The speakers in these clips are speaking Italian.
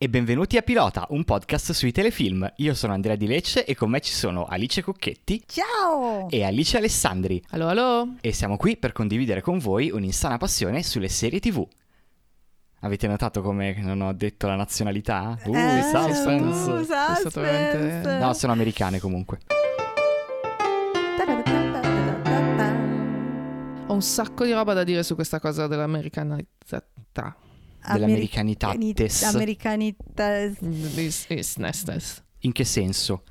E benvenuti a Pilota, un podcast sui telefilm. Io sono Andrea Di Lecce e con me ci sono Alice Cocchetti Ciao! e Alice Alessandri. Allo, allo? E siamo qui per condividere con voi un'insana passione sulle serie TV. Avete notato come non ho detto la nazionalità? Uh, Eh, suspense. uh, stato veramente- suspense. No, sono americane comunque. Ho un sacco di roba da dire su questa cosa dell'americanizzata. Dell'americanità nestes. In che senso?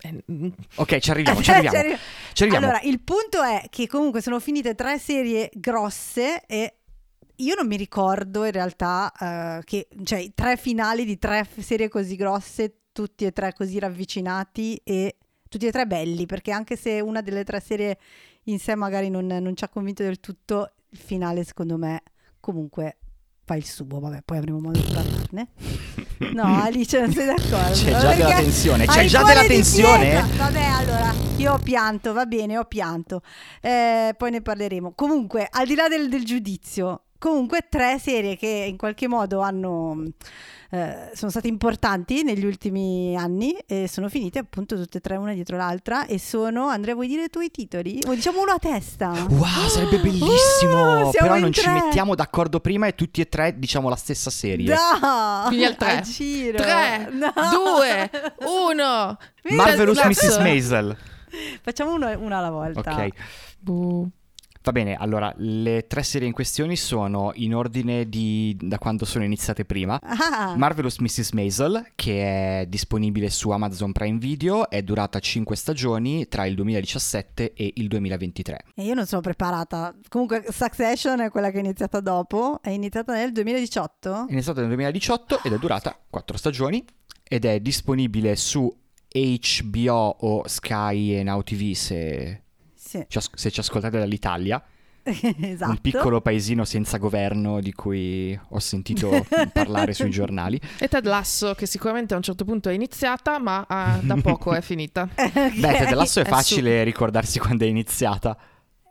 Eh, Ok, ci arriviamo, ci arriviamo. Ci arri- Ci arriviamo. Allora, il punto è che comunque sono finite tre serie grosse e io non mi ricordo in realtà eh, che, cioè, tre finali di tre serie così grosse, tutti e tre così ravvicinati e tutti e tre belli, perché anche se una delle tre serie in sé magari non, non ci ha convinto del tutto, il finale secondo me comunque fa il suo, vabbè, poi avremo modo di parlarne. No, Alice, non sei d'accordo? C'è già della tensione, c'è già della tensione? pietra. Vabbè, allora, io ho pianto, va bene, ho pianto. Eh, poi ne parleremo. Comunque, al di là del, del giudizio, comunque tre serie che in qualche modo hanno... eh, sono state importanti negli ultimi anni e sono finite appunto tutte e tre una dietro l'altra e sono Andrea vuoi dire tu i titoli? O diciamo uno a testa Wow, sarebbe bellissimo! Siamo Però non ci tre. mettiamo d'accordo prima e tutti e tre diciamo la stessa serie. No! Quindi al tre. A giro. 3, No. 2, 1. Marvelous Mrs. Maisel. Facciamo uno, una alla volta. Ok. Buh. Va bene, allora, le tre serie in questione sono in ordine di da quando sono iniziate prima. Ah, Marvelous Mrs. Maisel, che è disponibile su Amazon Prime Video, è durata 5 stagioni tra il 2017 e il 2023. e io non sono preparata. Comunque, Succession è quella che è iniziata dopo. È iniziata nel 2018. È iniziata nel 2018 ed è durata 4 stagioni ed è disponibile su HBO o Sky e Now TV se Sì, ci, as- se ci ascoltate dall'Italia. esatto. Un piccolo paesino senza governo di cui ho sentito parlare sui giornali. E Ted Lasso, che sicuramente a un certo punto è iniziata, ma ah, da poco è finita. Ok. Beh, Ted Lasso è È facile ricordarsi quando è iniziata.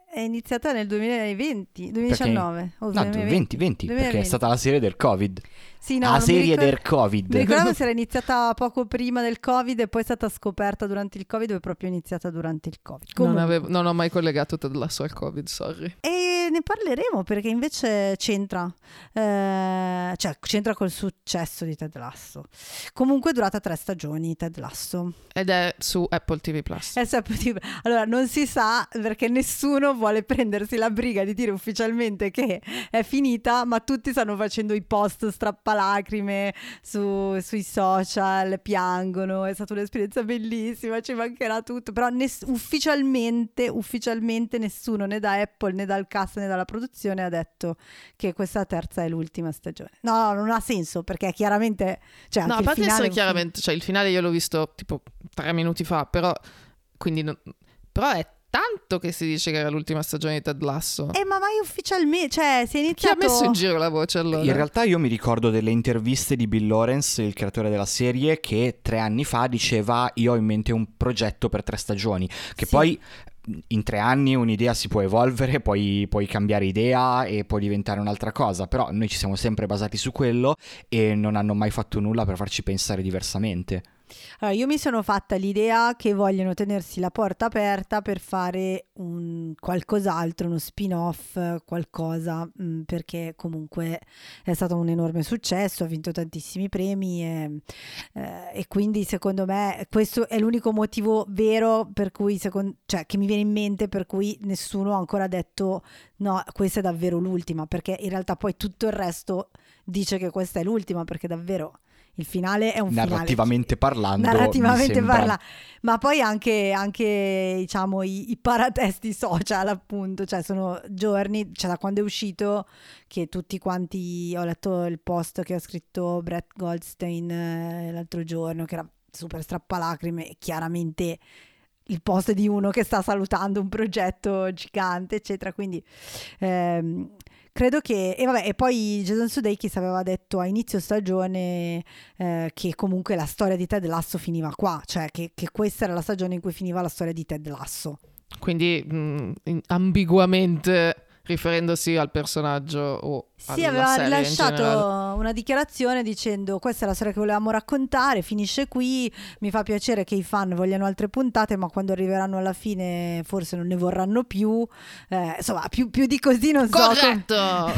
È iniziata nel 2020, 2019. o No, 2020. 20, 20, perché è 2020. stata la serie del Covid. Sì, no, mi serie ricordo- del Covid. Mi ricordavo se era iniziata poco prima del Covid e poi è stata scoperta durante il Covid o è proprio iniziata durante il Covid. Non, avevo- non ho mai collegato Ted Lasso al Covid, sorry. E ne parleremo perché invece c'entra, eh, cioè c'entra col successo di Ted Lasso. Comunque è durata tre stagioni Ted Lasso. Ed è su Apple TV Plus. È sempre tipo- Allora non si sa perché nessuno vuole prendersi la briga di dire ufficialmente che è finita, ma tutti stanno facendo i post strappalacrime su- sui social, piangono, è stata un'esperienza bellissima, ci mancherà tutto, però ness- ufficialmente, ufficialmente nessuno né da Apple né dal cast né dalla produzione ha detto che questa terza è l'ultima stagione. No, non ha senso perché chiaramente... Cioè, No, a parte essere chiaramente, cioè il finale io l'ho visto tipo tre minuti fa, però, quindi non- però è tanto che si dice che era l'ultima stagione di Ted Lasso. Eh, ma mai ufficialmente, cioè, si è Chi ha iniziato... messo in giro la voce allora? In realtà io mi ricordo delle interviste di Bill Lawrence, il creatore della serie, che tre anni fa diceva io ho in mente un progetto per tre stagioni, che Sì. poi in tre anni un'idea si può evolvere, poi puoi cambiare idea e può diventare un'altra cosa, però noi ci siamo sempre basati su quello e non hanno mai fatto nulla per farci pensare diversamente. Allora, io mi sono fatta l'idea che vogliono tenersi la porta aperta per fare un qualcos'altro, uno spin-off, qualcosa, mh, perché comunque è stato un enorme successo, ha vinto tantissimi premi e, eh, e quindi secondo me questo è l'unico motivo vero per cui, secon- cioè, che mi viene in mente per cui nessuno ha ancora detto no, questa è davvero l'ultima, perché in realtà poi tutto il resto dice che questa è l'ultima, perché davvero il finale è un finale. Narrativamente parlando, narrativamente mi sembra- parla, ma poi anche, anche diciamo i, i paratesti social appunto, cioè sono giorni, cioè da quando è uscito che tutti quanti, ho letto il post che ha scritto Brett Goldstein eh, l'altro giorno che era super strappalacrime e chiaramente il post di uno che sta salutando un progetto gigante eccetera, quindi ehm, credo che e vabbè e poi Jason Sudeikis aveva detto a inizio stagione eh, che comunque la storia di Ted Lasso finiva qua, cioè che, che questa era la stagione in cui finiva la storia di Ted Lasso. Quindi mh, in- ambiguamente riferendosi al personaggio o Sì, aveva rilasciato una dichiarazione dicendo questa è la storia che volevamo raccontare, finisce qui, mi fa piacere che i fan vogliano altre puntate, ma quando arriveranno alla fine forse non ne vorranno più, Eh, insomma più, più di così non so. come- Corretto!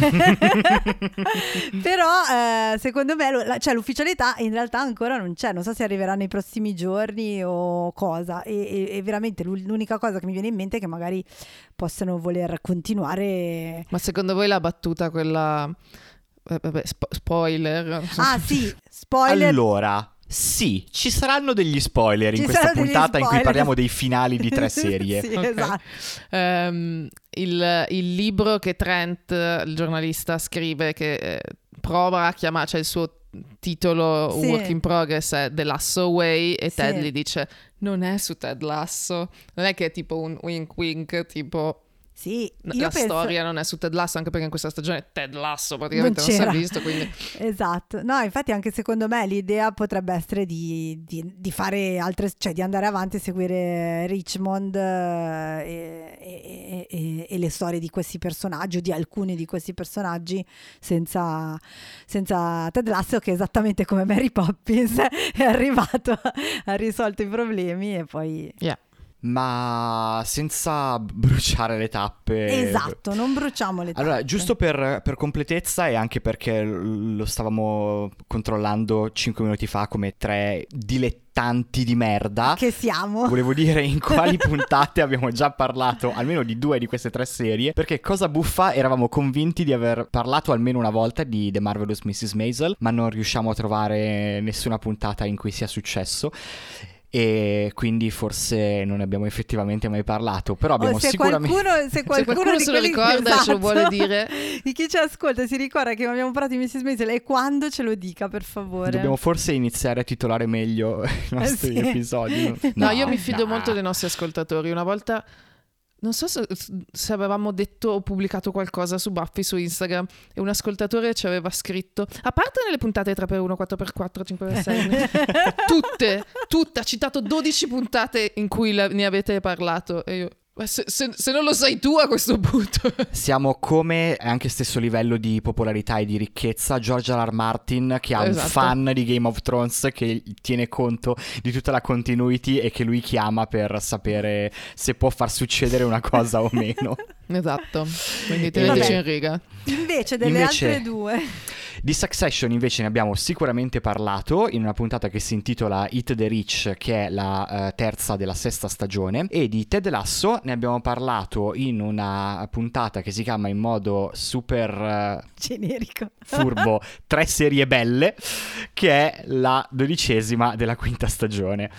Però eh, secondo me la- cioè, l'ufficialità in realtà ancora non c'è, non so se arriverà nei prossimi giorni o cosa. E, e- e veramente l'u- l'unica cosa che mi viene in mente è che magari possano voler continuare. Ma secondo voi la battuta quella... eh, vabbè, spo- spoiler. Ah sì, spoiler. Allora, sì, ci saranno degli spoiler in Ci questa saranno degli puntata in cui parliamo dei finali di tre serie. sì, Ok. esatto. Ehm, il, il libro che Trent, il giornalista, scrive che eh, prova a chiamare, cioè il suo titolo Sì. Work in Progress è The Lasso Way e Sì. Ted gli dice non è su Ted Lasso, non è che è tipo un wink wink, tipo Sì, la penso... storia non è su Ted Lasso, anche perché in questa stagione Ted Lasso praticamente Non non, si è visto, quindi Esatto, no, infatti anche secondo me l'idea potrebbe essere di, di- di fare altre, cioè di andare avanti e seguire Richmond eh, e, e- e- e le storie di questi personaggi o di alcuni di questi personaggi senza, senza Ted Lasso che esattamente come Mary Poppins è arrivato, ha risolto i problemi e poi... yeah. Ma senza bruciare le tappe. Esatto, non bruciamo le tappe. Allora, giusto per, per completezza e anche perché lo stavamo controllando 5 minuti fa come tre dilettanti di merda. Che siamo? Volevo dire in quali puntate abbiamo già parlato almeno di due di queste tre serie. Perché cosa buffa, eravamo convinti di aver parlato almeno una volta di The Marvelous Mrs. Maisel, ma non riusciamo a trovare nessuna puntata in cui sia successo. E quindi forse non ne abbiamo effettivamente mai parlato. Però abbiamo O se sicuramente. qualcuno, se qualcuno, qualcuno di se lo ricorda e ce lo vuole esatto, dire. di chi ci ascolta si ricorda che abbiamo parlato di Mrs. Maisel e quando ce lo dica per favore Dobbiamo forse iniziare a titolare meglio i nostri sì. episodi. No, io mi fido no. molto dei nostri ascoltatori. Una volta, non so se, se avevamo detto o pubblicato qualcosa su Buffy su Instagram e un ascoltatore ci aveva scritto, a parte nelle puntate 3x1, 4x4, 5x6, tutte, tutte, ha citato 12 puntate in cui la- ne avete parlato e io... "Ma Se, se- se non lo sai tu a questo punto. Siamo come anche stesso livello di popolarità e di ricchezza George R. R. Martin che ha Esatto. un fan di Game of Thrones che tiene conto di tutta la continuity e che lui chiama per sapere se può far succedere una cosa o meno. esatto, quindi teneteci in riga. invece delle Invece- altre due Di Succession invece ne abbiamo sicuramente parlato in una puntata che si intitola Hit the Rich, che è la eh, terza della sesta stagione, e di Ted Lasso ne abbiamo parlato in una puntata che si chiama in modo super eh, generico furbo Tre serie belle, che è la dodicesima della quinta stagione.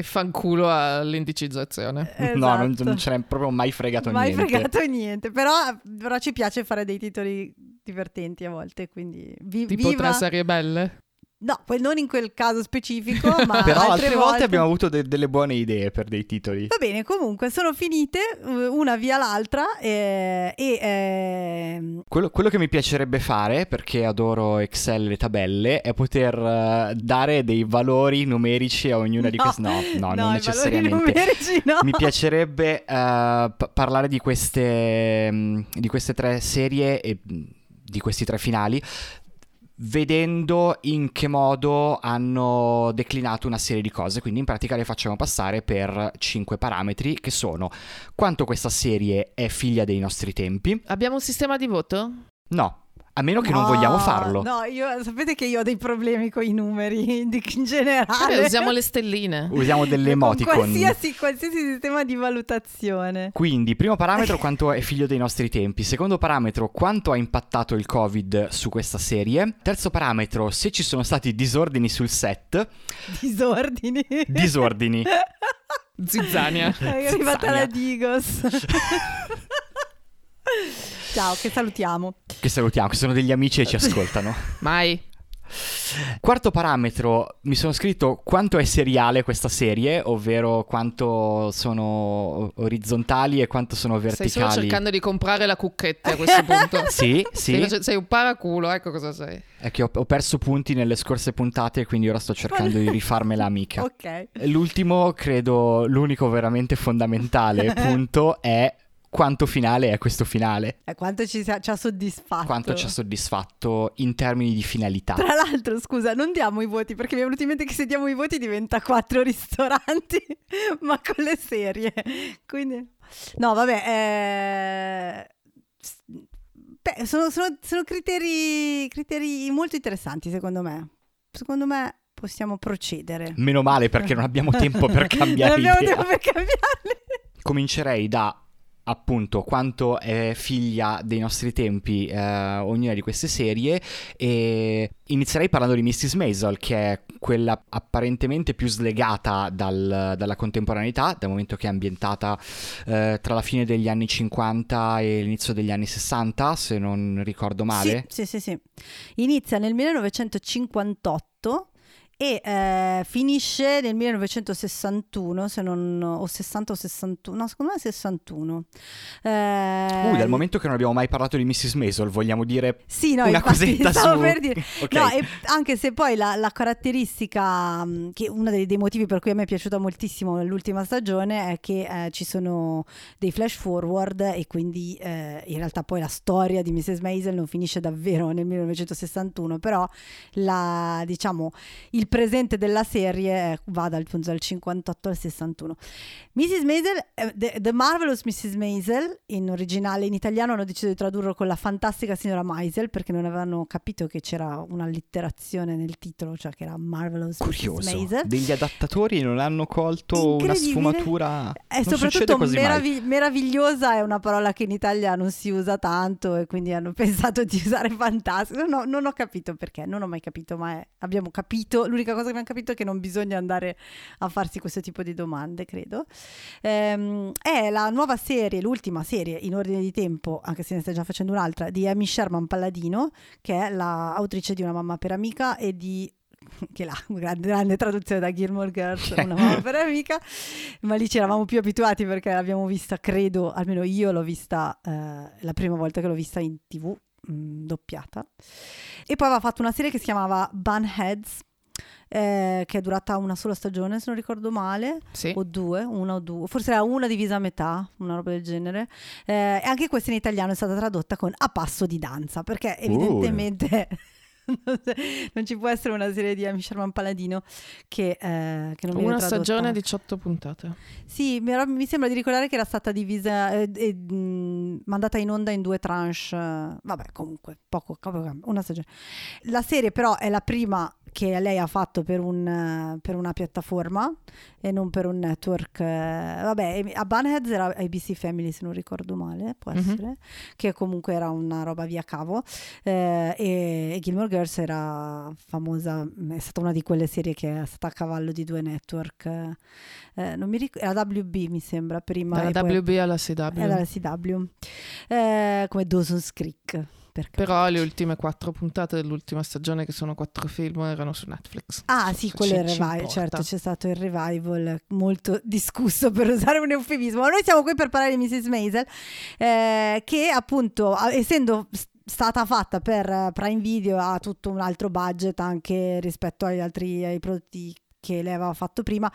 E fanculo all'indicizzazione. No, non, Esatto. non ce n'è proprio mai fregato mai niente. fregato niente però, però ci piace fare dei titoli divertenti a volte quindi vi- Tipo viva tre serie belle. No poi non in quel caso specifico ma Però altre, altre volte abbiamo avuto de- delle buone idee per dei titoli. Va bene, comunque sono finite eh, una via l'altra eh, e ehm, Quello, quello che mi piacerebbe fare, perché adoro Excel e le tabelle, è poter eh, dare dei valori numerici a ognuna di No, queste. No, no, no, non necessariamente. numerici no. Mi piacerebbe eh, pa- parlare di queste, mm, di queste tre serie e mm, di questi tre finali. Vedendo in che modo hanno declinato una serie di cose, quindi in pratica le facciamo passare per cinque parametri che sono quanto questa serie è figlia dei nostri tempi. Abbiamo un sistema di voto? No, a meno che non No, vogliamo farlo. No, io sapete che io ho dei problemi con i numeri di- in generale. Vabbè, usiamo le stelline. Usiamo delle Con emoticon. Qualsiasi, qualsiasi sistema di valutazione. Quindi, primo parametro, quanto è figlio dei nostri tempi. Secondo parametro, quanto ha impattato il Covid su questa serie. Terzo parametro, se ci sono stati disordini sul set. Disordini. Disordini. Zizzania. È arrivata Zizzania. la Digos. Ciao, che salutiamo. Che salutiamo, che sono degli amici e ci ascoltano. Mai. Quarto parametro, mi sono scritto quanto è seriale questa serie, ovvero quanto sono orizzontali e quanto sono Stai verticali. solo cercando di comprare la cucchetta a questo punto. Sì, sì, Sei, sei un paraculo, ecco cosa sei. è che ho, ho perso punti nelle scorse puntate, quindi ora sto cercando di rifarmela amica. Ok. L'ultimo, credo, l'unico veramente fondamentale punto è quanto finale è questo finale. Eh, quanto ci, sa- ci ha soddisfatto. Quanto ci ha soddisfatto in termini di finalità. Tra l'altro, scusa, non diamo i voti perché mi è venuto in mente che se diamo i voti diventa quattro ristoranti, ma con le serie. Quindi, no, vabbè, eh, beh, sono, sono- sono criteri, criteri molto interessanti secondo me. Secondo me possiamo procedere. Meno male perché non abbiamo tempo per cambiare non abbiamo idea. tempo per cambiarli. Comincerei da appunto quanto è figlia dei nostri tempi eh, ognuna di queste serie e inizierei parlando di Mrs. Maisel che è quella apparentemente più slegata dal- dalla contemporaneità dal momento che è ambientata eh, tra la fine degli anni 50 e l'inizio degli anni 60 se non ricordo male Sì, sì, sì, sì. Inizia nel 1958 e eh, finisce nel 1961, se non o 60 o 61, no, secondo me è 61. Eh, Uh, dal momento che non abbiamo mai parlato di Mrs. Maisel vogliamo dire Sì, no, una cosetta stavo su- per dire. Ok. No, e anche se poi la, la caratteristica, mh, che uno dei, dei motivi per cui a me è piaciuta moltissimo l'ultima stagione è che eh, ci sono dei flash forward e quindi eh, in realtà poi la storia di Mrs. Maisel non finisce davvero nel 1961, però la, diciamo, il presente della serie eh, va dal, appunto, dal 58 al 61. Mrs. Maisel, eh, The, The Marvelous Mrs. Maisel, in originale in italiano hanno deciso di tradurlo con la fantastica signora Maisel perché non avevano capito che c'era un'allitterazione nel titolo, cioè che era Marvelous Mrs. curioso Maisel. degli adattatori non hanno colto una sfumatura E non succede soprattutto meravi- meravigliosa è una parola che in Italia non si usa tanto e quindi hanno pensato di usare fantastico. No, non ho capito perché, non ho mai capito, ma è- abbiamo capito, l'unica cosa che abbiamo capito è che non bisogna andare a farsi questo tipo di domande, credo. Ehm, è la nuova serie, l'ultima serie in ordine di tempo, anche se ne sta già facendo un'altra, di Amy Sherman Palladino, che è l'autrice di Una mamma per amica e di che la grande, grande traduzione da Gilmore Girls, una mamma per amica, ma lì ci eravamo più abituati perché l'abbiamo vista, credo, almeno io l'ho vista eh, la prima volta che l'ho vista in tv, mh, doppiata. E poi aveva fatto una serie che si chiamava Bunheads, eh, che è durata una sola stagione, se non ricordo male, Sì. o due, una o due, forse era una divisa a metà, una roba del genere. Eh, e anche questa in italiano è stata tradotta con A passo di danza, perché evidentemente non ci può essere una serie di Amy Sherman Paladino che, eh, che non viene Una tradotta. stagione 18 puntate. Sì, mi, era- mi sembra di ricordare che era stata divisa e e, mh, mandata in onda in due tranche. eh, Vabbè, comunque, poco, una stagione. La serie però è la prima che lei ha fatto per, un, per una piattaforma e non per un network. eh, Vabbè, a Bunheads era ABC Family se non ricordo male, può Mhm. essere, che comunque era una roba via cavo. eh, e, e Gilmore Girls era famosa, è stata una di quelle serie che è stata a cavallo di due network. eh, eh, non mi ricordo, era WB mi sembra prima. Dalla WB alla CW. Era la CW. Eh, come Dawson's Creek. Per Però le ultime quattro puntate dell'ultima stagione, che sono quattro film, erano su Netflix. Ah sì, quello è il revival, certo c'è stato il revival molto discusso per usare un eufemismo. Ma Noi siamo qui per parlare di Mrs. Maisel eh, che appunto essendo stata fatta per Prime Video ha tutto un altro budget anche rispetto agli altri ai prodotti che lei aveva fatto prima.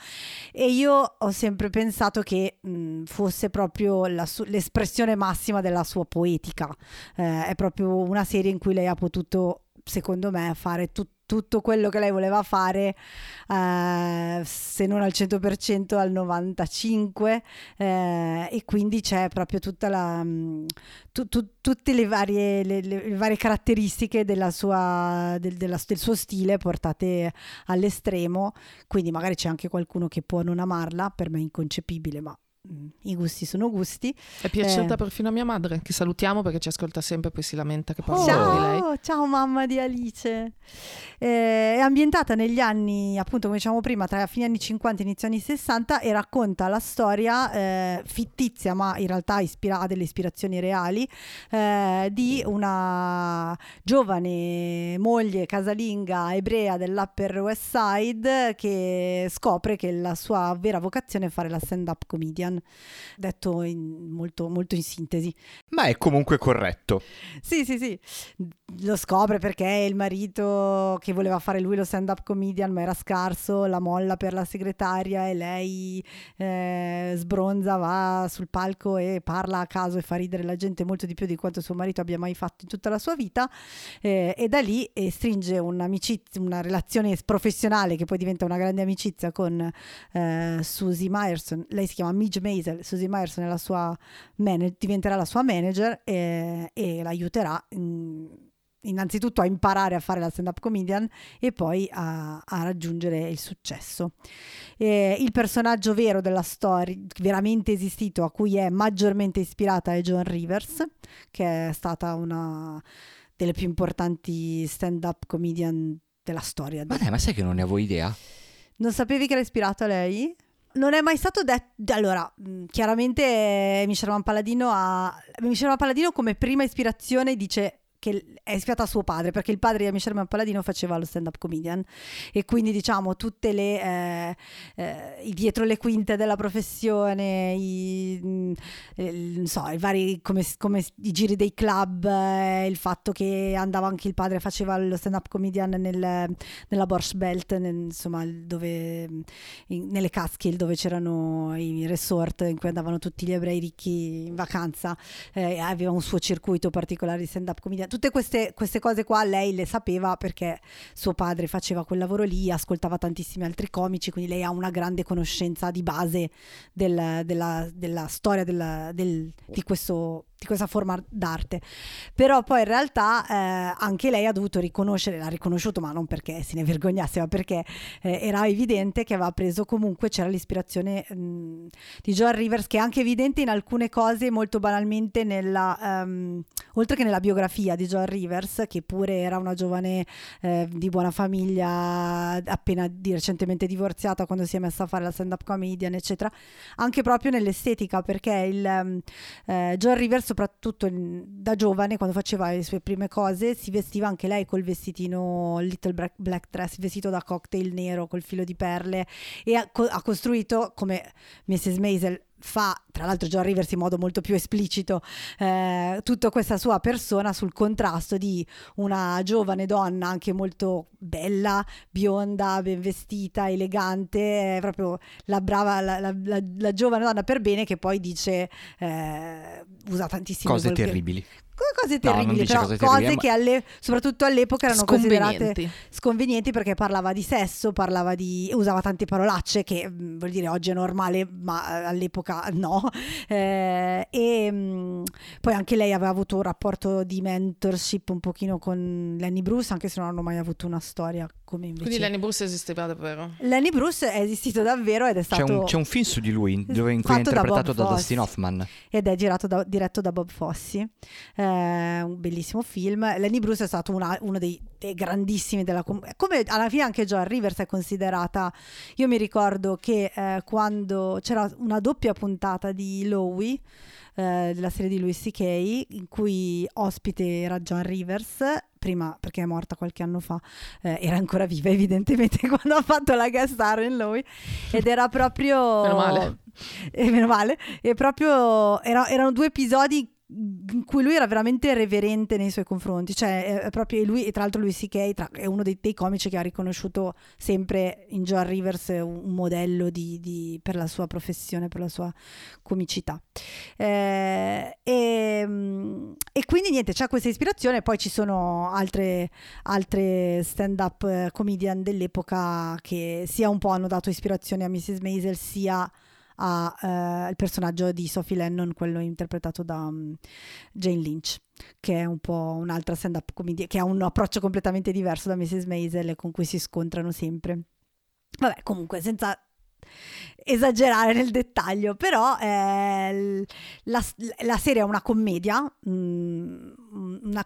E io ho sempre pensato che mh, fosse proprio su- l'espressione massima della sua poetica. Eh, è proprio una serie in cui lei ha potuto secondo me fare tut- tutto quello che lei voleva fare eh, se non al 100% al 95% eh, e quindi c'è proprio tutta la mh, tu- tu- tutte le varie, le- le- varie caratteristiche della sua, del, della- del suo stile portate all'estremo. Quindi magari c'è anche qualcuno che può non amarla per me è inconcepibile ma i gusti sono gusti È piaciuta Eh. perfino a mia madre, che salutiamo perché ci ascolta sempre e poi si lamenta che parliamo di lei. Ciao, ciao mamma di Alice. Eh, è ambientata negli anni, appunto, come dicevamo prima, tra fine anni 50 e inizio anni 60 e racconta la storia eh, fittizia, ma in realtà ispira- ha delle ispirazioni reali, eh, di una giovane moglie casalinga ebrea dell'Upper West Side che scopre che la sua vera vocazione è fare la stand-up comedian comedian, detto in, molto, molto in sintesi. Ma è comunque corretto. Sì, sì, sì. Lo scopre perché il marito che voleva fare lui lo stand-up comedian ma era scarso, la molla per la segretaria e lei eh, sbronza, va sul palco e parla a caso e fa ridere la gente molto di più di quanto suo marito abbia mai fatto in tutta la sua vita eh, e da lì eh, stringe un'amicizia, una relazione professionale che poi diventa una grande amicizia con eh, Susie Myerson, lei si chiama Midge Maisel, Susie Myerson è la sua man- diventerà la sua manager e, e l'aiuterà in, innanzitutto a imparare a fare la stand-up comedian e poi a, a raggiungere il successo. Eh, il personaggio vero della storia, veramente esistito, a cui è maggiormente ispirata è John Rivers, che è stata una delle più importanti stand-up comedian della storia. Ma dai, ma sai che non ne avevo idea? Non sapevi che era ispirato a lei? Non è mai stato detto. Allora, chiaramente Michel Palladino ha. Michel Palladino come prima ispirazione dice che è ispirata a suo padre, perché il padre di Amy Sherman Palladino faceva lo stand-up comedian. E quindi diciamo tutte le eh, eh, dietro le quinte della professione, i, mm, eh, so, i vari come, come, i giri dei club, eh, il fatto che andava anche il padre faceva lo stand-up comedian nel, nella Borscht Belt, nel, insomma, dove in, nelle Catskill dove c'erano i resort in cui andavano tutti gli ebrei ricchi in vacanza, eh, aveva un suo circuito particolare di stand-up comedian tutte queste, queste, cose qua lei le sapeva perché suo padre faceva quel lavoro lì, ascoltava tantissimi altri comici, quindi lei ha una grande conoscenza di base del, della, della, storia della, del, di questo di questa forma d'arte. Però poi in realtà eh, anche lei ha dovuto riconoscere, l'ha riconosciuto, ma non perché se ne vergognasse, ma perché eh, era evidente che aveva preso comunque, c'era l'ispirazione mh, di Joan Rivers, che è anche evidente in alcune cose molto banalmente nella, um, oltre che nella biografia di Joan Rivers, che pure era una giovane eh, di buona famiglia, appena di recentemente divorziata quando si è messa a fare la stand-up comedian, eccetera, anche proprio nell'estetica, perché il um, Joan Rivers soprattutto da giovane, quando faceva le sue prime cose, si vestiva anche lei col vestitino Little Black Dress, vestito da cocktail nero col filo di perle e ha, ha costruito, come Mrs. Maisel fa, tra l'altro John Rivers in modo molto più esplicito, eh, tutta questa sua persona sul contrasto di una giovane donna anche molto bella, bionda, ben vestita, elegante, proprio la brava, la, la, la, la, giovane donna per bene che poi dice, eh, usa tantissime cose volgari- terribili cose terribili, no, però cose, terribili, che alle, soprattutto all'epoca erano considerate sconvenienti perché parlava di sesso, parlava di usava tante parolacce che mm, vuol dire oggi è normale, ma eh, all'epoca no. Eh, e mh, mm, poi anche lei aveva avuto un rapporto di mentorship un pochino con Lenny Bruce, anche se non hanno mai avuto una storia come invece. Quindi Lenny Bruce esisteva davvero? Lenny Bruce è esistito davvero ed è stato. C'è un, c'è un film su di lui dove in cui è interpretato da, da Dustin Hoffman. Ed è girato da, diretto da Bob Fossi. Eh, un bellissimo film. Lenny Bruce è stato una, uno dei, dei, grandissimi della comunità. Come alla fine anche Joan Rivers è considerata. Io mi ricordo che eh, quando c'era una doppia puntata di Lowy eh, della serie di Louis C.K. in cui ospite era John Rivers prima perché è morta qualche anno fa, eh, era ancora viva evidentemente quando ha fatto la guest star in lui ed era proprio... meno male. E meno male. E proprio era, erano due episodi in cui lui era veramente reverente nei suoi confronti, cioè proprio lui, e tra l'altro lui C.K. È uno dei, dei, comici che ha riconosciuto sempre in Joan Rivers un, modello di, di, per la sua professione, per la sua comicità. Eh, e, e, quindi niente, c'è questa ispirazione, poi ci sono altre, altre stand-up eh, comedian dell'epoca che sia un po' hanno dato ispirazione a Mrs. Maisel, sia al eh, personaggio di Sophie Lennon, quello interpretato da um, Jane Lynch, che è un po' un'altra stand-up comedy, che ha un approccio completamente diverso da Mrs. Maisel con cui si scontrano sempre. Vabbè, comunque, senza esagerare nel dettaglio, però eh, la, la, serie è una commedia mh, mm, una,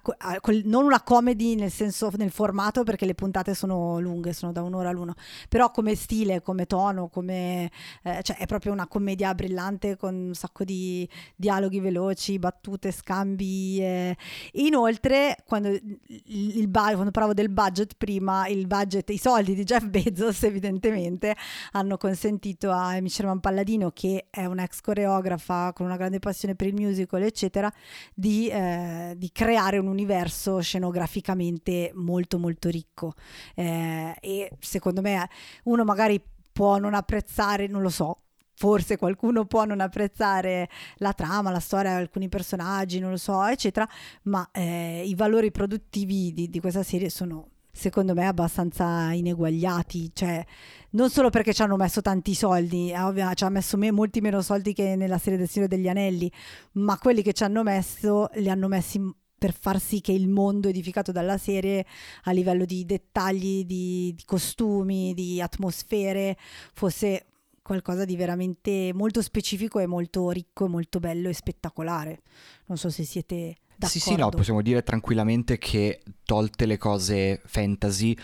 non una comedy nel senso nel formato perché le puntate sono lunghe, sono da un'ora all'uno, però come stile, come tono, come, eh, cioè è proprio una commedia brillante con un sacco di dialoghi veloci, battute, scambi. Eh. Inoltre, quando, il, il, quando parlavo del budget prima, il budget, i soldi di Jeff Bezos evidentemente hanno consentito a Amy Sherman Palladino, che è un'ex coreografa con una grande passione per il musical, eccetera, di, eh, di creare un universo scenograficamente molto molto ricco. Eh, e secondo me uno magari può non apprezzare, non lo so, forse qualcuno può non apprezzare la trama, la storia, alcuni personaggi, non lo so, eccetera, ma eh, i valori produttivi di, di, questa serie sono secondo me abbastanza ineguagliati, cioè non solo perché ci hanno messo tanti soldi, ovviamente ci hanno messo me- molti meno soldi che nella serie del Signore degli Anelli, ma quelli che ci hanno messo li hanno messi per far sì che il mondo edificato dalla serie a livello di dettagli, di, di costumi, di atmosfere fosse qualcosa di veramente molto specifico e molto ricco e molto bello e spettacolare. Non so se siete d'accordo. Sì, sì, no, possiamo dire tranquillamente che tolte le cose fantasy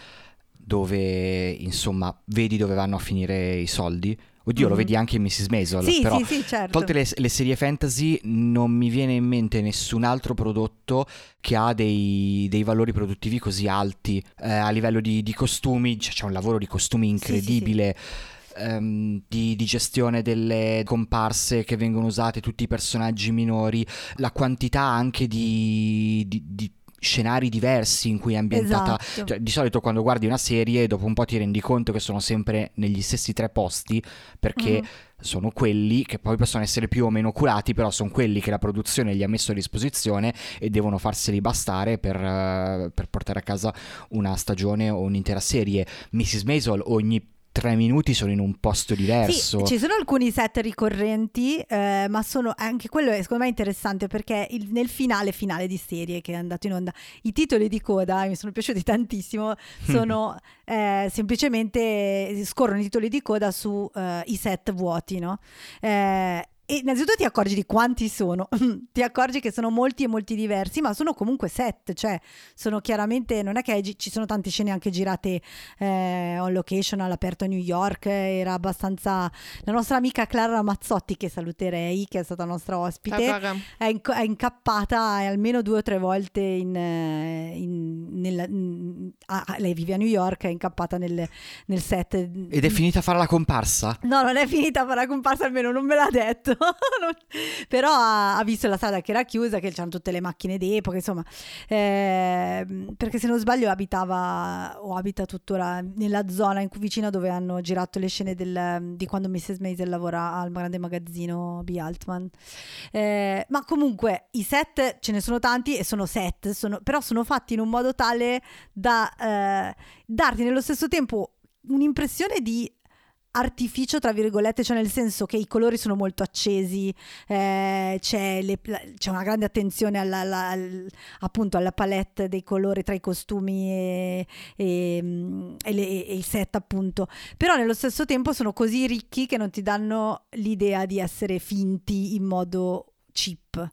dove insomma vedi dove vanno a finire i soldi. Oddio, mm-hmm. lo vedi anche in Mrs. Maisel, sì, però sì, sì, certo. tolte le, le, serie fantasy non mi viene in mente nessun altro prodotto che ha dei, dei valori produttivi così alti eh, a livello di, di costumi, cioè, c'è un lavoro di costumi incredibile. Um, di, di, gestione delle comparse che vengono usate, tutti i personaggi minori, la quantità anche di, di, di scenari diversi in cui è ambientata. Esatto. Cioè, di solito quando guardi una serie, dopo un po' ti rendi conto che sono sempre negli stessi tre posti, perché mm. sono quelli che poi possono essere più o meno curati, però sono quelli che la produzione gli ha messo a disposizione e devono farseli bastare per, uh, per portare a casa una stagione o un'intera serie. Mrs. Maisel ogni tre minuti sono in un posto diverso. Sì, ci sono alcuni set ricorrenti, eh, ma sono anche quello è secondo me interessante perché il, nel finale finale di serie che è andato in onda, i titoli di coda mi sono piaciuti tantissimo, sono eh, semplicemente scorrono i titoli di coda sui eh, set vuoti, no? Eh, e innanzitutto ti accorgi di quanti sono, ti accorgi che sono molti e molti diversi, ma sono comunque set, cioè sono chiaramente, non è che ci sono tante scene anche girate eh, on location all'aperto a New York, era abbastanza... La nostra amica Clara Mazzotti, che saluterei, che è stata nostra ospite, è, in, è, incappata almeno due o tre volte in... Eh, in, nella, in ah, lei vive a New York, è incappata nel, nel set. Ed è finita a fare la comparsa? No, non è finita a fare la comparsa, almeno non me l'ha detto. però ha, ha, visto la strada che era chiusa, che c'erano tutte le macchine d'epoca, insomma, eh, perché se non sbaglio abitava o abita tuttora nella zona in cui, vicino dove hanno girato le scene del, di quando Mrs. Maisel lavora al grande magazzino B. Altman. Eh, ma comunque i set ce ne sono tanti e sono set, sono, però sono fatti in un modo tale da eh, darti nello stesso tempo un'impressione di artificio, tra virgolette, cioè nel senso che i colori sono molto accesi, eh, c'è, le, c'è, una grande attenzione alla, alla, al, appunto alla palette dei colori tra i costumi e, e, e, le, e, il set, appunto. Però nello stesso tempo sono così ricchi che non ti danno l'idea di essere finti in modo cheap.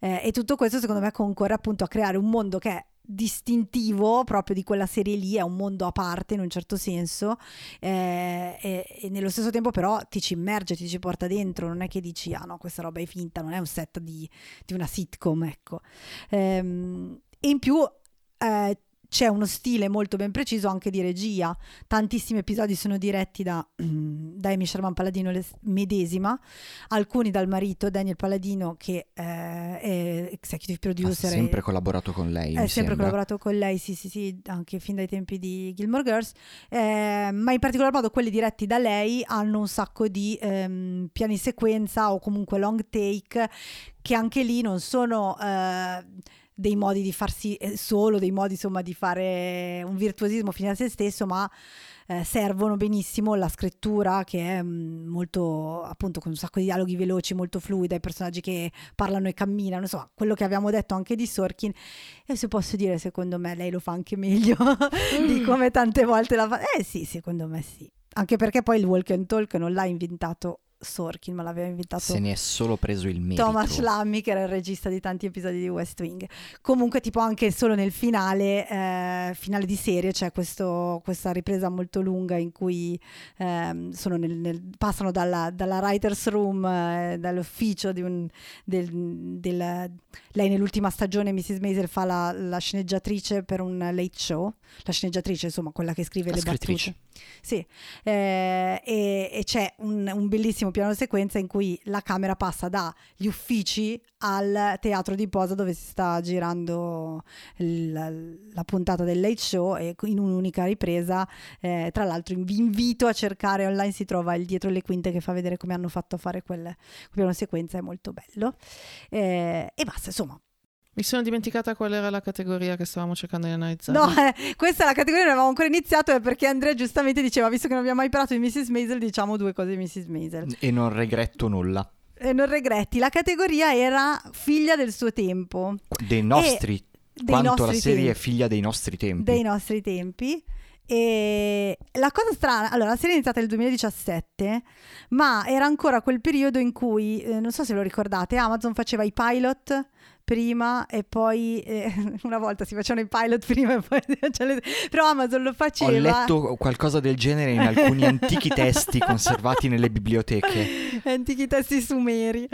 Eh, e tutto questo secondo me concorre appunto a creare un mondo che è distintivo proprio di quella serie lì, è un mondo a parte in un certo senso eh, e, e, nello stesso tempo però ti ci immerge, ti ci porta dentro, non è che dici ah no questa roba è finta, non è un set di, di una sitcom ecco. Ehm, e in più eh, c'è uno stile molto ben preciso anche di regia. Tantissimi episodi sono diretti da, da Amy Sherman Palladino medesima, alcuni dal marito Daniel Palladino che eh, è executive producer. Ha sempre e, collaborato con lei. Ha sempre collaborato con lei, sì, sì, sì, anche fin dai tempi di Gilmore Girls. Eh, ma in particolar modo quelli diretti da lei hanno un sacco di ehm, piani sequenza o comunque long take che anche lì non sono... Eh, dei modi di farsi eh, solo, dei modi insomma di fare un virtuosismo fine a se stesso, ma eh, servono benissimo la scrittura che è mh, mm, molto appunto con un sacco di dialoghi veloci, molto fluida, i personaggi che parlano e camminano, insomma, quello che abbiamo detto anche di Sorkin e se posso dire secondo me lei lo fa anche meglio di mm. come tante volte la fa. Eh sì, secondo me sì. Anche perché poi il walk and talk non l'ha inventato Sorkin, ma l'aveva inventato Se ne è solo preso il merito. Thomas Lammy, che era il regista di tanti episodi di West Wing. Comunque, tipo, anche solo nel finale, eh, finale di serie, c'è questo, questa ripresa molto lunga in cui ehm, nel, nel, passano dalla, dalla, writer's room, eh, dall'ufficio di un, del, del, lei nell'ultima stagione, Mrs. Maisel, fa la, la, sceneggiatrice per un late show, la sceneggiatrice, insomma, quella che scrive la le battute. Sì, eh, e, e, c'è un, un bellissimo piano sequenza in cui la camera passa dagli uffici al teatro di posa dove si sta girando la, la puntata del late show e in un'unica ripresa eh, tra l'altro vi invito a cercare online si trova il dietro le quinte che fa vedere come hanno fatto a fare quel, quel piano sequenza è molto bello. Eh, e basta insomma mi sono dimenticata qual era la categoria che stavamo cercando di analizzare. No, eh, questa è la categoria, non avevamo ancora iniziato, è perché Andrea giustamente diceva, visto che non abbiamo mai parlato di Mrs. Maisel, diciamo due cose di Mrs. Maisel. E non regretto nulla. E non regretti. La categoria era figlia del suo tempo. Dei nostri. E quanto nostri la serie tempi. è figlia dei nostri tempi. Dei nostri tempi. E la cosa strana, allora la serie è iniziata nel 2017, ma era ancora quel periodo in cui, eh, non so se lo ricordate, Amazon faceva i pilot prima e poi eh, una volta si facevano i pilot prima e poi cioè le... però Amazon lo faceva. ho letto qualcosa del genere in alcuni antichi testi conservati nelle biblioteche. Antichi testi sumeri.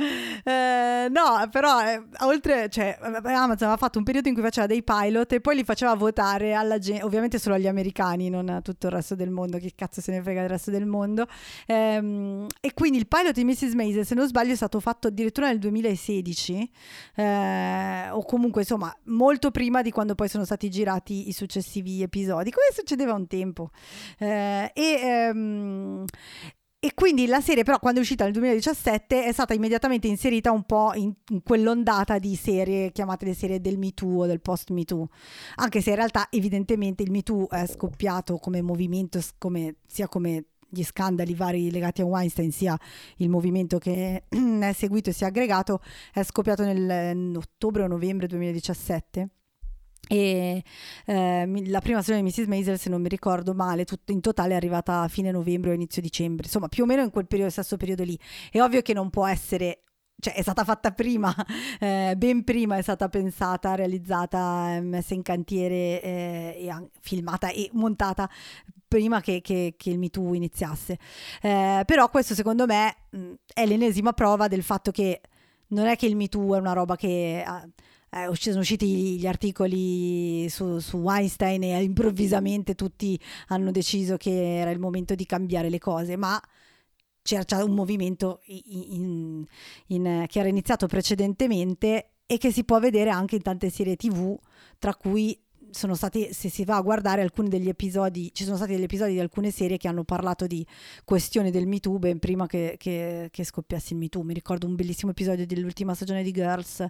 Eh, no però eh, oltre cioè Amazon aveva fatto un periodo in cui faceva dei pilot e poi li faceva votare alla gente ovviamente solo agli americani non a tutto il resto del mondo che cazzo se ne frega del resto del mondo. Ehm, e quindi il pilot di Mrs. Maisel se non sbaglio è stato fatto addirittura nel 2016 eh, eh, o comunque insomma molto prima di quando poi sono stati girati i successivi episodi, come succedeva un tempo. Eh, e, ehm, e quindi la serie, però, quando è uscita nel 2017, è stata immediatamente inserita un po' in, in quell'ondata di serie chiamate le serie del Me Too o del post Me Too. Anche se in realtà, evidentemente, il Me Too è scoppiato come movimento, come, sia come gli scandali vari legati a Weinstein, sia il movimento che è seguito e si è aggregato, è scoppiato nel ottobre o novembre 2017 e eh, la prima stagione di Mrs. Maisel se non mi ricordo male tut- in totale è arrivata a fine novembre o inizio dicembre insomma più o meno in quel periodo, stesso periodo lì è ovvio che non può essere cioè è stata fatta prima, eh, ben prima è stata pensata, realizzata, messa in cantiere, eh, e filmata e montata prima che, che, che il MeToo iniziasse. Eh, però questo secondo me mh, è l'ennesima prova del fatto che non è che il MeToo è una roba che... Eh, sono usciti gli articoli su, su, Weinstein e improvvisamente tutti hanno deciso che era il momento di cambiare le cose, ma c'era già un movimento in, in, in, che era iniziato precedentemente e che si può vedere anche in tante serie tv, tra cui sono stati, se si va a guardare alcuni degli episodi, ci sono stati degli episodi di alcune serie che hanno parlato di questioni del MeToo ben prima che, che, che scoppiasse il MeToo. Mi ricordo un bellissimo episodio dell'ultima stagione di Girls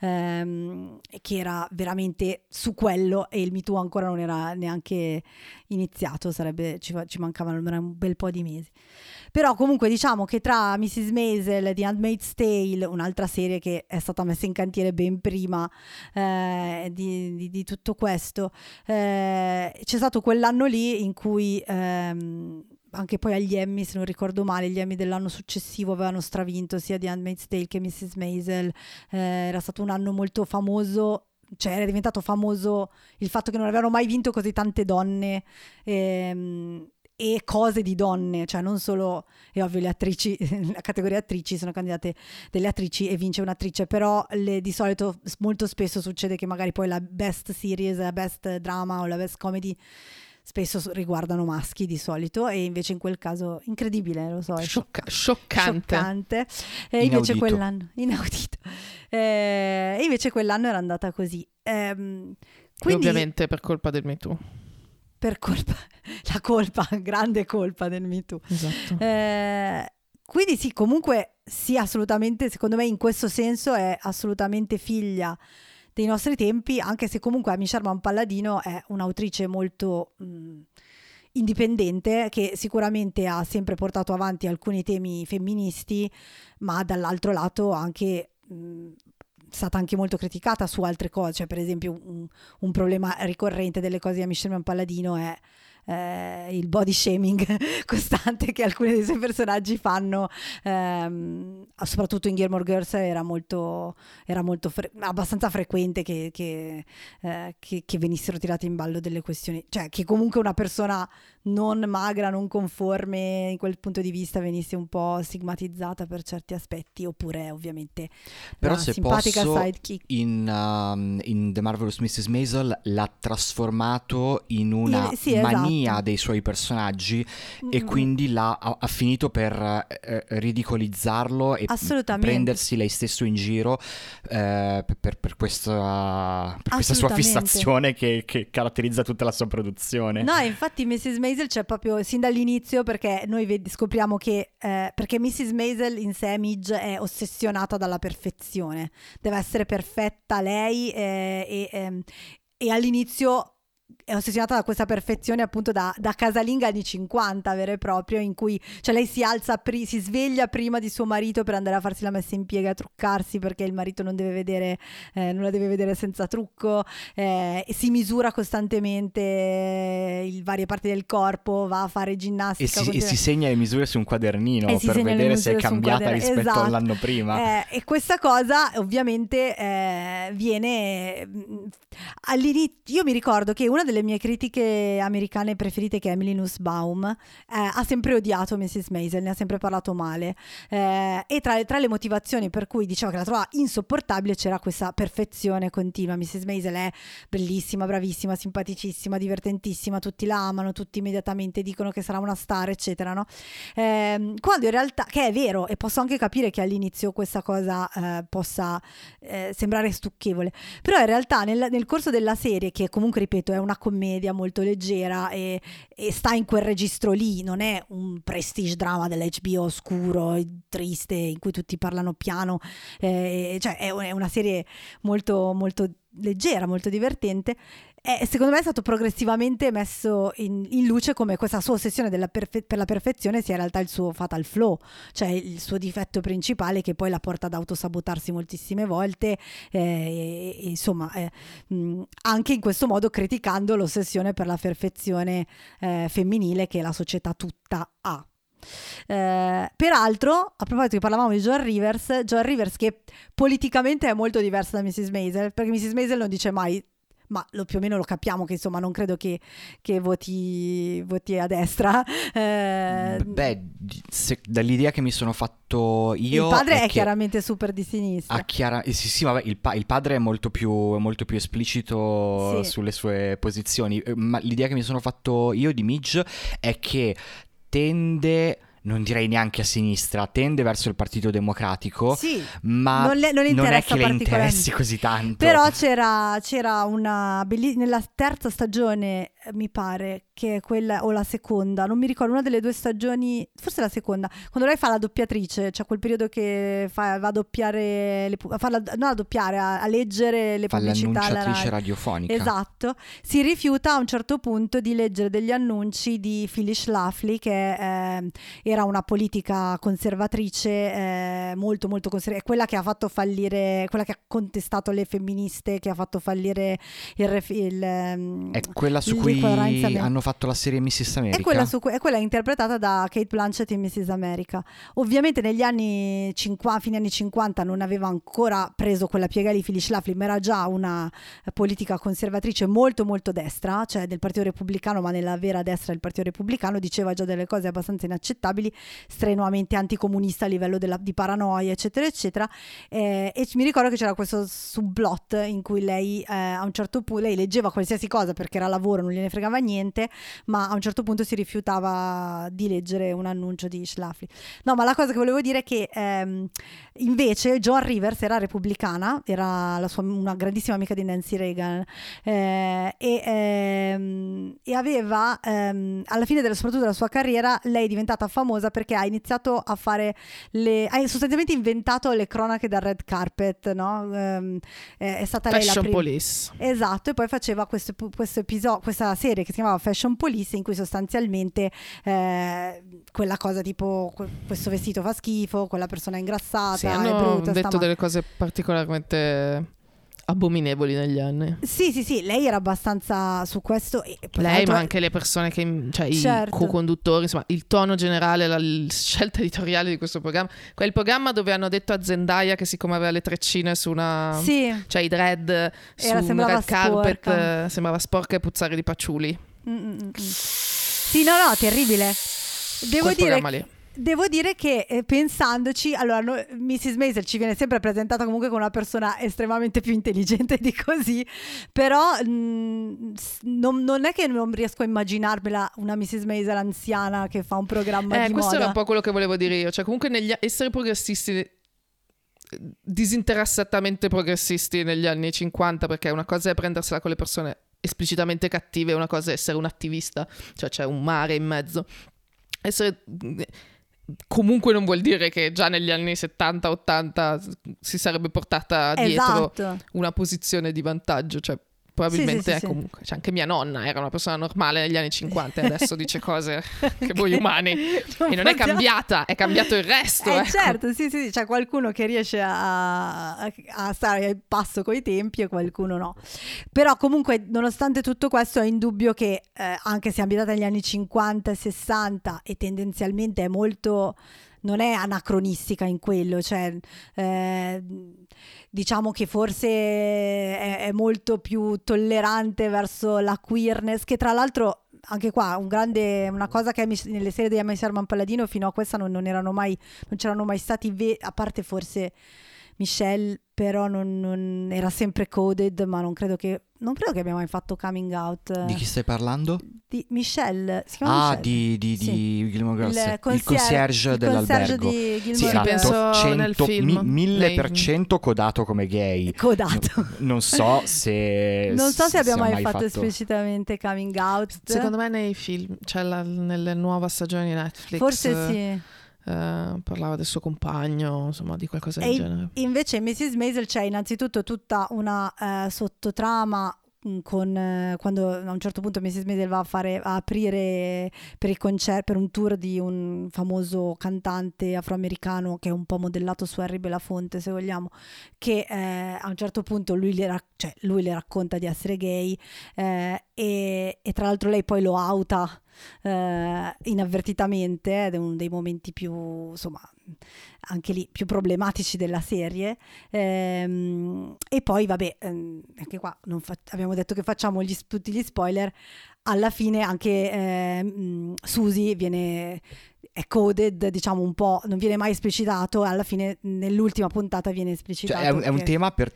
ehm, che era veramente su quello e il MeToo ancora non era neanche iniziato, sarebbe, ci, ci mancavano un bel po' di mesi. Però comunque diciamo che tra Mrs. Maisel di Handmaid's Tale, un'altra serie che è stata messa in cantiere ben prima eh, di, di, di, tutto questo, eh, c'è stato quell'anno lì in cui... Ehm, anche poi agli Emmy, se non ricordo male, gli Emmy dell'anno successivo avevano stravinto sia di Handmaid's Tale che Mrs. Maisel. Eh, era stato un anno molto famoso cioè era diventato famoso il fatto che non avevano mai vinto così tante donne ehm, e cose di donne, cioè non solo, è ovvio, le attrici, la categoria attrici sono candidate delle attrici e vince un'attrice, però le, di solito molto spesso succede che magari poi la best series, la best drama o la best comedy spesso riguardano maschi di solito e invece in quel caso incredibile, lo so, Sciocca- scioccante. scioccante. E invece quell'anno inaudito. Eh, e invece quell'anno era andata così. Eh, quindi, ovviamente per colpa del Me Too per colpa, la colpa, grande colpa del Me Too. Esatto. Eh, quindi sì, comunque sì, assolutamente, secondo me in questo senso è assolutamente figlia dei nostri tempi, anche se comunque Amy Sherman Palladino è un'autrice molto mh, indipendente che sicuramente ha sempre portato avanti alcuni temi femministi, ma dall'altro lato anche mh, stata anche molto criticata su altre cose, cioè per esempio un, un problema ricorrente delle cose di Amish Palladino è eh, il body shaming costante che alcuni dei suoi personaggi fanno, ehm, soprattutto in Gilmore Girls era molto, era molto fre- abbastanza frequente che, che, eh, che, che venissero tirate in ballo delle questioni, cioè che comunque una persona non magra, non conforme in quel punto di vista venisse un po' stigmatizzata per certi aspetti, oppure ovviamente Però se simpatica posso, sidekick. in, um, in The Marvelous Mrs. Maisel l'ha trasformato in una Il- sì, esatto. mania dei suoi personaggi e Mm, quindi l'ha, ha, ha finito per eh, ridicolizzarlo e prendersi lei stesso in giro eh, per, per questa, per questa sua fissazione che, che caratterizza tutta la sua produzione. No, infatti Mrs. Maisel c'è proprio sin dall'inizio perché noi scopriamo che eh, perché Mrs. Maisel in sé Midge è ossessionata dalla perfezione, deve essere perfetta lei eh, e, ehm, e all'inizio è ossessionata da questa perfezione appunto da, da casalinga anni 50 vero e proprio in cui cioè lei si alza pri- si sveglia prima di suo marito per andare a farsi la messa in piega a truccarsi perché il marito non deve vedere eh, non la deve vedere senza trucco eh, si misura costantemente eh, il varie parti del corpo va a fare ginnastica E si, e si segna le misure su un quadernino per le vedere se è cambiata rispetto esatto. all'anno prima. Eh, e questa cosa ovviamente eh, viene mh, all'inizio. Io mi ricordo che una delle mie critiche americane preferite, che è Emily Nussbaum, eh, ha sempre odiato Mrs. Maisel, ne ha sempre parlato male. Eh, e tra, tra le motivazioni per cui diceva che la trovava insopportabile c'era questa perfezione continua. Mrs. Maisel è bellissima, bravissima, simpaticissima, divertentissima, tutti la amano, tutti immediatamente dicono che sarà una star, eccetera. No? Ehm, quando in realtà, che è vero, e posso anche capire che all'inizio questa cosa eh, possa eh, sembrare stucchevole, però in realtà nel, nel corso della serie, che comunque ripeto è una commedia molto leggera e, e sta in quel registro lì, non è un prestige drama dell'HBO oscuro, triste, in cui tutti parlano piano, eh, cioè è, è una serie molto, molto leggera, molto divertente. E secondo me è stato progressivamente messo in, in luce come questa sua ossessione perfe- per la perfezione sia in realtà il suo fatal flow, cioè il suo difetto principale che poi la porta ad autosabotarsi moltissime volte eh, e, e insomma eh, mh, anche in questo modo criticando l'ossessione per la perfezione eh, femminile che la società tutta ha. Eh, peraltro, a proposito che parlavamo di Joan Rivers, Joan Rivers che politicamente è molto diversa da Mrs. Maisel, perché Mrs. Maisel non dice mai ma lo, più o meno lo capiamo che insomma non credo che, che voti, voti a destra. Eh, Beh, se- dall'idea che mi sono fatto io... il padre è, che chiaramente super di sinistra. chiara- eh, sì, sì, vabbè, il, pa- il padre è molto più, è molto più esplicito Sì. sulle sue posizioni, eh, ma l'idea che mi sono fatto io di Midge è che tende, non direi neanche a sinistra, tende verso il Partito Democratico, Sì, ma non le- non non è che le interessi così tanto. Però c'era, c'era una belli- nella terza stagione, mi pare, che è quella o la seconda, non mi ricordo, una delle due stagioni, forse la seconda, quando lei fa la doppiatrice, cioè quel periodo che fa, va a doppiare, le, a farla, non a doppiare, a, a leggere le fa pubblicità l'annunciatrice Rai. radiofonica. Esatto, si rifiuta a un certo punto di leggere degli annunci di Phyllis Schlafly che eh, era una politica conservatrice eh, molto molto conservatrice, quella che ha fatto fallire, quella che ha contestato le femministe, che ha fatto fallire il, il ehm, È quella su l'equivalenza cui hanno fatto la serie Mrs. America. è quella, cui- è quella interpretata da Kate Blanchett in Mrs. America. Ovviamente negli anni 50, fine anni 50 non aveva ancora preso quella piega lì Phyllis Schlafly, ma era già una politica conservatrice molto molto destra, cioè del Partito Repubblicano, ma nella vera destra del Partito Repubblicano, diceva già delle cose abbastanza inaccettabili, strenuamente anticomunista a livello della- di paranoia, eccetera, eccetera. Eh, e mi ricordo che c'era questo subplot in cui lei eh, a un certo punto, lei leggeva qualsiasi cosa perché era lavoro, non gliene fregava niente, ma a un certo punto si rifiutava di leggere un annuncio di Schlafly. No, ma la cosa che volevo dire è che ehm, invece Joan Rivers era repubblicana, era sua, una grandissima amica di Nancy Reagan eh, e, ehm, e aveva ehm, alla fine della, soprattutto della sua carriera lei è diventata famosa perché ha iniziato a fare le ha sostanzialmente inventato le cronache dal red carpet, no? Ehm, è, stata lei la Fashion prima. Police. Esatto, e poi faceva questo, questo episodio, questa serie che si chiamava Fashion Police, in cui sostanzialmente eh, quella cosa tipo que- questo vestito fa schifo, quella persona è ingrassata, Sì, è hanno brutta, sta detto male. delle cose particolarmente abominevoli negli anni. Sì, sì, sì, lei era abbastanza su questo. Lei, ma anche le persone che, cioè Certo. i co-conduttori, insomma, il tono generale, la scelta editoriale di questo programma. Quel programma dove hanno detto a Zendaya che siccome aveva le treccine su una... Sì, Cioè i dread su un red carpet sporca. eh, sembrava sporca e puzzare di patchouli. Mm, mm, mm. Sì, no, no, terribile. Devo Quel dire, programma lì. Devo dire che eh, pensandoci, allora no- Mrs. Maisel ci viene sempre presentata comunque come una persona estremamente più intelligente di così, però mm, s- non, non è che non riesco a immaginarmela una Mrs. Maisel anziana che fa un programma Eh, di questo moda. era un po' quello che volevo dire io. Cioè, comunque, negli, essere progressisti, eh, disinteressatamente progressisti negli anni 50, perché una cosa è prendersela con le persone esplicitamente cattive, una cosa è essere un attivista, cioè c'è un mare in mezzo. Essere. Comunque non vuol dire che già negli anni 70-80 si sarebbe portata dietro Esatto. una posizione di vantaggio, cioè probabilmente Sì, sì, sì, comunque, cioè anche mia nonna era una persona normale negli anni 50 e adesso dice cose che voi umani e non è cambiata, è cambiato il resto. Eh ecco. certo, sì, sì, c'è qualcuno che riesce a, a- a stare al passo coi tempi e qualcuno no. Però comunque, nonostante tutto questo, è indubbio che eh, anche se è ambientata negli anni 50 e 60 e tendenzialmente è molto non è anacronistica in quello, cioè eh, diciamo che forse è, è molto più tollerante verso la queerness, che tra l'altro anche qua un grande, una cosa che nelle serie di Amy Sherman Palladino fino a questa non, non erano mai, non c'erano mai stati, ve- a parte forse Michelle, però non, non- era sempre coded, ma non credo che, non credo che abbia mai fatto coming out. eh, Di chi stai parlando? di Michelle, si chiama Ah, Michelle? di, di, Sì. di Gilmore Girls. Il, concierge- concierge il concierge dell'albergo. di Gilmore Sì, Sì, esatto, penso nel 100, film. mi- 1000% codato come gay. Codato. Non so se... Non so se abbia ha mai, fatto, esplicitamente coming out. Secondo me nei film, cioè la- nelle nuove stagioni di Netflix, Forse sì. Eh, parlava del suo compagno, insomma, di qualcosa del E genere. invece in Mrs. Maisel c'è innanzitutto tutta una eh, sottotrama mh, con eh, quando a un certo punto Mrs. Maisel va a, fare, a aprire per il concerto per un tour di un famoso cantante afroamericano che è un po' modellato su Harry Belafonte se vogliamo che eh, a un certo punto lui le, rac- cioè, lui le racconta di essere gay eh, e, e tra l'altro lei poi lo auta eh, inavvertitamente ed è uno dei momenti più insomma anche lì più problematici della serie Ehm, e poi vabbè ehm, anche qua non fa- abbiamo detto che facciamo gli, tutti gli spoiler alla fine anche ehm, Susie viene è coded diciamo un po' non viene mai esplicitato alla fine nell'ultima puntata viene Cioè, esplicitato è, un, è un tema per...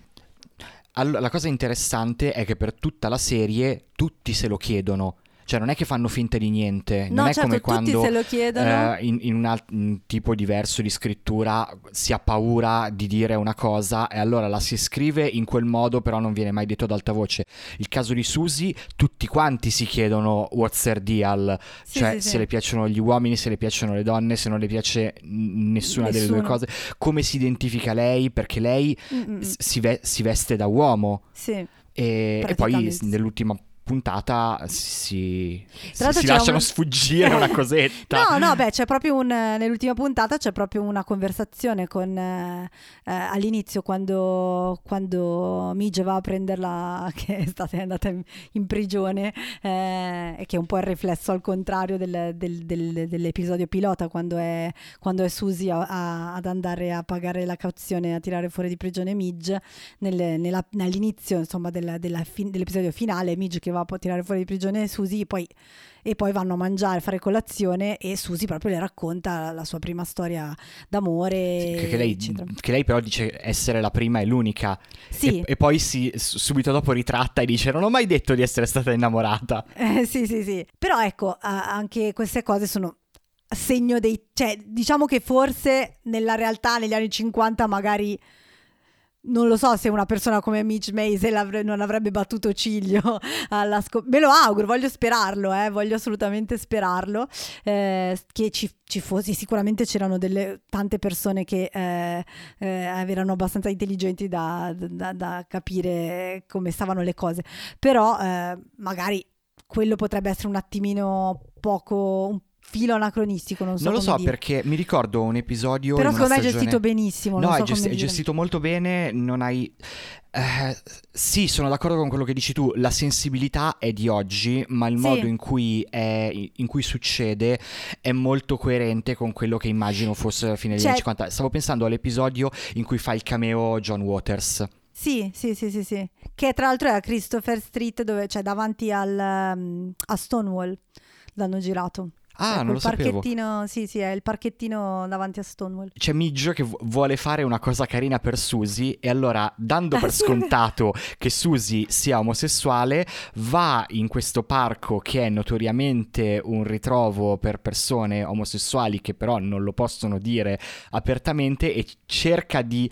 Allora, la cosa interessante è che per tutta la serie tutti se lo chiedono. Cioè, non è che fanno finta di niente. no non è certo come quando se lo chiedono eh, in, in un, alt- un tipo diverso di scrittura si ha paura di dire una cosa e allora la si scrive in quel modo, però non viene mai detto ad alta voce. Il caso di Susie, tutti quanti si chiedono what's her deal, Sì, cioè sì, se sì. le piacciono gli uomini, se le piacciono le donne, se non le piace nessuna delle due Nessuno. cose, come si identifica lei, perché lei si, ve- si veste da uomo sì e, e poi nell'ultima puntata si, si, si lasciano un- sfuggire una cosetta. No, no, beh, c'è proprio un nell'ultima puntata c'è proprio una conversazione con eh, eh, all'inizio quando, quando Midge va a prenderla che è stata andata in, in prigione eh, e che è un po' il riflesso al contrario del- del- del- dell'episodio pilota quando è, quando è Susie a- a- ad andare a pagare la cauzione a tirare fuori di prigione Midge nel- nella- all'inizio insomma della- della fin- dell'episodio finale Midge che va a tirare fuori di prigione Susie poi e poi vanno a mangiare, a fare colazione e Susie proprio le racconta la sua prima storia d'amore. Sì, che, lei, che lei però dice essere la prima e l'unica Sì, e, e poi si, subito dopo ritratta e dice non ho mai detto di essere stata innamorata eh, sì, sì, sì. Però ecco, anche queste cose sono segno dei... Cioè, diciamo che forse nella realtà negli anni 50 magari... Non lo so se una persona come Mitch avre- non avrebbe battuto ciglio alla scop- Me lo auguro, voglio sperarlo, eh, voglio assolutamente sperarlo. eh, che ci, ci fosse, sicuramente c'erano delle, tante persone che eh, eh, erano abbastanza intelligenti da, da- da capire come stavano le cose. Però eh, magari quello potrebbe essere un attimino poco, un- filo anacronistico, non so Non lo so dire. perché mi ricordo un episodio Però secondo me è stagione- gestito benissimo, No, so è, come è gestito molto bene, non hai... eh, sì, sono d'accordo con quello che dici tu, la sensibilità è di oggi, ma il Sì. modo in cui, è- in cui succede è molto coerente con quello che immagino fosse la fine degli Cioè- anni 50. Stavo pensando all'episodio in cui fa il cameo John Waters. Sì, sì, sì, sì, sì. Che tra l'altro è a Christopher Street, dove, cioè davanti al, um, a Stonewall l'hanno girato. Ah, È non lo sapevo. sì, sì, è il parchettino davanti a Stonewall. C'è Midge che vu- vuole fare una cosa carina per Susie e allora, dando Ah, per è scontato che Susie sia omosessuale, va in questo parco che è notoriamente un ritrovo per persone omosessuali che però non lo possono dire apertamente e cerca di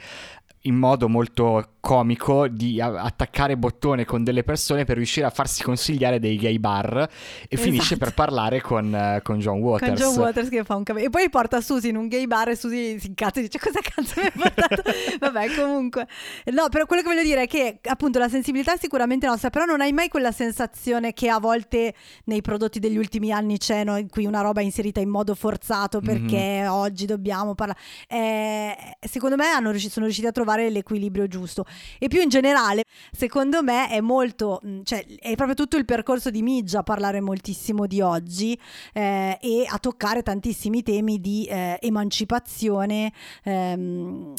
in modo molto comico di attaccare bottone con delle persone per riuscire a farsi consigliare dei gay bar e finisce Esatto. per parlare con, eh, con John Waters. Con John Waters che fa un cameo. E poi porta Susie in un gay bar e Susie si incazza e dice cosa cazzo mi hai portato? Vabbè, comunque. No, però quello che voglio dire è che appunto la sensibilità è sicuramente nostra, però non hai mai quella sensazione che a volte nei prodotti degli ultimi anni c'è, no, in cui una roba è inserita in modo forzato perché oggi dobbiamo parlare. Eh, secondo me hanno riuscito- sono riusciti a trovare l'equilibrio giusto. E più in generale, secondo me è molto, mh, cioè è proprio tutto il percorso di Midge a parlare moltissimo di oggi eh, e a toccare tantissimi temi di eh, emancipazione. ehm,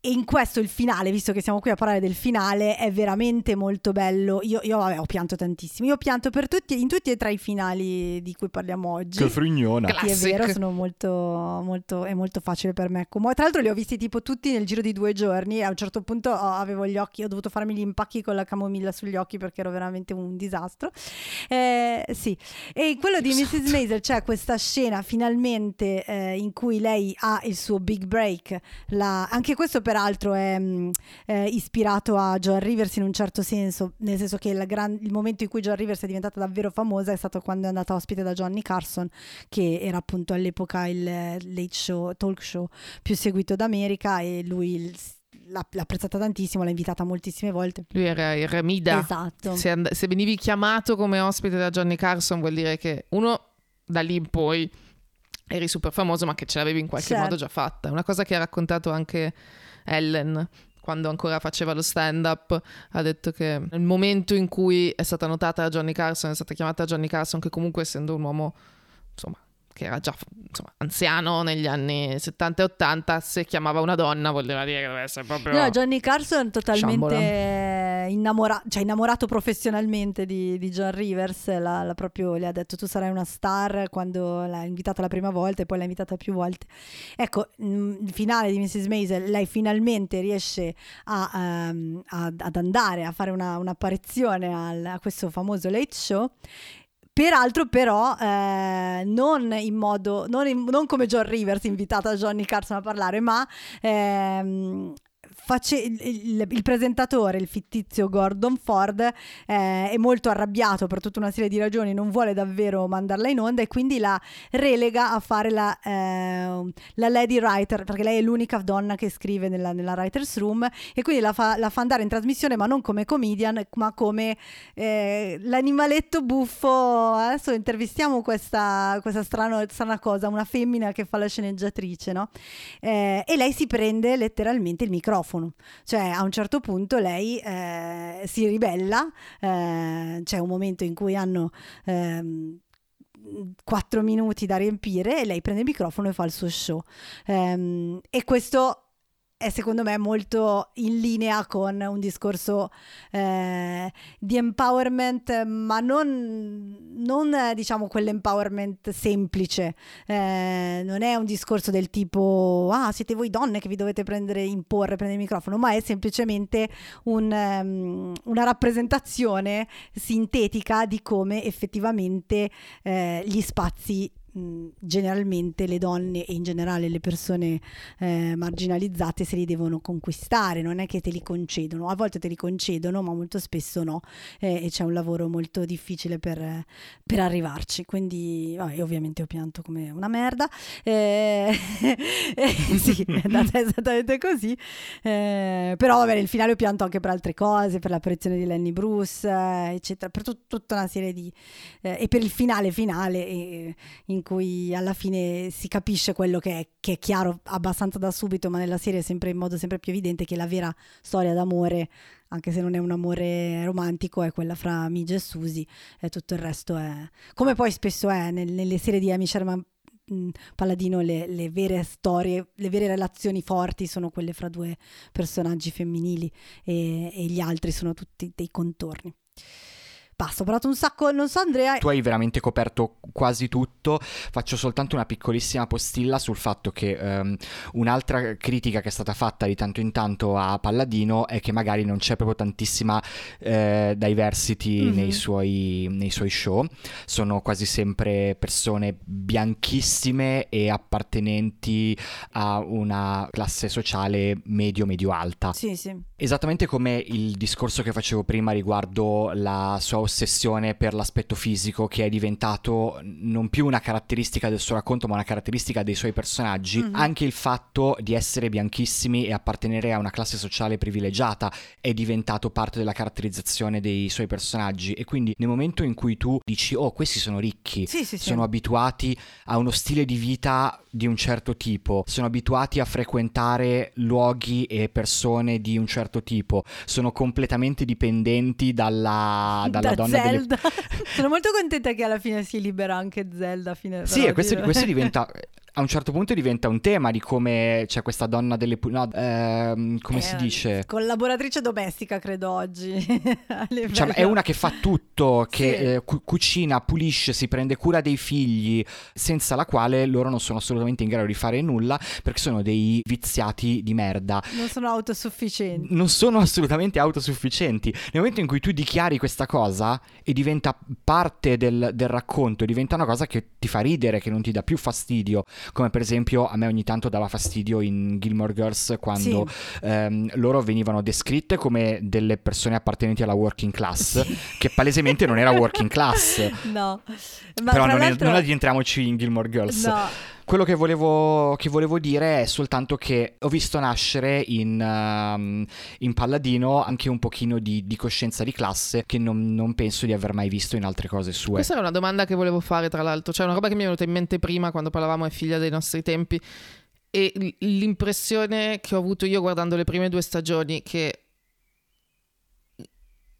e in questo il finale, visto che siamo qui a parlare del finale, è veramente molto bello. Io, io vabbè, ho pianto tantissimo. Io ho pianto per tutti, in tutti e tre i finali di cui parliamo oggi. Che frignona. Sì, è vero, sono molto, molto, è molto facile per me. commuo- Tra l'altro li ho visti tipo tutti nel giro di due giorni e a un certo punto ho- avevo gli occhi, ho dovuto farmi gli impacchi con la camomilla sugli occhi perché ero veramente un disastro. Eh, sì, e quello di Mrs. Maisel c'è questa scena finalmente eh, in cui lei ha il suo big break. La- Anche questo peraltro è mh, eh, ispirato a Joan Rivers in un certo senso, nel senso che la gran- il momento in cui Joan Rivers è diventata davvero famosa è stato quando è andata ospite da Johnny Carson che era appunto all'epoca il late show, talk show più seguito d'America e lui il- l'ha, l'ha apprezzata tantissimo, l'ha invitata moltissime volte. Lui era il Remida. Esatto. Se, and- se venivi chiamato come ospite da Johnny Carson vuol dire che uno da lì in poi eri super famoso ma che ce l'avevi in qualche Certo. modo già fatta. Una cosa che ha raccontato anche Ellen quando ancora faceva lo stand up ha detto che nel momento in cui è stata notata Johnny Carson è stata chiamata Johnny Carson che comunque essendo un uomo insomma che era già insomma, anziano negli anni 70 e 80 se chiamava una donna voleva dire che doveva essere proprio No, Johnny Carson totalmente Sciambola. innamora- cioè innamorato professionalmente di, di John Rivers, l'ha, l'ha proprio, le ha detto tu sarai una star quando l'ha invitata la prima volta e poi l'ha invitata più volte. Ecco, il finale di Mrs. Maisel, lei finalmente riesce a, ehm, ad, ad andare a fare una, un'apparizione al- a questo famoso late show. Peraltro, però, eh, non in modo, non, in- non come John Rivers invitata Johnny Carson a parlare, ma ehm, face- il, il- presentatore, il fittizio Gordon Ford, eh, è molto arrabbiato per tutta una serie di ragioni, non vuole davvero mandarla in onda e quindi la relega a fare la, eh, la lady writer, perché lei è l'unica donna che scrive nella, nella writer's room e quindi la fa, la fa andare in trasmissione, ma non come comedian, ma come eh, l'animaletto buffo. Adesso intervistiamo questa, questa strano- strana cosa, una femmina che fa la sceneggiatrice, no? Eh, e lei si prende letteralmente il microfono. Cioè, a un certo punto lei eh, si ribella, eh, c'è un momento in cui hanno ehm, quattro minuti da riempire e lei prende il microfono e fa il suo show. Ehm, e questo è secondo me molto in linea con un discorso eh, di empowerment, ma non, non diciamo quell'empowerment semplice. Eh, non è un discorso del tipo ah siete voi donne che vi dovete prendere imporre prendere il microfono ma è semplicemente un, ehm, una rappresentazione sintetica di come effettivamente eh, gli spazi generalmente le donne e in generale le persone eh, marginalizzate se li devono conquistare, non è che te li concedono, a volte te li concedono ma molto spesso no eh, e c'è un lavoro molto difficile per, per arrivarci, quindi vabbè, ovviamente ho pianto come una merda, eh, sì, è andata esattamente così, eh, però vabbè nel finale ho pianto anche per altre cose, per l'apparizione di Lenny Bruce, eh, eccetera, per tut- tutta una serie di... eh, e per il finale finale in cui alla fine si capisce quello che è, che è chiaro abbastanza da subito, ma nella serie sempre in modo sempre più evidente che la vera storia d'amore, anche se non è un amore romantico, è quella fra Midge e Susie e tutto il resto è come poi spesso è nel- nelle serie di Amy Sherman mh, Palladino le, le vere storie, le vere relazioni forti sono quelle fra due personaggi femminili e, e gli altri sono tutti dei contorni. Basta, ho parlato un sacco, non so Andrea, Tu hai veramente coperto quasi tutto, faccio soltanto una piccolissima postilla sul fatto che ehm, un'altra critica che è stata fatta di tanto in tanto a Palladino è che magari non c'è proprio tantissima eh, diversity Mhm. nei, suoi, nei suoi show, sono quasi sempre persone bianchissime e appartenenti a una classe sociale medio-medio-alta. sì sì, Esattamente come il discorso che facevo prima riguardo la sua ossessione per l'aspetto fisico, che è diventato non più una caratteristica del suo racconto, ma una caratteristica dei suoi personaggi, Mhm. anche il fatto di essere bianchissimi e appartenere a una classe sociale privilegiata è diventato parte della caratterizzazione dei suoi personaggi. E quindi nel momento in cui tu dici, oh, questi sono ricchi, sì, sì, sì. sono abituati a uno stile di vita di un certo tipo, sono abituati a frequentare luoghi e persone di un certo tipo, sono completamente dipendenti dalla, dalla da donna delle... Zelda. Sono molto contenta che alla fine si libera anche Zelda. Fine, Sì, e questo, questo diventa... A un certo punto diventa un tema di come c'è questa donna delle... pu- No, ehm, come Eh, si dice? Collaboratrice domestica, credo oggi. Cioè, è una che fa tutto, che Sì. eh, cu- cucina, pulisce, si prende cura dei figli, senza la quale loro non sono assolutamente in grado di fare nulla perché sono dei viziati di merda. Non sono autosufficienti. Non sono assolutamente autosufficienti. Nel momento in cui tu dichiari questa cosa e diventa parte del, del racconto, diventa una cosa che ti fa ridere, che non ti dà più fastidio, come per esempio a me ogni tanto dava fastidio in Gilmore Girls quando ehm, loro venivano descritte come delle persone appartenenti alla working class, che palesemente non era working class. No. Ma Però non, è- non addentriamoci in Gilmore Girls. No, Quello che volevo, che volevo dire è soltanto che ho visto nascere in, ehm, in Palladino anche un pochino di, di coscienza di classe che non, non penso di aver mai visto in altre cose sue. Questa era una domanda che volevo fare, tra l'altro. Cioè, una roba che mi è venuta in mente prima quando parlavamo è figlia dei nostri tempi. E l'impressione che ho avuto io guardando le prime due stagioni, che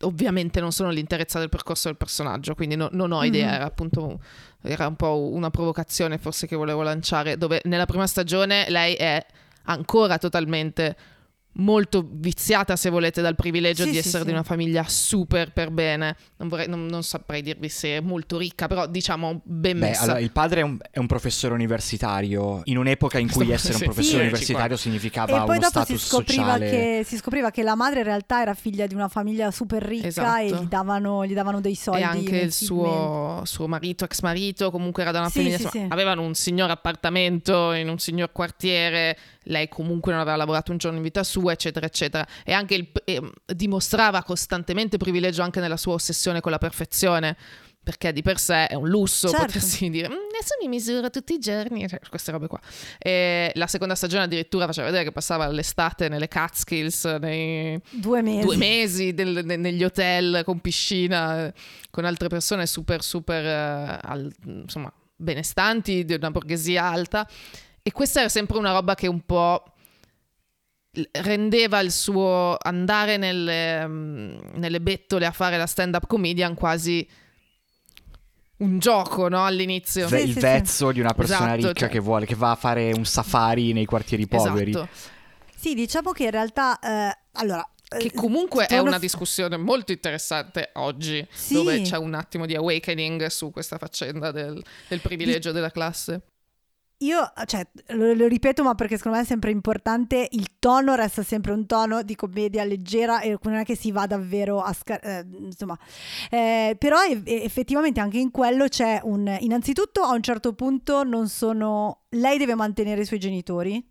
ovviamente non sono l'interezza del percorso del personaggio, quindi no- non ho idea, Mhm. era appunto era un po' una provocazione forse che volevo lanciare, dove nella prima stagione lei è ancora totalmente molto viziata, se volete, dal privilegio Sì, di sì, essere sì. di una famiglia super per bene. Non, vorrei- non- non saprei dirvi se è molto ricca, però diciamo ben Beh, messa. allora, il padre è un, è un professore universitario in un'epoca in cui Sì. essere un professore Sì. universitario significava E poi uno dopo si status scopriva, sociale. che, si scopriva che la madre in realtà era figlia di una famiglia super ricca Esatto. e gli davano, gli davano dei soldi. e anche il suo, suo marito, ex marito, comunque era da una Sì, famiglia. sì, insomma, sì. Avevano un signor appartamento in un signor quartiere. Lei comunque non aveva lavorato un giorno in vita sua, eccetera, eccetera. E anche il, ehm, dimostrava costantemente privilegio anche nella sua ossessione con la perfezione. Perché di per sé è un lusso Certo. potersi dire "Mm, adesso mi misuro tutti i giorni, cioè, queste robe qua. E la seconda stagione addirittura faceva vedere che passava l'estate nelle Catskills, nei, Due mesi. due mesi del- ne- negli hotel con piscina, eh, con altre persone super, super, eh, al- insomma, benestanti, di una borghesia alta. E questa era sempre una roba che un po' rendeva il suo andare nelle, mm, nelle bettole a fare la stand-up comedian quasi un gioco, no? All'inizio. Sì, il sì, vezzo di una persona Esatto, ricca cioè- che vuole, che va a fare un safari nei quartieri poveri. Esatto. Sì, diciamo che in realtà... eh, allora... Che eh, comunque è una f- discussione molto interessante oggi, Sì. dove c'è un attimo di awakening su questa faccenda del, del privilegio della classe. Io, cioè, lo, lo ripeto, ma perché secondo me è sempre importante, il tono resta sempre un tono di commedia leggera e non è che si va davvero a... scar- eh, insomma, Eh, però effettivamente anche in quello c'è un... Innanzitutto a un certo punto non sono lei deve mantenere i suoi genitori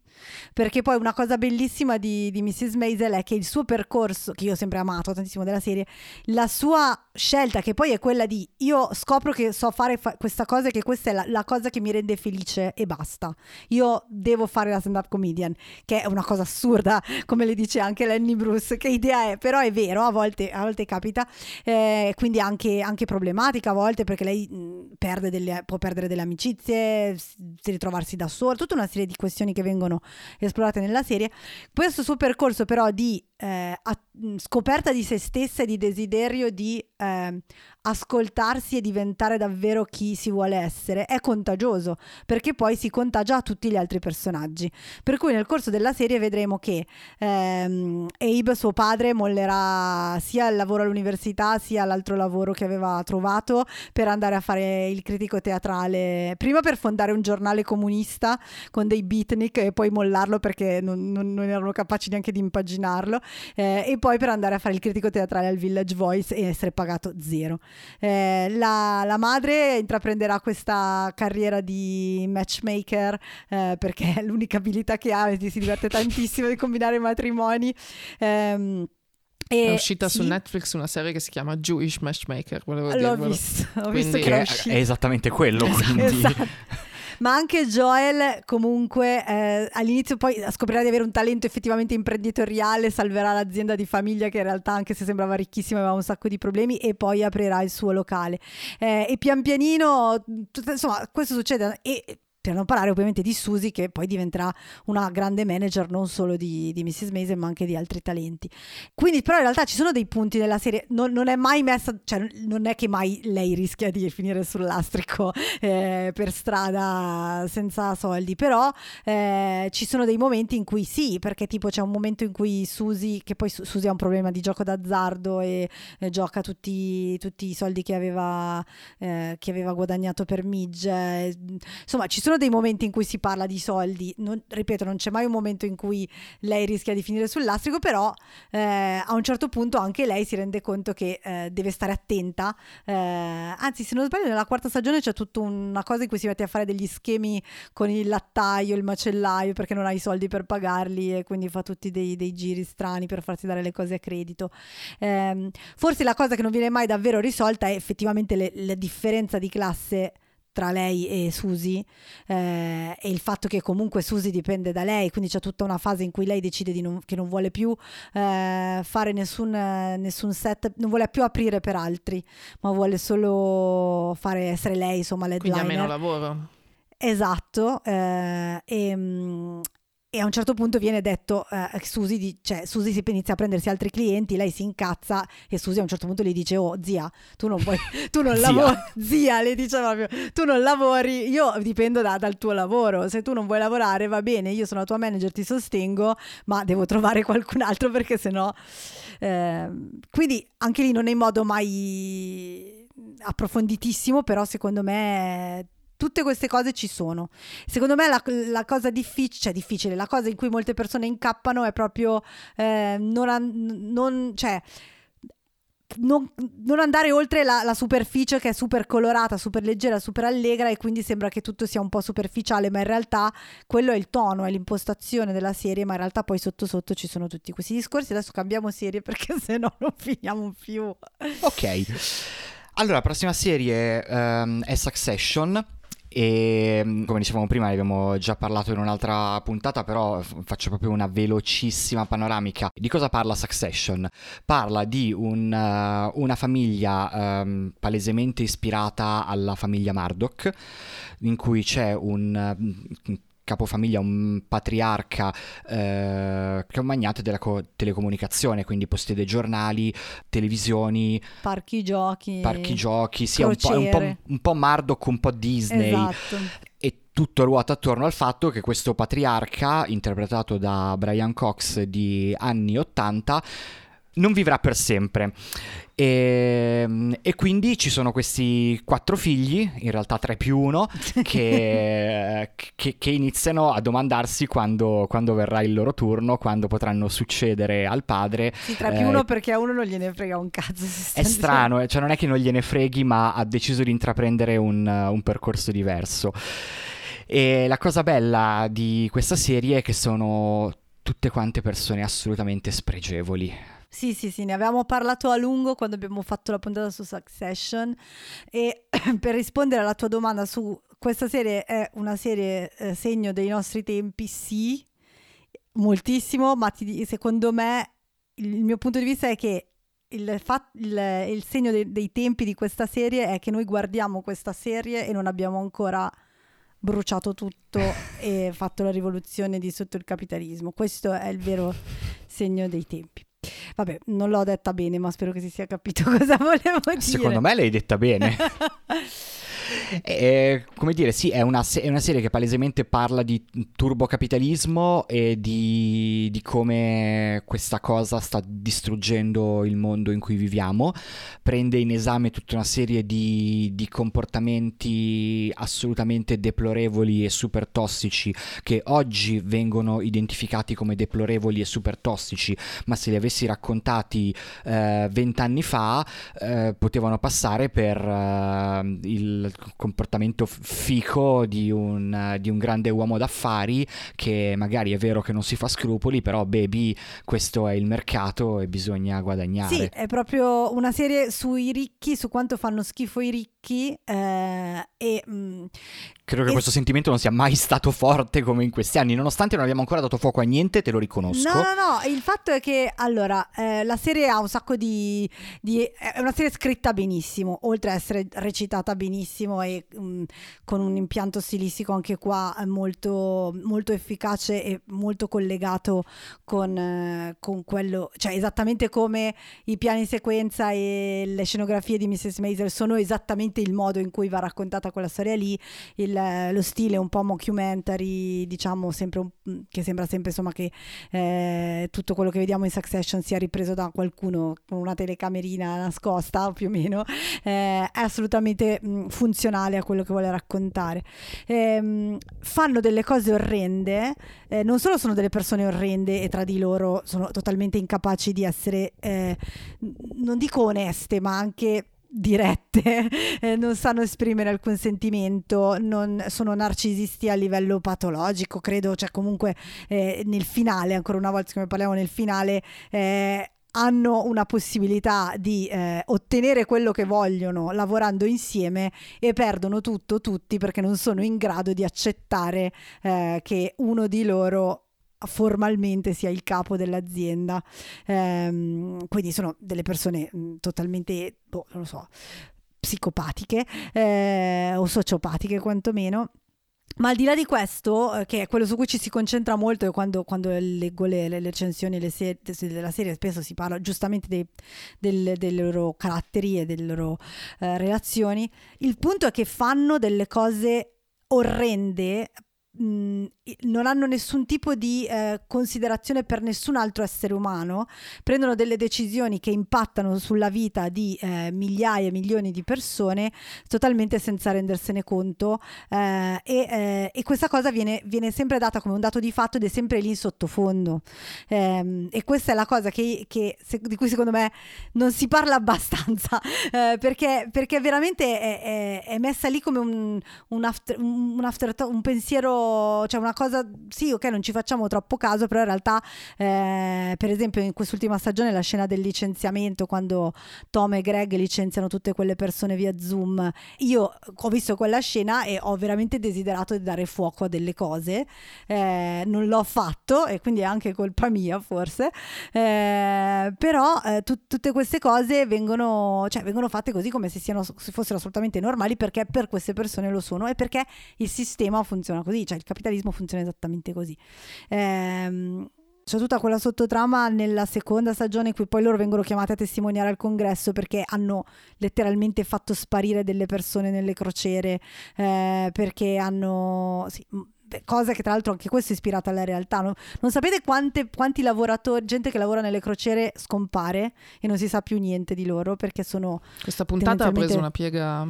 perché poi una cosa bellissima di, di Mrs. Maisel è che il suo percorso, che io ho sempre amato tantissimo della serie, la sua scelta, che poi è quella di io scopro che so fare fa- questa cosa e che questa è la, la, cosa che mi rende felice e basta. Io devo fare la stand-up comedian, che è una cosa assurda, come le dice anche Lenny Bruce, che idea è, però è vero, a volte, a volte capita, eh, quindi anche, anche, problematica a volte perché lei mh, perde delle, può perdere delle amicizie, ritrovarsi da sola, tutta una serie di questioni che vengono esplorate nella serie. Questo suo percorso però di eh, a, scoperta di se stessa e di desiderio di eh, ascoltarsi e diventare davvero chi si vuole essere è contagioso perché poi si contagia a tutti gli altri personaggi. Per cui nel corso della serie vedremo che ehm, Abe, suo padre, mollerà sia il lavoro all'università sia l'altro lavoro che aveva trovato per andare a fare il critico teatrale, prima per fondare un giornale comunista con dei beatnik e poi mollarlo perché non, non, non erano capaci neanche di impaginarlo eh, e poi per andare a fare il critico teatrale al Village Voice e essere pagato zero. Eh, la, la, madre intraprenderà questa carriera di matchmaker eh, perché è l'unica abilità che ha e si diverte tantissimo di combinare matrimoni. Um, è uscita sì. su Netflix una serie che si chiama Jewish Matchmaker. L'ho dirvelo. visto, ho quindi... visto che, che è, è, esattamente quello. Quindi... esatto ma anche Joel comunque eh, all'inizio poi scoprirà di avere un talento effettivamente imprenditoriale, salverà l'azienda di famiglia che in realtà anche se sembrava ricchissima aveva un sacco di problemi e poi aprirà il suo locale. Eh, e pian pianino, insomma, questo succede e per non parlare ovviamente di Susie che poi diventerà una grande manager non solo di, di Mrs. Mason ma anche di altri talenti. Quindi però in realtà ci sono dei punti nella serie, non, non è mai messa, cioè non è che mai lei rischia di finire sul lastrico eh, per strada senza soldi, però eh, ci sono dei momenti in cui sì, perché tipo c'è un momento in cui Susie, che poi Susie ha un problema di gioco d'azzardo e eh, gioca tutti, tutti, i soldi che aveva, eh, che aveva guadagnato per Midge, insomma ci sono sono dei momenti in cui si parla di soldi, non, ripeto, non c'è mai un momento in cui lei rischia di finire sul lastrico, però eh, a un certo punto anche lei si rende conto che eh, deve stare attenta. Eh, anzi, se non sbaglio, nella quarta stagione c'è tutta una cosa in cui si mette a fare degli schemi con il lattaio, il macellaio, perché non ha i soldi per pagarli e quindi fa tutti dei, dei giri strani per farsi dare le cose a credito. Ehm, forse la cosa che non viene mai davvero risolta è effettivamente le, la differenza di classe tra lei e Susi eh, e il fatto che comunque Susi dipende da lei, quindi c'è tutta una fase in cui lei decide di non, che non vuole più eh, fare nessun, nessun set, non vuole più aprire per altri, ma vuole solo fare, essere lei, insomma, l'headliner. Quindi ha meno lavoro. Esatto, eh, e, mm, e a un certo punto viene detto eh, Susi, di, cioè Susi si inizia a prendersi altri clienti, lei si incazza e Susi a un certo punto gli dice oh zia, tu non, puoi, tu non lavori, zia le dice proprio, tu non lavori, io dipendo da, dal tuo lavoro, se tu non vuoi lavorare va bene, io sono la tua manager, ti sostengo, ma devo trovare qualcun altro perché sennò... Eh, quindi anche lì non è in modo mai approfonditissimo, però secondo me tutte queste cose ci sono. Secondo me la, la cosa difficile, cioè difficile, la cosa in cui molte persone incappano è proprio eh, non, non, cioè, non, non, andare oltre la, la, superficie che è super colorata, super leggera, super allegra e quindi sembra che tutto sia un po' superficiale, ma in realtà quello è il tono, è l'impostazione della serie, ma in realtà poi sotto sotto ci sono tutti questi discorsi. Adesso cambiamo serie perché se no non finiamo più. Ok. Allora, la prossima serie um, è Succession e mm, come dicevamo prima, ne abbiamo già parlato in un'altra puntata, però faccio proprio una velocissima panoramica. Di cosa parla Succession? Parla di un, uh, una famiglia um, palesemente ispirata alla famiglia Murdoch, in cui c'è un uh, capofamiglia, un patriarca eh, che è un magnate della co- telecomunicazione, quindi possiede giornali, televisioni, parchi giochi, parchi giochi, sì, un po', un, po', un po' Murdoch, un po' Disney. Esatto. E tutto ruota attorno al fatto che questo patriarca, interpretato da Brian Cox di anni 80, non vivrà per sempre. E, ehm, e, quindi ci sono questi quattro figli, in realtà tre più uno, che, che, che iniziano a domandarsi quando, quando, verrà il loro turno, quando potranno succedere al padre. Sì, tre più eh, uno perché a uno non gliene frega un cazzo. È strano, cioè non è che non gliene freghi, ma ha deciso di intraprendere un, un percorso diverso. E la cosa bella di questa serie è che sono tutte quante persone assolutamente spregevoli. Sì, sì, sì, ne avevamo parlato a lungo quando abbiamo fatto la puntata su Succession e per rispondere alla tua domanda su questa serie è una serie eh, segno dei nostri tempi, sì, moltissimo, ma ti, secondo me il mio punto di vista è che il, fat, il, il segno de, dei tempi di questa serie è che noi guardiamo questa serie e non abbiamo ancora bruciato tutto e fatto la rivoluzione di sotto il capitalismo. Questo è il vero segno dei tempi. Vabbè, non l'ho detta bene, ma spero che si sia capito cosa volevo dire. Secondo me l'hai detta bene. E, come dire, sì, è una, è una, serie che palesemente parla di turbocapitalismo e di, di, come questa cosa sta distruggendo il mondo in cui viviamo. Prende in esame tutta una serie di, di comportamenti assolutamente deplorevoli e super tossici che oggi vengono identificati come deplorevoli e super tossici, ma se li avessi raccontati eh, vent'anni eh, fa eh, potevano passare per eh, il comportamento fico di un, di un, grande uomo d'affari che magari è vero che non si fa scrupoli, però baby, questo è il mercato e bisogna guadagnare. Sì, è proprio una serie sui ricchi, su quanto fanno schifo i ricchi eh, e... Mh, mm, Credo che e... questo sentimento non sia mai stato forte come in questi anni, nonostante non abbiamo ancora dato fuoco a niente, te lo riconosco. No, no, no, il fatto è che allora eh, la serie ha un sacco di, di, è una serie scritta benissimo, oltre a essere recitata benissimo e mh, mm, con un impianto stilistico anche qua molto, molto efficace e molto collegato con, eh, con quello, cioè esattamente come i piani sequenza e le scenografie di Mrs. Maisel sono esattamente il modo in cui va raccontata quella storia lì. Il, lo stile un po' mockumentary, diciamo, sempre un, che sembra sempre insomma che eh, tutto quello che vediamo in Succession sia ripreso da qualcuno con una telecamerina nascosta più o meno, eh, è assolutamente mh, funzionale a quello che vuole raccontare. Eh, fanno delle cose orrende, eh, non solo sono delle persone orrende e tra di loro sono totalmente incapaci di essere, eh, non dico oneste, ma anche dirette, eh, non sanno esprimere alcun sentimento, non, sono narcisisti a livello patologico, credo, cioè comunque eh, nel finale, ancora una volta come parliamo nel finale, eh, hanno una possibilità di eh, ottenere quello che vogliono lavorando insieme e perdono tutto tutti perché non sono in grado di accettare eh, che uno di loro formalmente sia il capo dell'azienda. Ehm, quindi sono delle persone mm, totalmente, boh, non lo so, psicopatiche eh, o sociopatiche quantomeno. Ma al di là di questo, eh, che è quello su cui ci si concentra molto, e quando, quando leggo le, le recensioni le ser- della serie, spesso si parla giustamente dei, del, dei loro caratteri e delle loro eh, relazioni, il punto è che fanno delle cose orrende non hanno nessun tipo di eh, considerazione per nessun altro essere umano, prendono delle decisioni che impattano sulla vita di eh, migliaia milioni di persone totalmente senza rendersene conto eh, e, eh, e, questa cosa viene, viene, sempre data come un dato di fatto ed è sempre lì in sottofondo. Ehm, e questa è la cosa che, che, di cui secondo me non si parla abbastanza eh, perché, perché veramente è, è, è, messa lì come un, un, after, un, after, un pensiero, cioè una cosa, sì, ok, non ci facciamo troppo caso, però in realtà, eh, per esempio, in quest'ultima stagione la scena del licenziamento, quando Tom e Greg licenziano tutte quelle persone via Zoom, io ho visto quella scena e ho veramente desiderato di dare fuoco a delle cose, eh, non l'ho fatto e quindi è anche colpa mia forse, eh, però eh, tu, tutte queste cose vengono, cioè, vengono fatte così come se, siano, se fossero assolutamente normali perché per queste persone lo sono e perché il sistema funziona così, cioè il capitalismo funziona esattamente così. Ehm, c'è tutta quella sottotrama nella seconda stagione in cui poi loro vengono chiamati a testimoniare al congresso perché hanno letteralmente fatto sparire delle persone nelle crociere, eh, perché hanno... Sì, cosa che tra l'altro anche questo è ispirata alla realtà. Non, non sapete quante, quanti lavoratori, gente che lavora nelle crociere scompare e non si sa più niente di loro perché sono... Questa puntata ha preso una piega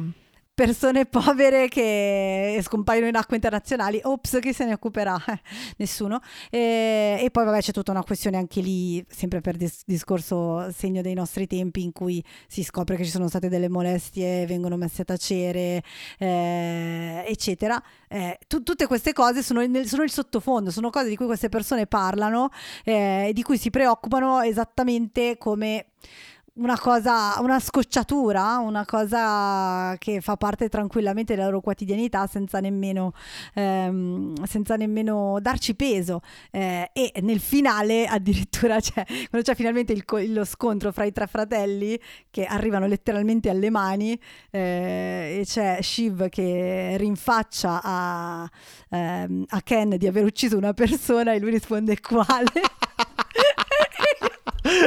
persone povere che scompaiono in acque internazionali. Ops, chi se ne occuperà? Nessuno. E, e, poi vabbè c'è tutta una questione anche lì, sempre per dis- discorso segno dei nostri tempi, in cui si scopre che ci sono state delle molestie, vengono messe a tacere, eh, eccetera. Eh, tu- tutte queste cose sono, nel, sono, il sottofondo, sono cose di cui queste persone parlano eh, e di cui si preoccupano esattamente come una cosa, una scocciatura, una cosa che fa parte tranquillamente della loro quotidianità senza nemmeno, ehm, senza nemmeno darci peso. Eh, e nel finale addirittura c'è, quando c'è finalmente il, lo scontro fra i tre fratelli che arrivano letteralmente alle mani eh, e c'è Shiv che rinfaccia a, ehm, a Ken di aver ucciso una persona e lui risponde quale?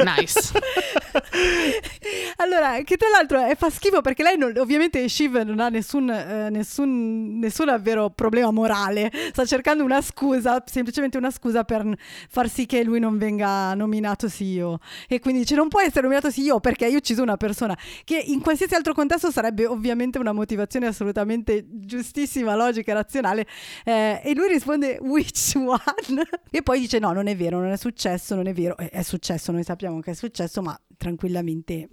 Nice. allora, che tra l'altro è, fa schifo perché lei non, ovviamente Shiv non ha nessun, eh, nessun, nessun vero problema morale, sta cercando una scusa, semplicemente una scusa per far sì che lui non venga nominato CEO e quindi dice non può essere nominato CEO perché hai ucciso una persona. Che in qualsiasi altro contesto sarebbe ovviamente una motivazione assolutamente giustissima, logica, razionale. Eh, e lui risponde which one? e poi dice no non è vero, non è successo, non è vero, è, è successo, noi sappiamo che è successo ma tranquillamente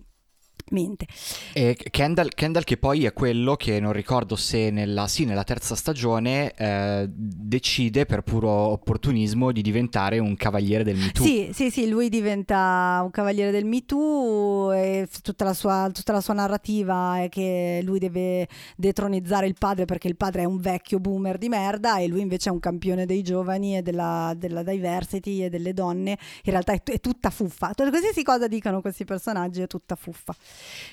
mente. E Kendall, Kendall, che poi è quello che non ricordo se nella, sì, nella terza stagione eh, decide per puro opportunismo di diventare un cavaliere del MeToo. Sì, sì, sì, lui diventa un cavaliere del MeToo e tutta la sua, tutta la sua narrativa è che lui deve detronizzare il padre perché il padre è un vecchio boomer di merda e lui invece è un campione dei giovani e della, della diversity e delle donne. In realtà è, è tutta fuffa. Qualsiasi cosa dicano questi personaggi è tutta fuffa.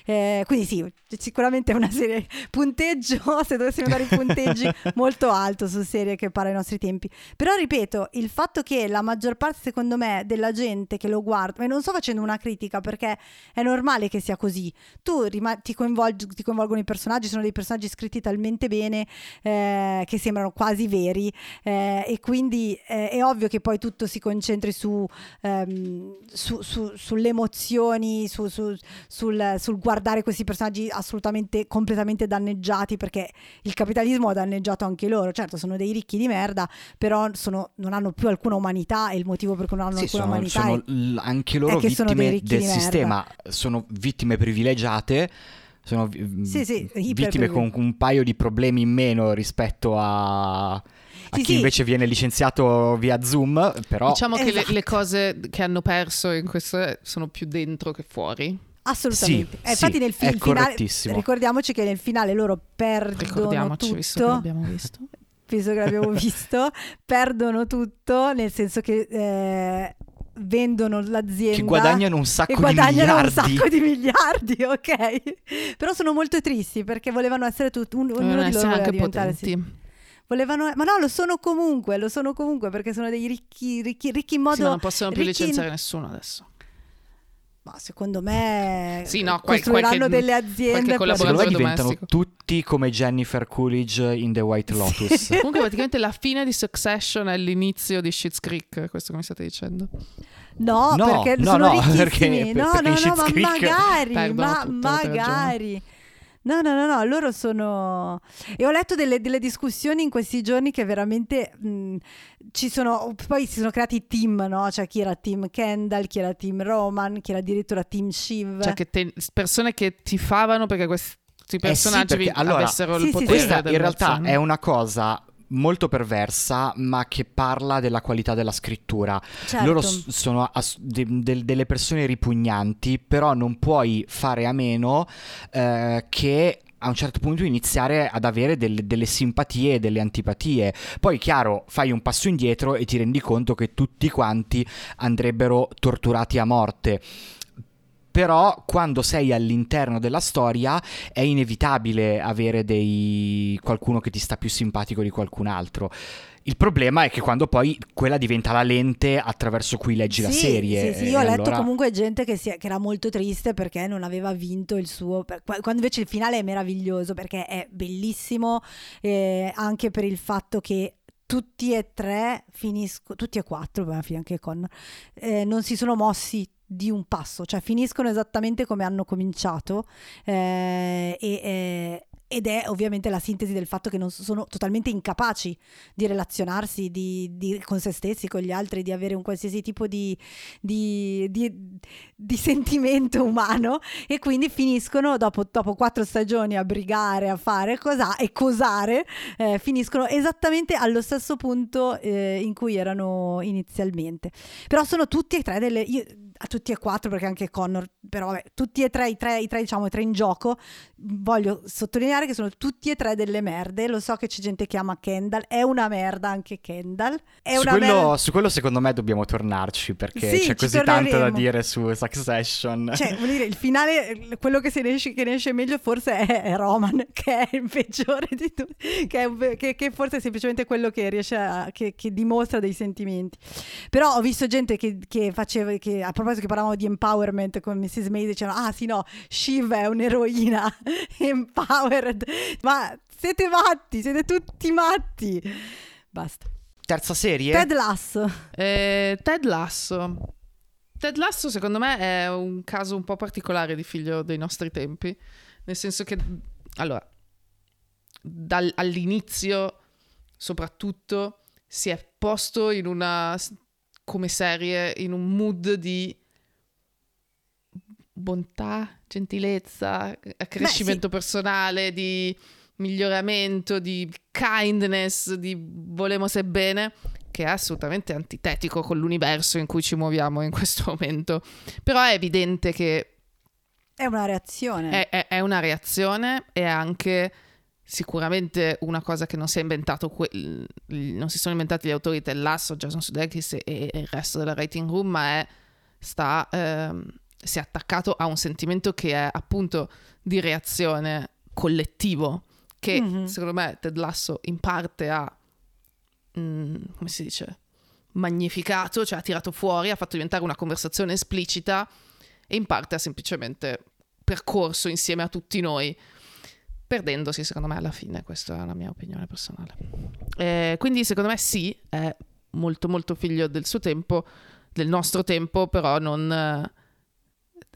Eh, quindi sì, sicuramente è una serie punteggio, se dovessimo dare i punteggi, molto alto su serie che parla ai nostri tempi. Però ripeto, il fatto che la maggior parte, secondo me, della gente che lo guarda, e non sto facendo una critica perché è normale che sia così, tu rima- ti, coinvolgi, ti coinvolgono i personaggi, sono dei personaggi scritti talmente bene eh, che sembrano quasi veri eh, e quindi eh, è ovvio che poi tutto si concentri su, ehm, su, su sulle emozioni, su, sul, sul guardare questi personaggi assolutamente completamente danneggiati perché il capitalismo ha danneggiato anche loro. Certo, sono dei ricchi di merda, però sono, non hanno più alcuna umanità e il motivo per cui non hanno sì, alcuna sono, umanità sono è, anche loro è vittime del sistema, sono vittime privilegiate sono sì, sì, vittime con un paio di problemi in meno rispetto a, a sì, chi invece viene licenziato via Zoom. Però... Diciamo esatto. che le, le, cose che hanno perso in questo sono più dentro che fuori. Assolutamente. Sì, eh, infatti sì, nel film finale ricordiamoci che nel finale loro perdono tutto. Visto che l'abbiamo visto. Visto che l'abbiamo visto, perdono tutto, nel senso che eh, vendono l'azienda che guadagnano un sacco di miliardi un sacco di miliardi ok però sono molto tristi perché volevano essere tutti un, ognuno di loro voleva diventare sì. volevano ma no lo sono comunque lo sono comunque perché sono dei ricchi ricchi, ricchi in modo sì, non possono più ricchi... licenziare nessuno adesso ma secondo me sì, no, costruiranno qualche, delle aziende secondo me diventano domestico. tutti come Jennifer Coolidge in The White Lotus. Sì. comunque praticamente la fine di Succession è l'inizio di Schitt's Creek questo mi state dicendo. No, no perché no, sono no, ricchissimi. perché, no perché no no ma Creek magari ma magari No, no, no, no, loro sono... E ho letto delle, delle discussioni in questi giorni che veramente mh, ci sono... Poi si sono creati team, no? Cioè chi era team Kendall, chi era team Roman, chi era addirittura team Shiv. Cioè che te, persone che tifavano perché questi personaggi eh sì, perché, allora, avessero sì, il potere. Questa in realtà è una cosa molto perversa, ma che parla della qualità della scrittura. Certo. Loro s- sono as- de- de- delle persone ripugnanti, però non puoi fare a meno eh, che a un certo punto iniziare ad avere delle, delle simpatie e delle antipatie. Poi, chiaro, fai un passo indietro e ti rendi conto che tutti quanti andrebbero torturati a morte però quando sei all'interno della storia è inevitabile avere dei... qualcuno che ti sta più simpatico di qualcun altro. Il problema è che quando poi quella diventa la lente attraverso cui leggi sì, la serie. Sì, sì, io ho letto allora... comunque gente che, si che, era molto triste perché non aveva vinto il suo. Quando invece il finale è meraviglioso perché è bellissimo, eh, anche per il fatto che tutti e tre finiscono, tutti e quattro, fine anche con, eh, non si sono mossi di un passo, cioè finiscono esattamente come hanno cominciato eh, e, eh, ed è ovviamente la sintesi del fatto che non sono totalmente incapaci di relazionarsi di, di, con se stessi, con gli altri, di avere un qualsiasi tipo di, di, sentimento umano e quindi finiscono dopo, dopo, quattro stagioni a brigare, a fare cosa e cosare, eh, finiscono esattamente allo stesso punto eh, in cui erano inizialmente. Però sono tutti e tre delle... Io, a tutti e quattro perché anche Connor però vabbè, tutti e tre i tre, i tre diciamo i tre in gioco voglio sottolineare che sono tutti e tre delle merde. Lo so che c'è gente che ama Kendall, è una merda anche Kendall. È su, quello, merda... su quello secondo me dobbiamo tornarci perché Sì, c'è così torneremo. tanto da dire su Succession. Cioè, vuol dire, il finale, quello che se ne esce, che ne esce meglio forse è, è Roman, che è il peggiore di tutti, che, un- che- che forse è semplicemente quello che riesce a, che, che dimostra dei sentimenti. Però ho visto gente che, che faceva, che a proposito che parlavamo di empowerment con Mrs. May, dicevano, ah sì no, Shiv è un'eroina empowered, ma siete matti, siete tutti matti. Basta. Terza serie? Ted Lasso. Eh, Ted Lasso. Ted Lasso secondo me è un caso un po' particolare di figlio dei nostri tempi, nel senso che, allora, dal- all'inizio soprattutto si è posto in una, come serie, in un mood di bontà, gentilezza, accrescimento personale, di miglioramento, di kindness, di volemo se bene, che è assolutamente antitetico con l'universo in cui ci muoviamo in questo momento. Però è evidente che È una reazione. è, è- è una reazione e anche sicuramente una cosa che non si è inventato que- non si sono inventati gli autori del Lasso, Jason Sudeikis e, e il resto della writing room, ma è sta ehm, si è attaccato a un sentimento che è appunto di reazione collettivo che Mhm. secondo me Ted Lasso in parte ha mm, come si dice magnificato, cioè ha tirato fuori, ha fatto diventare una conversazione esplicita e in parte ha semplicemente percorso insieme a tutti noi, perdendosi secondo me alla fine, questa è la mia opinione personale. Eh, quindi secondo me sì, è molto molto figlio del suo tempo, del nostro tempo, però non eh,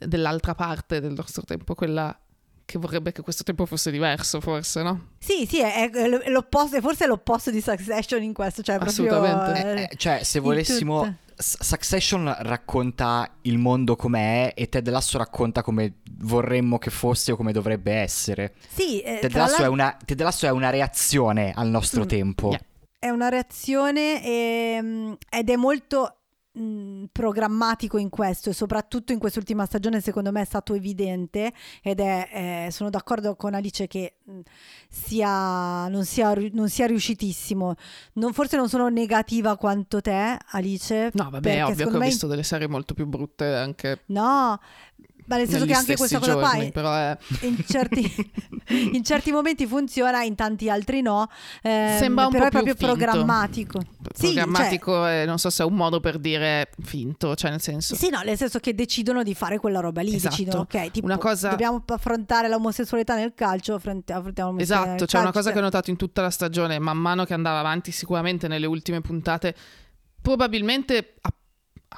dell'altra parte del nostro tempo, quella che vorrebbe che questo tempo fosse diverso forse, no? Sì, sì, è, è l'opposto, forse è l'opposto di Succession in questo, cioè proprio... Assolutamente. eh, Eh, cioè, se volessimo... Succession racconta il mondo com'è e Ted Lasso racconta come vorremmo che fosse o come dovrebbe essere. Sì, eh, Ted Lasso, è l'altro una, Ted Lasso è una reazione al nostro Mm, tempo. yeah. è una reazione ehm, ed è molto mh, programmatico in questo e soprattutto in quest'ultima stagione secondo me è stato evidente ed è, eh, sono d'accordo con Alice che mh, sia, non, sia, non sia riuscitissimo. Non- forse non sono negativa quanto te, Alice. No, vabbè, è ovvio che ho visto delle serie molto più brutte anche No, ma nel senso che anche questa cosa qua giorni, però è... in certi, in certi momenti funziona, in tanti altri no. ehm, Sembra un però po' è proprio finto. programmatico. Sì, cioè- programmatico non so se è un modo per dire finto, cioè nel senso... Sì, no, nel senso che decidono di fare quella roba lì, Esatto. decidono, ok, tipo, Una cosa- dobbiamo affrontare l'omosessualità nel calcio, affronti- affrontiamo l'omosessualità Esatto, nel c'è una calcio, cosa che ho cioè- notato in tutta la stagione, man mano che andava avanti, sicuramente nelle ultime puntate, probabilmente, a-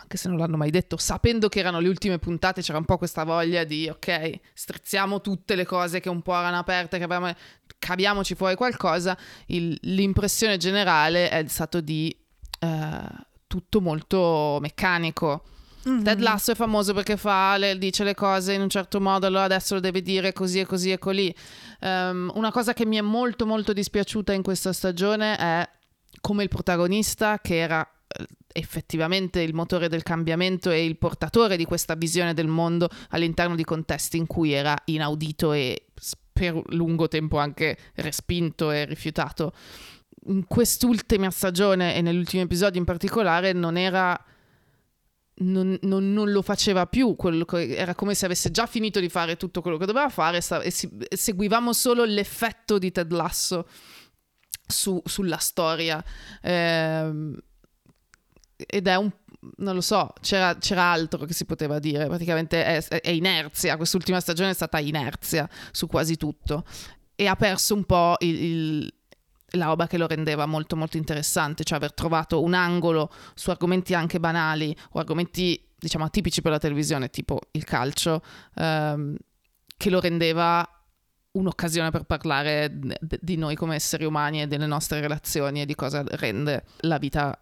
anche se non l'hanno mai detto, sapendo che erano le ultime puntate, c'era un po' questa voglia di, ok, strizziamo tutte le cose che un po' erano aperte, che avevamo, caviamoci fuori qualcosa. Il- l'impressione generale è stato di eh, tutto molto meccanico. Mhm. Ted Lasso è famoso perché fa, le- dice le cose in un certo modo, allora adesso lo deve dire così e così e colì. Ehm, una cosa che mi è molto molto dispiaciuta in questa stagione è come il protagonista, che era effettivamente il motore del cambiamento e il portatore di questa visione del mondo all'interno di contesti in cui era inaudito e per lungo tempo anche respinto e rifiutato. In quest'ultima stagione e negli ultimi episodi in particolare non era non, non- non lo faceva più, che- era come se avesse già finito di fare tutto quello che doveva fare sta- e, si- e seguivamo solo l'effetto di Ted Lasso su- sulla storia. Ehm, ed è un non lo so, c'era, c'era altro che si poteva dire, praticamente è, è inerzia, quest'ultima stagione è stata inerzia su quasi tutto. E ha perso un po' il- il- la roba che lo rendeva molto molto interessante, cioè aver trovato un angolo su argomenti anche banali o argomenti diciamo atipici per la televisione, tipo il calcio, ehm, che lo rendeva un'occasione per parlare d- di noi come esseri umani e delle nostre relazioni e di cosa rende la vita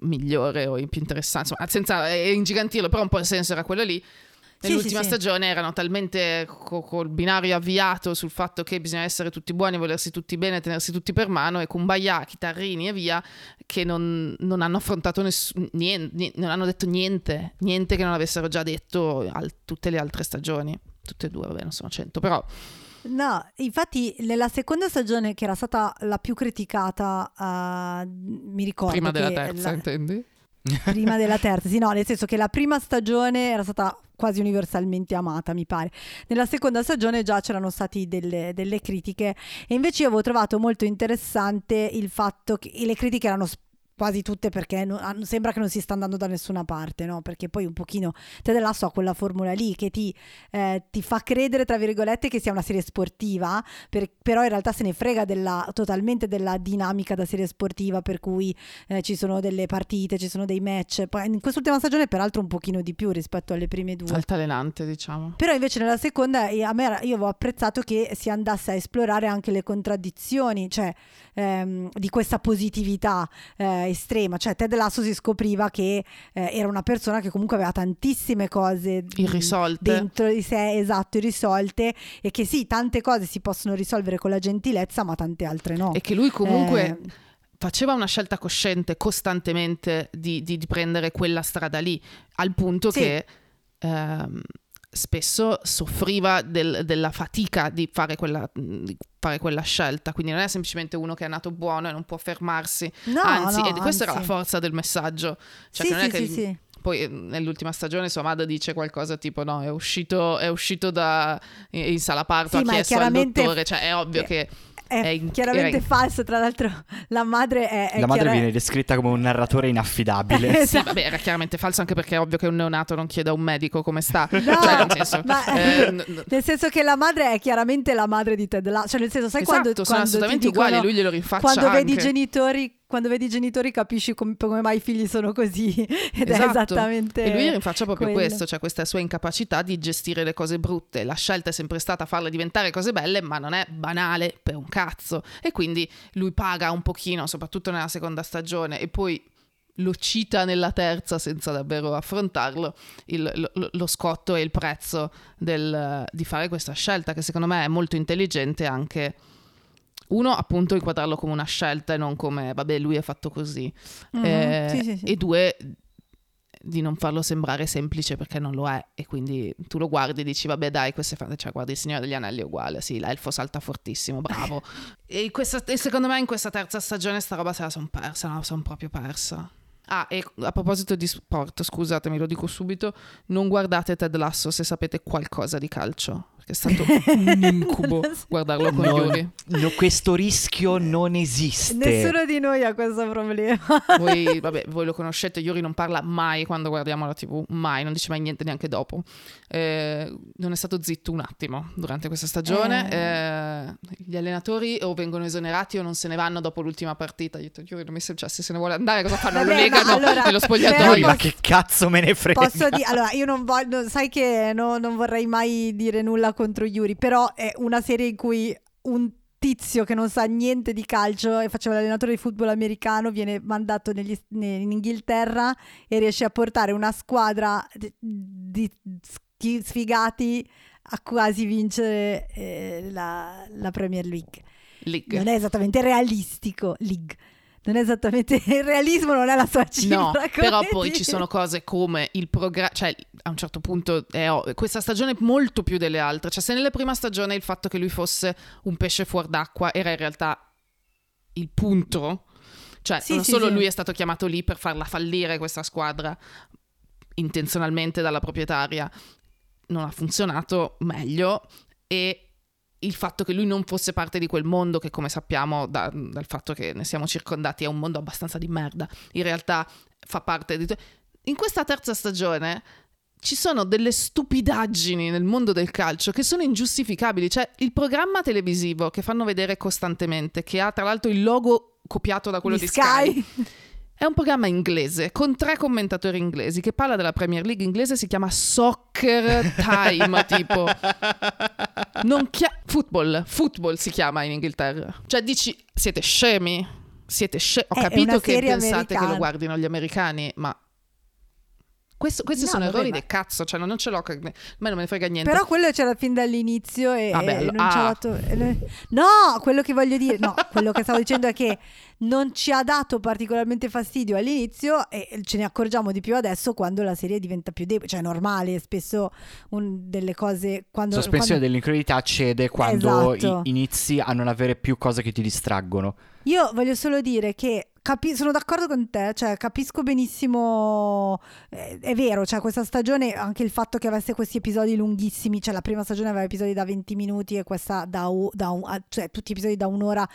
migliore o più interessante, insomma, senza ingigantirlo, però un po' il senso era quello lì. Nell'ultima sì, sì, stagione erano talmente co- col binario avviato sul fatto che bisogna essere tutti buoni, volersi tutti bene, tenersi tutti per mano e kumbaya, chitarrini e via, che non, non hanno affrontato nessuno, niente, non hanno detto niente, niente che non avessero già detto al- tutte le altre stagioni. Tutte e due, vabbè, non sono cento, però... No, infatti nella seconda stagione che era stata la più criticata, uh, mi ricordo... Prima della terza, la... intendi? Prima della terza, sì, no, nel senso che la prima stagione era stata quasi universalmente amata, mi pare. Nella seconda stagione già c'erano state delle, delle, critiche e invece io avevo trovato molto interessante il fatto che le critiche erano quasi tutte perché non, sembra che non si sta andando da nessuna parte, no? Perché poi un pochino Ted Lasso ha quella formula lì che ti, eh, ti, fa credere, tra virgolette, che sia una serie sportiva, per, però in realtà se ne frega della, totalmente della dinamica da serie sportiva, per cui eh, ci sono delle partite, ci sono dei match. Poi in quest'ultima stagione, peraltro, un pochino di più rispetto alle prime due. Altalenante, diciamo. Però invece nella seconda, a me io avevo apprezzato che si andasse a esplorare anche le contraddizioni, cioè ehm, di questa positività. Eh, estrema, cioè Ted Lasso si scopriva che eh, era una persona che comunque aveva tantissime cose irrisolte dentro di sé, esatto, irrisolte e che sì, tante cose si possono risolvere con la gentilezza, ma tante altre no. E che lui comunque eh, faceva una scelta cosciente costantemente di, di, di, prendere quella strada lì, al punto sì. che ehm, spesso soffriva del, della fatica di fare, quella, di fare, quella, scelta, quindi non è semplicemente uno che è nato buono e non può fermarsi, no, anzi, no, e questa era la forza del messaggio, cioè sì, non è sì, che... Sì, poi nell'ultima stagione sua madre dice qualcosa tipo no, è uscito, è uscito da, in sala parto, ha chiesto al dottore, cioè è ovvio eh. che è, è chiaramente è... falso. Tra l'altro, la madre è. è la madre chiara... viene descritta come un narratore inaffidabile. esatto. Sì, vabbè, era chiaramente falso anche perché è ovvio che un neonato non chieda a un medico come sta. No, cioè, nel, senso, ma, eh, n- nel senso che la madre è chiaramente la madre di Ted Lasso. Cioè, nel senso, sai esatto, quando. sono quando assolutamente dicono, uguali, lui glielo rinfaccia. Quando anche. vedi i genitori quando vedi i genitori capisci com- come mai i figli sono così ed esatto. è esattamente e lui rinfaccia proprio quello. questo cioè questa sua incapacità di gestire le cose brutte la scelta è sempre stata farle diventare cose belle ma non è banale per un cazzo e quindi lui paga un pochino soprattutto nella seconda stagione e poi lo cita nella terza senza davvero affrontarlo, il, lo, lo, scotto e il prezzo del, di fare questa scelta che secondo me è molto intelligente anche uno, appunto, inquadrarlo come una scelta e non come, vabbè, lui è fatto così. Mm-hmm. Eh, sì, sì, sì. E due, di non farlo sembrare semplice perché non lo è. E quindi tu lo guardi e dici, vabbè, dai, questo è fatto. Cioè, guardi il Signore degli Anelli è uguale. Sì, l'elfo salta fortissimo, bravo. e, questa, e, secondo me in questa terza stagione sta roba se la sono persa, no, sono proprio persa. Ah, e a proposito di sport, scusatemi, lo dico subito, non guardate Ted Lasso se sapete qualcosa di calcio che è stato un incubo guardarlo con no, Yuri. No, questo rischio non esiste. Nessuno di noi ha questo problema. Voi, vabbè, voi lo conoscete, Yuri non parla mai quando guardiamo la tv, mai, non dice mai niente neanche dopo. Eh, non è stato zitto un attimo durante questa stagione. Eh. Eh, gli allenatori o vengono esonerati o non se ne vanno dopo l'ultima partita. Io ho detto, Yuri non mi cioè, se se ne vuole andare cosa fanno? Vabbè, lo legano allora, nello spogliatoio. Posso, ma che cazzo me ne frega? Posso dire, allora io non voglio, sai che no, non vorrei mai dire nulla contro Yuri, però è una serie in cui un tizio che non sa niente di calcio e faceva l'allenatore di football americano viene mandato negli, in Inghilterra e riesce a portare una squadra di, di sfigati a quasi vincere eh, la, la Premier League. League. Non è esattamente realistico, League non è esattamente il realismo, non è la sua cifra. No, però poi ci sono cose come il programma, cioè a un certo punto è, oh, questa stagione molto più delle altre, cioè se nella prima stagione il fatto che lui fosse un pesce fuor d'acqua era in realtà il punto, cioè sì, non sì, solo sì. lui è stato chiamato lì per farla fallire questa squadra intenzionalmente dalla proprietaria, non ha funzionato meglio e il fatto che lui non fosse parte di quel mondo che come sappiamo da, dal fatto che ne siamo circondati è un mondo abbastanza di merda, in realtà fa parte di... In questa terza stagione ci sono delle stupidaggini nel mondo del calcio che sono ingiustificabili, cioè il programma televisivo che fanno vedere costantemente, che ha tra l'altro il logo copiato da quello di di Sky, Sky È un programma inglese con tre commentatori inglesi che parla della Premier League inglese, si chiama Soccer Time, tipo. Non chia- football, football si chiama in Inghilterra. Cioè dici, siete scemi? Siete scemi? Ho è capito che pensate che americana. lo guardino gli americani, ma... Questo- questi No, sono vabbè, errori ma- del cazzo, cioè non non ce l'ho, a me non me ne frega niente. Però quello c'era fin dall'inizio e, Vabbè, e allo- non ci ha ah. dato... e- No, quello che voglio dire, no, quello che stavo dicendo è che non ci ha dato particolarmente fastidio all'inizio e ce ne accorgiamo di più adesso quando la serie diventa più debole, cioè è normale, spesso un- delle cose quando... Sospensione quando- dell'incredulità accede quando Esatto. i- inizi a non avere più cose che ti distraggono. Io voglio solo dire che capi- sono d'accordo con te, cioè capisco benissimo, eh, è vero, cioè questa stagione, anche il fatto che avesse questi episodi lunghissimi, cioè la prima stagione aveva episodi da 20 minuti e questa da, u- da un- cioè tutti episodi da un'ora.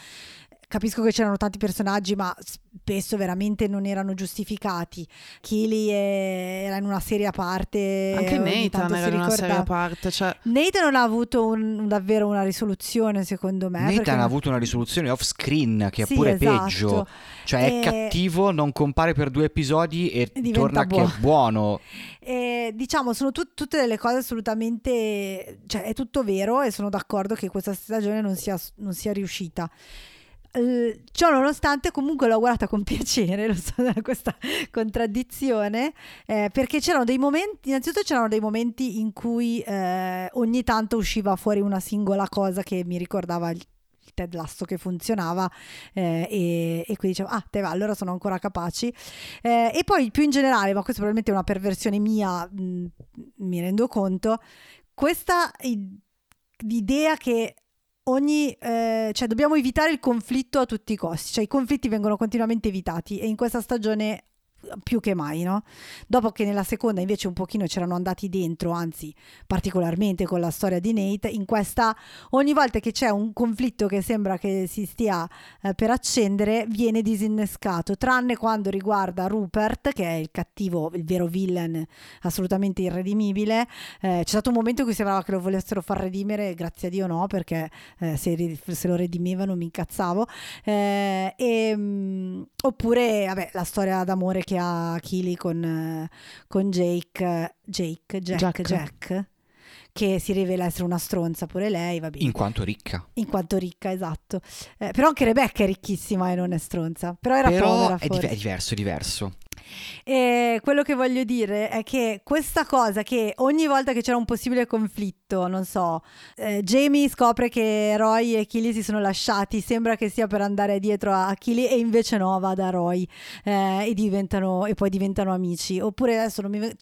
Capisco che c'erano tanti personaggi, ma spesso veramente non erano giustificati. Keely è- era in una serie a parte. Anche Nathan tanto era si in una serie a parte, cioè... Nathan non ha avuto un- davvero una risoluzione, secondo me. Nathan perché- ha avuto una risoluzione off screen che è Sì, pure esatto. peggio. Cioè è E- cattivo, non compare per due episodi e diventa torna che buono. è buono. Eh, diciamo, sono tut- tutte delle cose assolutamente, cioè è tutto vero e sono d'accordo che questa stagione non sia, non sia riuscita. Eh, ciò nonostante comunque l'ho guardata con piacere, lo so, questa contraddizione, eh, perché c'erano dei momenti, innanzitutto c'erano dei momenti in cui eh, ogni tanto usciva fuori una singola cosa che mi ricordava il Ted Lasso che funzionava eh, e, e quindi dicevo ah te va allora sono ancora capaci. Eh, e poi più in generale ma questo probabilmente è una perversione mia mh, mi rendo conto questa idea che ogni eh, cioè dobbiamo evitare il conflitto a tutti i costi cioè i conflitti vengono continuamente evitati e in questa stagione più che mai, no? Dopo che nella seconda invece un pochino c'erano andati dentro, anzi particolarmente con la storia di Nate, in questa ogni volta che c'è un conflitto che sembra che si stia eh, per accendere, viene disinnescato, tranne quando riguarda Rupert, che è il cattivo, il vero villain assolutamente irredimibile. Eh, c'è stato un momento in cui sembrava che lo volessero far redimere, grazie a Dio no, perché eh, se, se lo redimevano mi incazzavo. E, mm, oppure, vabbè, la storia d'amore che ha Keely con, con Jake, Jake, Jack, Jack. Jack, che si rivela essere una stronza pure lei, va bene. In quanto ricca. In quanto ricca, esatto. Eh, però anche Rebecca è ricchissima e non è stronza. Però era Però povera è, forse. div- è diverso, è diverso. E quello che voglio dire è che questa cosa che ogni volta che c'era un possibile conflitto, non so, eh, Jamie scopre che Roy e Killy si sono lasciati, sembra che sia per andare dietro a Killy e invece no, va da Roy eh, e, diventano, e poi diventano amici. Oppure adesso non mi,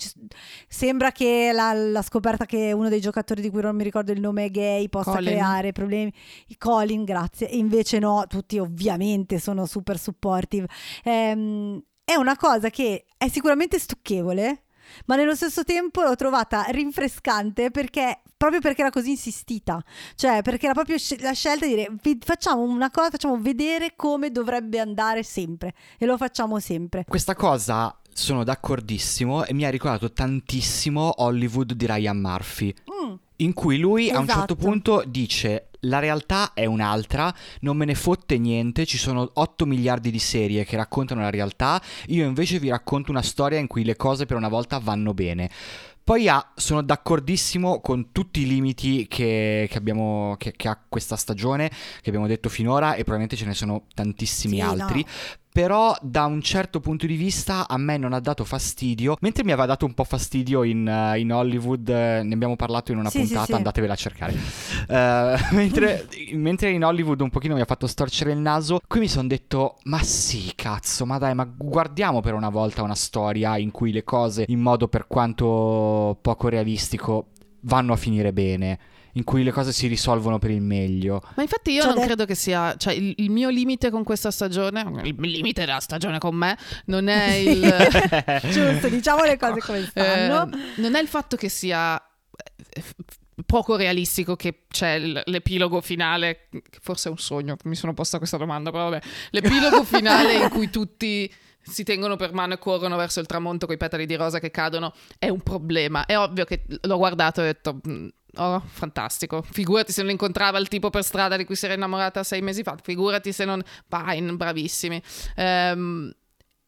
sembra che la, la scoperta che uno dei giocatori di cui non mi ricordo il nome è gay possa Colin. creare problemi. Colin, grazie. E invece no, tutti ovviamente sono super supportive. Ehm, è una cosa che è sicuramente stucchevole, ma nello stesso tempo l'ho trovata rinfrescante perché proprio perché era così insistita, cioè perché era proprio la scelta di dire "Vi- facciamo una cosa, facciamo vedere come dovrebbe andare sempre e lo facciamo sempre. Questa cosa sono d'accordissimo e mi ha ricordato tantissimo Hollywood di Ryan Murphy. Mm, in cui lui a un certo Esatto. punto dice la realtà è un'altra, non me ne fotte niente, ci sono 8 miliardi di serie che raccontano la realtà, io invece vi racconto una storia in cui le cose per una volta vanno bene. Poi ha- sono d'accordissimo con tutti i limiti che, che abbiamo, che, che ha questa stagione, che abbiamo detto finora, e probabilmente ce ne sono tantissimi Sì, altri. no. Però da un certo punto di vista a me non ha dato fastidio, mentre mi aveva dato un po' fastidio in, eh, in Hollywood, eh, ne abbiamo parlato in una Sì, sì, puntata, sì. andatevela a cercare. Eh, mentre, mentre in Hollywood un pochino mi ha fatto storcere il naso, qui mi sono detto, ma sì, cazzo, ma dai, ma guardiamo per una volta una storia in cui le cose, in modo per quanto poco realistico, vanno a finire bene. In cui le cose si risolvono per il meglio. Ma infatti io Cioè, non de- credo che sia, cioè il, il mio limite con questa stagione, il limite della stagione con me, non è il... Giusto, diciamo le cose come stanno. Eh, non è il fatto che sia eh, poco realistico che c'è l- l'epilogo finale, che forse è un sogno, mi sono posta questa domanda, però vabbè, l'epilogo finale in cui tutti si tengono per mano e corrono verso il tramonto con i petali di rosa che cadono è un problema. È ovvio che l'ho guardato e ho detto... "Mm, Oh, fantastico. Figurati se non incontrava il tipo per strada di cui si era innamorata sei mesi fa. Figurati se non... Pine, bravissimi. Ehm,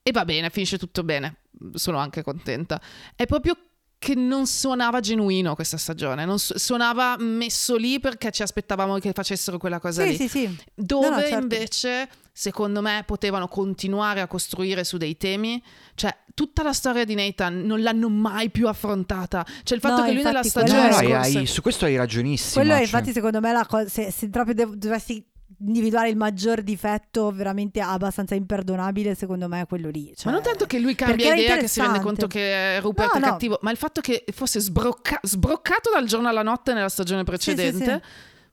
E va bene, finisce tutto bene. Sono anche contenta. È proprio che non suonava genuino questa stagione, non su- suonava messo lì perché ci aspettavamo che facessero quella cosa Sì, lì. sì, sì. Dove No, no, certo. invece, secondo me, potevano continuare a costruire su dei temi. Cioè, tutta la storia di Nathan non l'hanno mai più affrontata. Cioè, il fatto No, che lui nella No, stagione no, hai- scorsa... hai- su questo hai ragionissimo. Quello è cioè. infatti secondo me la cosa, se, se proprio dev- dovessi individuare il maggior difetto veramente abbastanza imperdonabile, secondo me è quello lì. Ma Cioè, non tanto che lui cambia idea, che si rende conto che Rupert No, è no. cattivo, ma il fatto che fosse sbrocca- sbroccato dal giorno alla notte nella stagione sì, precedente,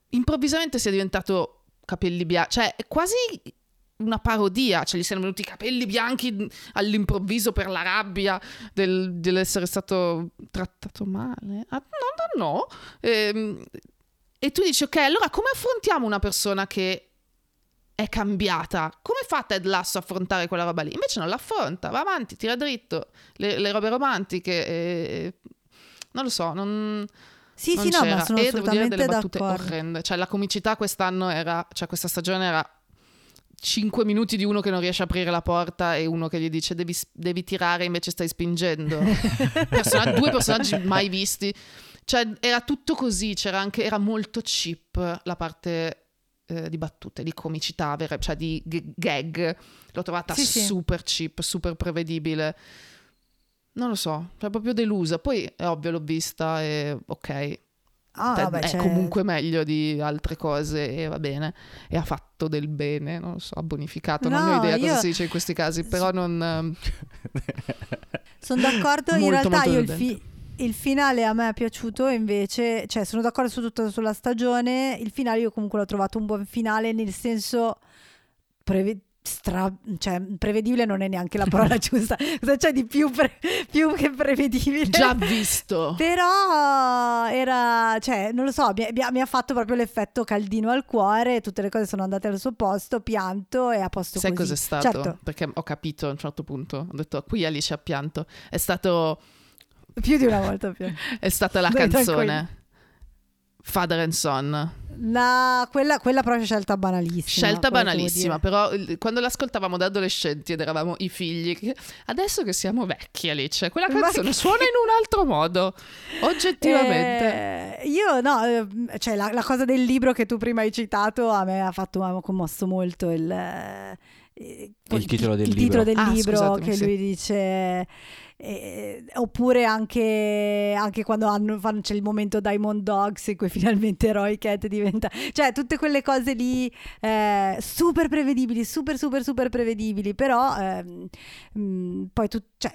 improvvisamente sia diventato capelli bianchi. Cioè, è quasi una parodia. Cioè, gli siano venuti i capelli bianchi all'improvviso per la rabbia del- dell'essere stato trattato male. Ah, no, no, no. Ehm, e tu dici, ok, allora come affrontiamo una persona che è cambiata? Come fa Ted Lasso a affrontare quella roba lì? Invece non l'affronta, va avanti, tira dritto. Le, le robe romantiche, eh, non lo so, non... Sì, non sì, no, c'era. ma sono e devo dire delle battute d'accordo. orrende. Cioè, la comicità quest'anno era, cioè questa stagione era 5 minuti di uno che non riesce a aprire la porta e uno che gli dice devi, devi tirare invece stai spingendo. Persona- due personaggi mai visti. Cioè, era tutto così, c'era anche, era molto cheap la parte eh, di battute, di comicità, vera- cioè di g- gag. L'ho trovata Sì, sì. super cheap, super prevedibile. Non lo so, cioè proprio delusa. Poi è ovvio, l'ho vista e ok, Ah, Ted vabbè, è cioè- comunque meglio di altre cose e va bene. E ha fatto del bene, non lo so, ha bonificato. non No, ho idea cosa io- si dice in questi casi, però non... ehm, Sono d'accordo, in Molto, realtà molto io il, fi- il finale a me è piaciuto invece, cioè sono d'accordo su tutta sulla stagione, il finale io comunque l'ho trovato un buon finale nel senso preve- stra- cioè, prevedibile non è neanche la parola giusta, cosa c'è di più, pre- più che prevedibile? Già visto. Però era, cioè, non lo so, mi, mi ha- fatto proprio l'effetto caldino al cuore, tutte le cose sono andate al suo posto, pianto e a posto Sai così. cos'è stato? Certo, Perché ho capito a un certo punto. Ho detto, qui Alice ha pianto. È, stato, più di una volta più. è stata la Dai, canzone Father and Son. La- quella, quella proprio scelta banalissima. Scelta banalissima, però quando l'ascoltavamo da adolescenti ed eravamo i figli, che- adesso che siamo vecchi Alice, quella canzone che- suona in un altro modo, oggettivamente. Eh, io no, eh, cioè la, la cosa del libro che tu prima hai citato a me ha fatto ha commosso molto il, eh, Il titolo del il libro. titolo del Ah, libro scusatemi, che sì. lui dice eh, oppure anche, anche quando hanno, fanno, c'è il momento Diamond Dogs in cui finalmente Roy Cat diventa cioè tutte quelle cose lì eh, super prevedibili super super super prevedibili però ehm, mh, poi tu, cioè,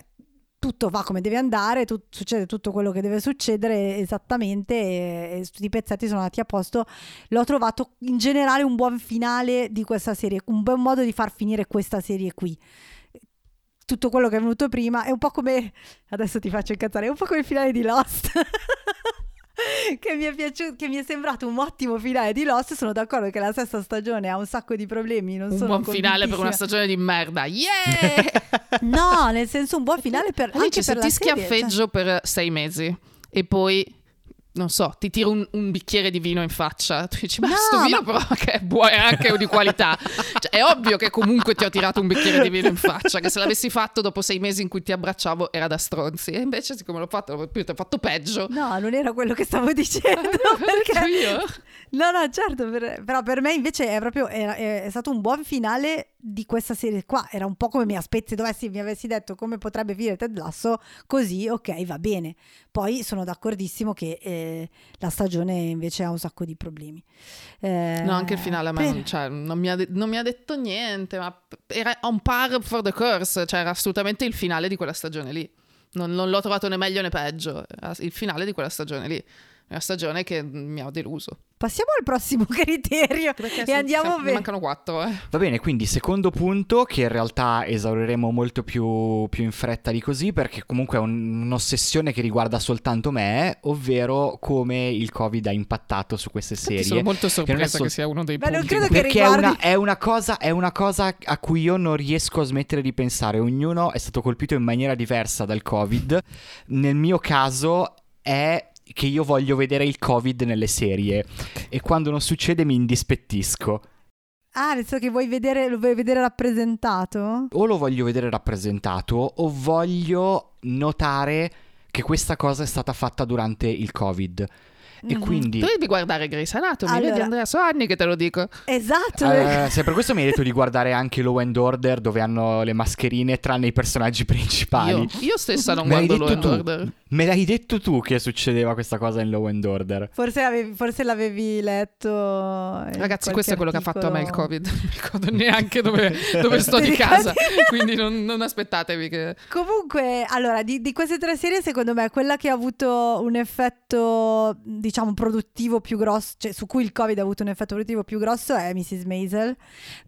tutto va come deve andare, tut- succede tutto quello che deve succedere esattamente e, e tutti i pezzetti sono andati a posto. L'ho trovato in generale un buon finale di questa serie, un buon modo di far finire questa serie qui. Tutto quello che è venuto prima è un po' come adesso ti faccio incazzare, è un po' come il finale di Lost. che, mi è piaciuto, che mi è sembrato un ottimo finale di Lost. Sono d'accordo che la sesta stagione ha un sacco di problemi. Non Un sono buon finale per una stagione di merda. Yeah! No, nel senso un buon finale per, anche se per ti serie, cioè. schiaffeggio per sei mesi e poi, non so, ti tiro un, un bicchiere di vino in faccia, tu dici, ma No, sto vino ma- però che è buono e anche di qualità. Cioè, è ovvio che comunque ti ho tirato un bicchiere di vino in faccia, che se l'avessi fatto dopo sei mesi in cui ti abbracciavo era da stronzi. E invece, siccome l'ho fatto, l'ho più- ti ho fatto peggio. No, non era quello che stavo dicendo. perché... Io? No, no, certo, per- però per me invece è proprio era- è, è stato un buon finale di questa serie qua. Era un po' come mi aspetti, dovessi, mi avessi detto come potrebbe finire Ted Lasso, così, ok, va bene. Poi sono d'accordissimo che eh, la stagione invece ha un sacco di problemi. Eh, No, anche il finale a me per- non, cioè, non mi ha de- non mi ha detto niente, ma era on par for the curse, cioè era assolutamente il finale di quella stagione lì. Non, non l'ho trovato né meglio né peggio, era il finale di quella stagione lì. Una stagione che mi ha deluso. Passiamo al prossimo criterio Perché e sono- andiamo siamo- bene. mancano quattro, eh. Va bene, quindi secondo punto che in realtà esauriremo molto più, più in fretta di così perché comunque è un- un'ossessione che riguarda soltanto me, ovvero come il Covid ha impattato su queste Sono serie. molto non è sorpresa sol- che sia uno dei non punti. credo che Perché è riguardi- una, è una cosa, è una cosa a cui io non riesco a smettere di pensare. Ognuno è stato colpito in maniera diversa dal Covid. Nel mio caso è che io voglio vedere il Covid nelle serie e quando non succede mi indispettisco. Ah, nel senso che vuoi vedere, lo vuoi vedere rappresentato? O lo voglio vedere rappresentato o voglio notare che questa cosa è stata fatta durante il Covid. E Mhm. quindi... Tu devi guardare Grace Anatomy, Allora- vedi Andrea, so anni che te lo dico. Esatto. Eh, se per questo mi hai detto di guardare anche Law and Order dove hanno le mascherine tranne i personaggi principali. Io, io stessa non guardo and tu. Order. Me l'hai detto tu che succedeva questa cosa in Law and Order. Forse, avevi- forse l'avevi letto. Ragazzi, questo è quello che ha fatto a me il articolo. Covid. Non mi ricordo neanche dove, dove sto di casa. Quindi non, non aspettatevi che... Comunque, allora, di, di queste tre serie, secondo me, quella che ha avuto un effetto, diciamo, produttivo più grosso, cioè su cui il Covid ha avuto un effetto produttivo più grosso è Mrs. Maisel,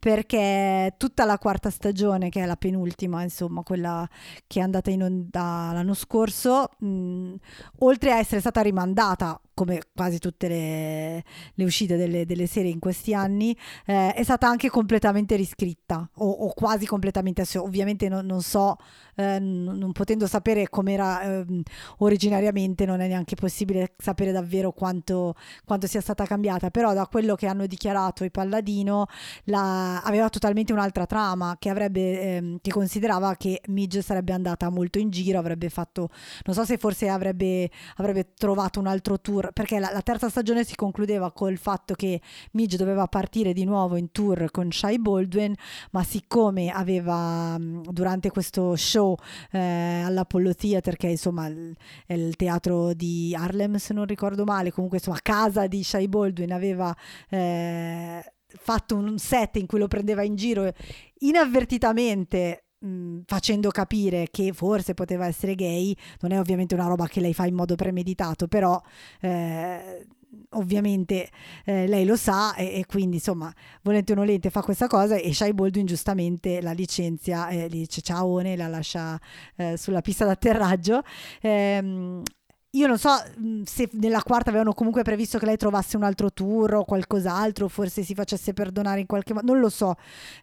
perché tutta la quarta stagione, che è la penultima, insomma, quella che è andata in onda l'anno scorso, mh, oltre a essere stata rimandata, come quasi tutte le, le uscite delle, delle serie in questi anni, eh, è stata anche completamente riscritta, o, o quasi completamente, ovviamente non, non so, eh, non potendo sapere com'era ehm, originariamente, non è neanche possibile sapere davvero quanto, quanto sia stata cambiata, però da quello che hanno dichiarato i Palladino la- aveva totalmente un'altra trama che avrebbe, ehm, che considerava che Midge sarebbe andata molto in giro, avrebbe fatto, non so se forse avrebbe, avrebbe trovato un altro tour, perché la, la terza stagione si concludeva col fatto che Midge doveva partire di nuovo in tour con Shai Baldwin, ma siccome aveva mh, durante questo show eh, all'Apollo Theater, che è insomma è il teatro di Harlem se non ricordo male, comunque insomma casa di Shai Baldwin aveva eh, fatto un set in cui lo prendeva in giro inavvertitamente facendo capire che forse poteva essere gay, non è ovviamente una roba che lei fa in modo premeditato, però eh, ovviamente eh, lei lo sa e, e quindi insomma volente o nolente fa questa cosa e Shai Baldwin giustamente la licenzia e gli dice ciao e la lascia eh, sulla pista d'atterraggio. Ehm, io non so mh, se nella quarta avevano comunque previsto che lei trovasse un altro tour o qualcos'altro, forse si facesse perdonare in qualche modo, non lo so.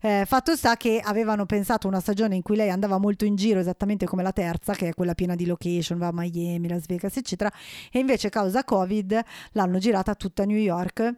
Eh, fatto sta che avevano pensato una stagione in cui lei andava molto in giro, esattamente come la terza, che è quella piena di location, va a Miami, Las Vegas, eccetera, e invece causa Covid l'hanno girata tutta a New York.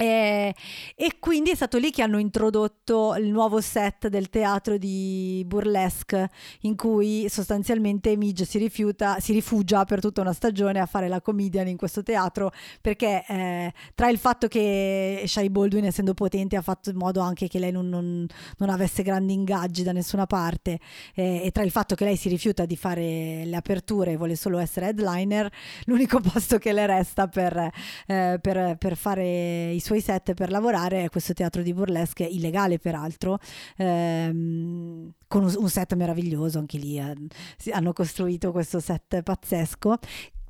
E, e quindi è stato lì che hanno introdotto il nuovo set del teatro di burlesque in cui sostanzialmente Midge si rifiuta, si rifugia per tutta una stagione a fare la comedian in questo teatro perché eh, tra il fatto che Shai Baldwin essendo potente ha fatto in modo anche che lei non, non- non avesse grandi ingaggi da nessuna parte eh, e tra il fatto che lei si rifiuta di fare le aperture e vuole solo essere headliner l'unico posto che le resta per, eh, per, per fare i suoi set per lavorare è questo teatro di burlesque illegale peraltro ehm, con un, un set meraviglioso anche lì eh, hanno costruito questo set pazzesco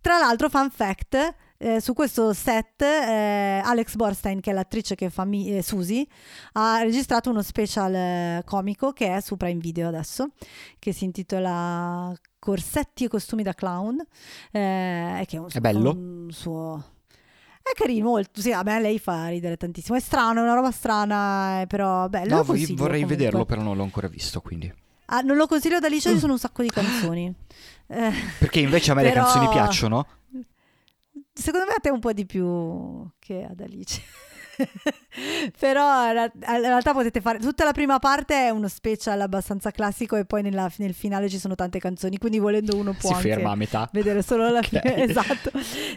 tra l'altro fun fact eh, su questo set eh, Alex Borstein che è l'attrice che fa Mi- eh, Susie ha registrato uno special eh, comico che è su Prime Video adesso che si intitola Corsetti e costumi da clown eh, che è, un, È bello? un suo è carino molto sì a me lei fa ridere tantissimo è strano è una roba strana eh, però bello No, vorrei comunque. vederlo, però non l'ho ancora visto, quindi. Ah, non lo consiglio da lì ci sono un sacco di canzoni Eh, Perché invece a me le Però- canzoni piacciono. secondo me a te un po' di più che ad Alice però in realtà potete fare tutta la prima parte è uno special abbastanza classico e poi nella- nel finale ci sono tante canzoni quindi volendo uno può Si anche ferma a metà. vedere solo la Ok. fine esatto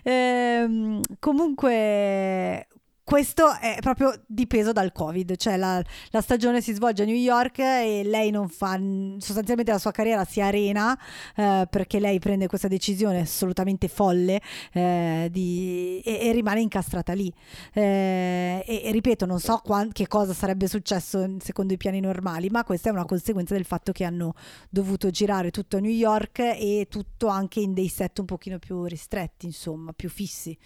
Ehm, comunque questo è proprio dipeso dal covid cioè la, la stagione si svolge a New York e lei non fa sostanzialmente la sua carriera si arena eh, perché lei prende questa decisione assolutamente folle eh, di- e, e rimane incastrata lì Eh, e, e ripeto non so quan- che cosa sarebbe successo secondo i piani normali ma questa è una conseguenza del fatto che hanno dovuto girare tutto a New York e tutto anche in dei set un pochino più ristretti, insomma, più fissi.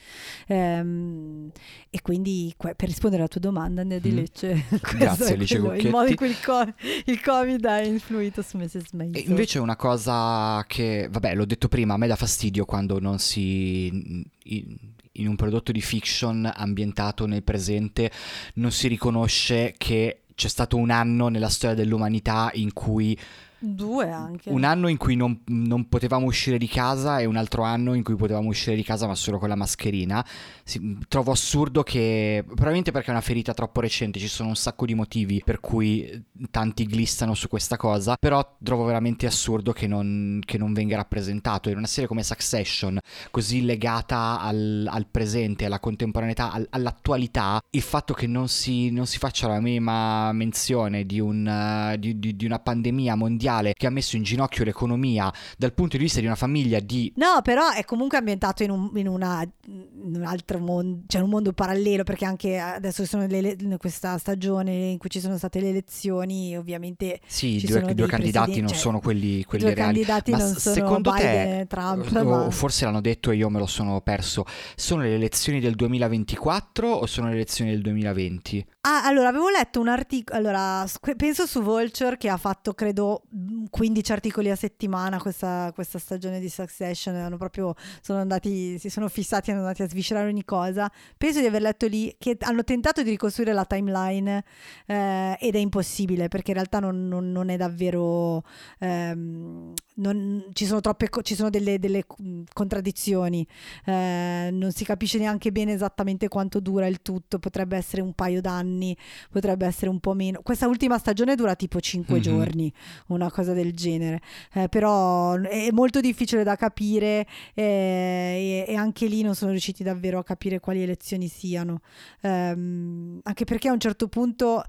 Ehm, e quindi que- per rispondere alla tua domanda, Andrea di Mm. Lecce, questo Grazie, Alice quello- il modo in cui il, co- il Covid ha influito su Mrs. Mason. E invece una cosa che, vabbè, l'ho detto prima, a me dà fastidio quando non si... in, in un prodotto di fiction ambientato nel presente non si riconosce che c'è stato un anno nella storia dell'umanità in cui Due anche. Un anno in cui non, non potevamo uscire di casa e un altro anno in cui potevamo uscire di casa ma solo con la mascherina. Sì, trovo assurdo che, probabilmente perché è una ferita troppo recente, ci sono un sacco di motivi per cui tanti glissano su questa cosa, però trovo veramente assurdo che non, che non venga rappresentato. In una serie come Succession, così legata al, al presente, alla contemporaneità, al, all'attualità, il fatto che non si, non si faccia la minima menzione di, un, uh, di, di, di una pandemia mondiale che ha messo in ginocchio l'economia dal punto di vista di una famiglia di... No, però è comunque ambientato in un, in una, in un altro mondo, cioè un mondo parallelo, perché anche adesso sono le, in questa stagione in cui ci sono state le elezioni, ovviamente... Sì, i due, due candidati non cioè, sono quelli, quelli due reali. candidati Ma non sono secondo Biden te, Trump, o ma- forse l'hanno detto e io me lo sono perso, sono le elezioni del 2024 o sono le elezioni del 2020? Ah, allora avevo letto un articolo, allora penso su Vulture che ha fatto credo 15 articoli a settimana questa, questa stagione di Succession, hanno proprio, sono andati, si sono fissati, hanno andati a sviscerare ogni cosa. Penso di aver letto lì che hanno tentato di ricostruire la timeline eh, ed è impossibile perché in realtà non, non- non è davvero, ehm, non- ci sono troppe, ci sono delle, delle, mh, contraddizioni, eh, non si capisce neanche bene esattamente quanto dura il tutto, potrebbe essere un paio d'anni, potrebbe essere un po' meno. Questa ultima stagione dura tipo 5 Mhm. giorni, una cosa del genere, Eh, però è molto difficile da capire eh, e, e anche lì non sono riusciti davvero a capire quali elezioni siano, Ehm, anche perché a un certo punto...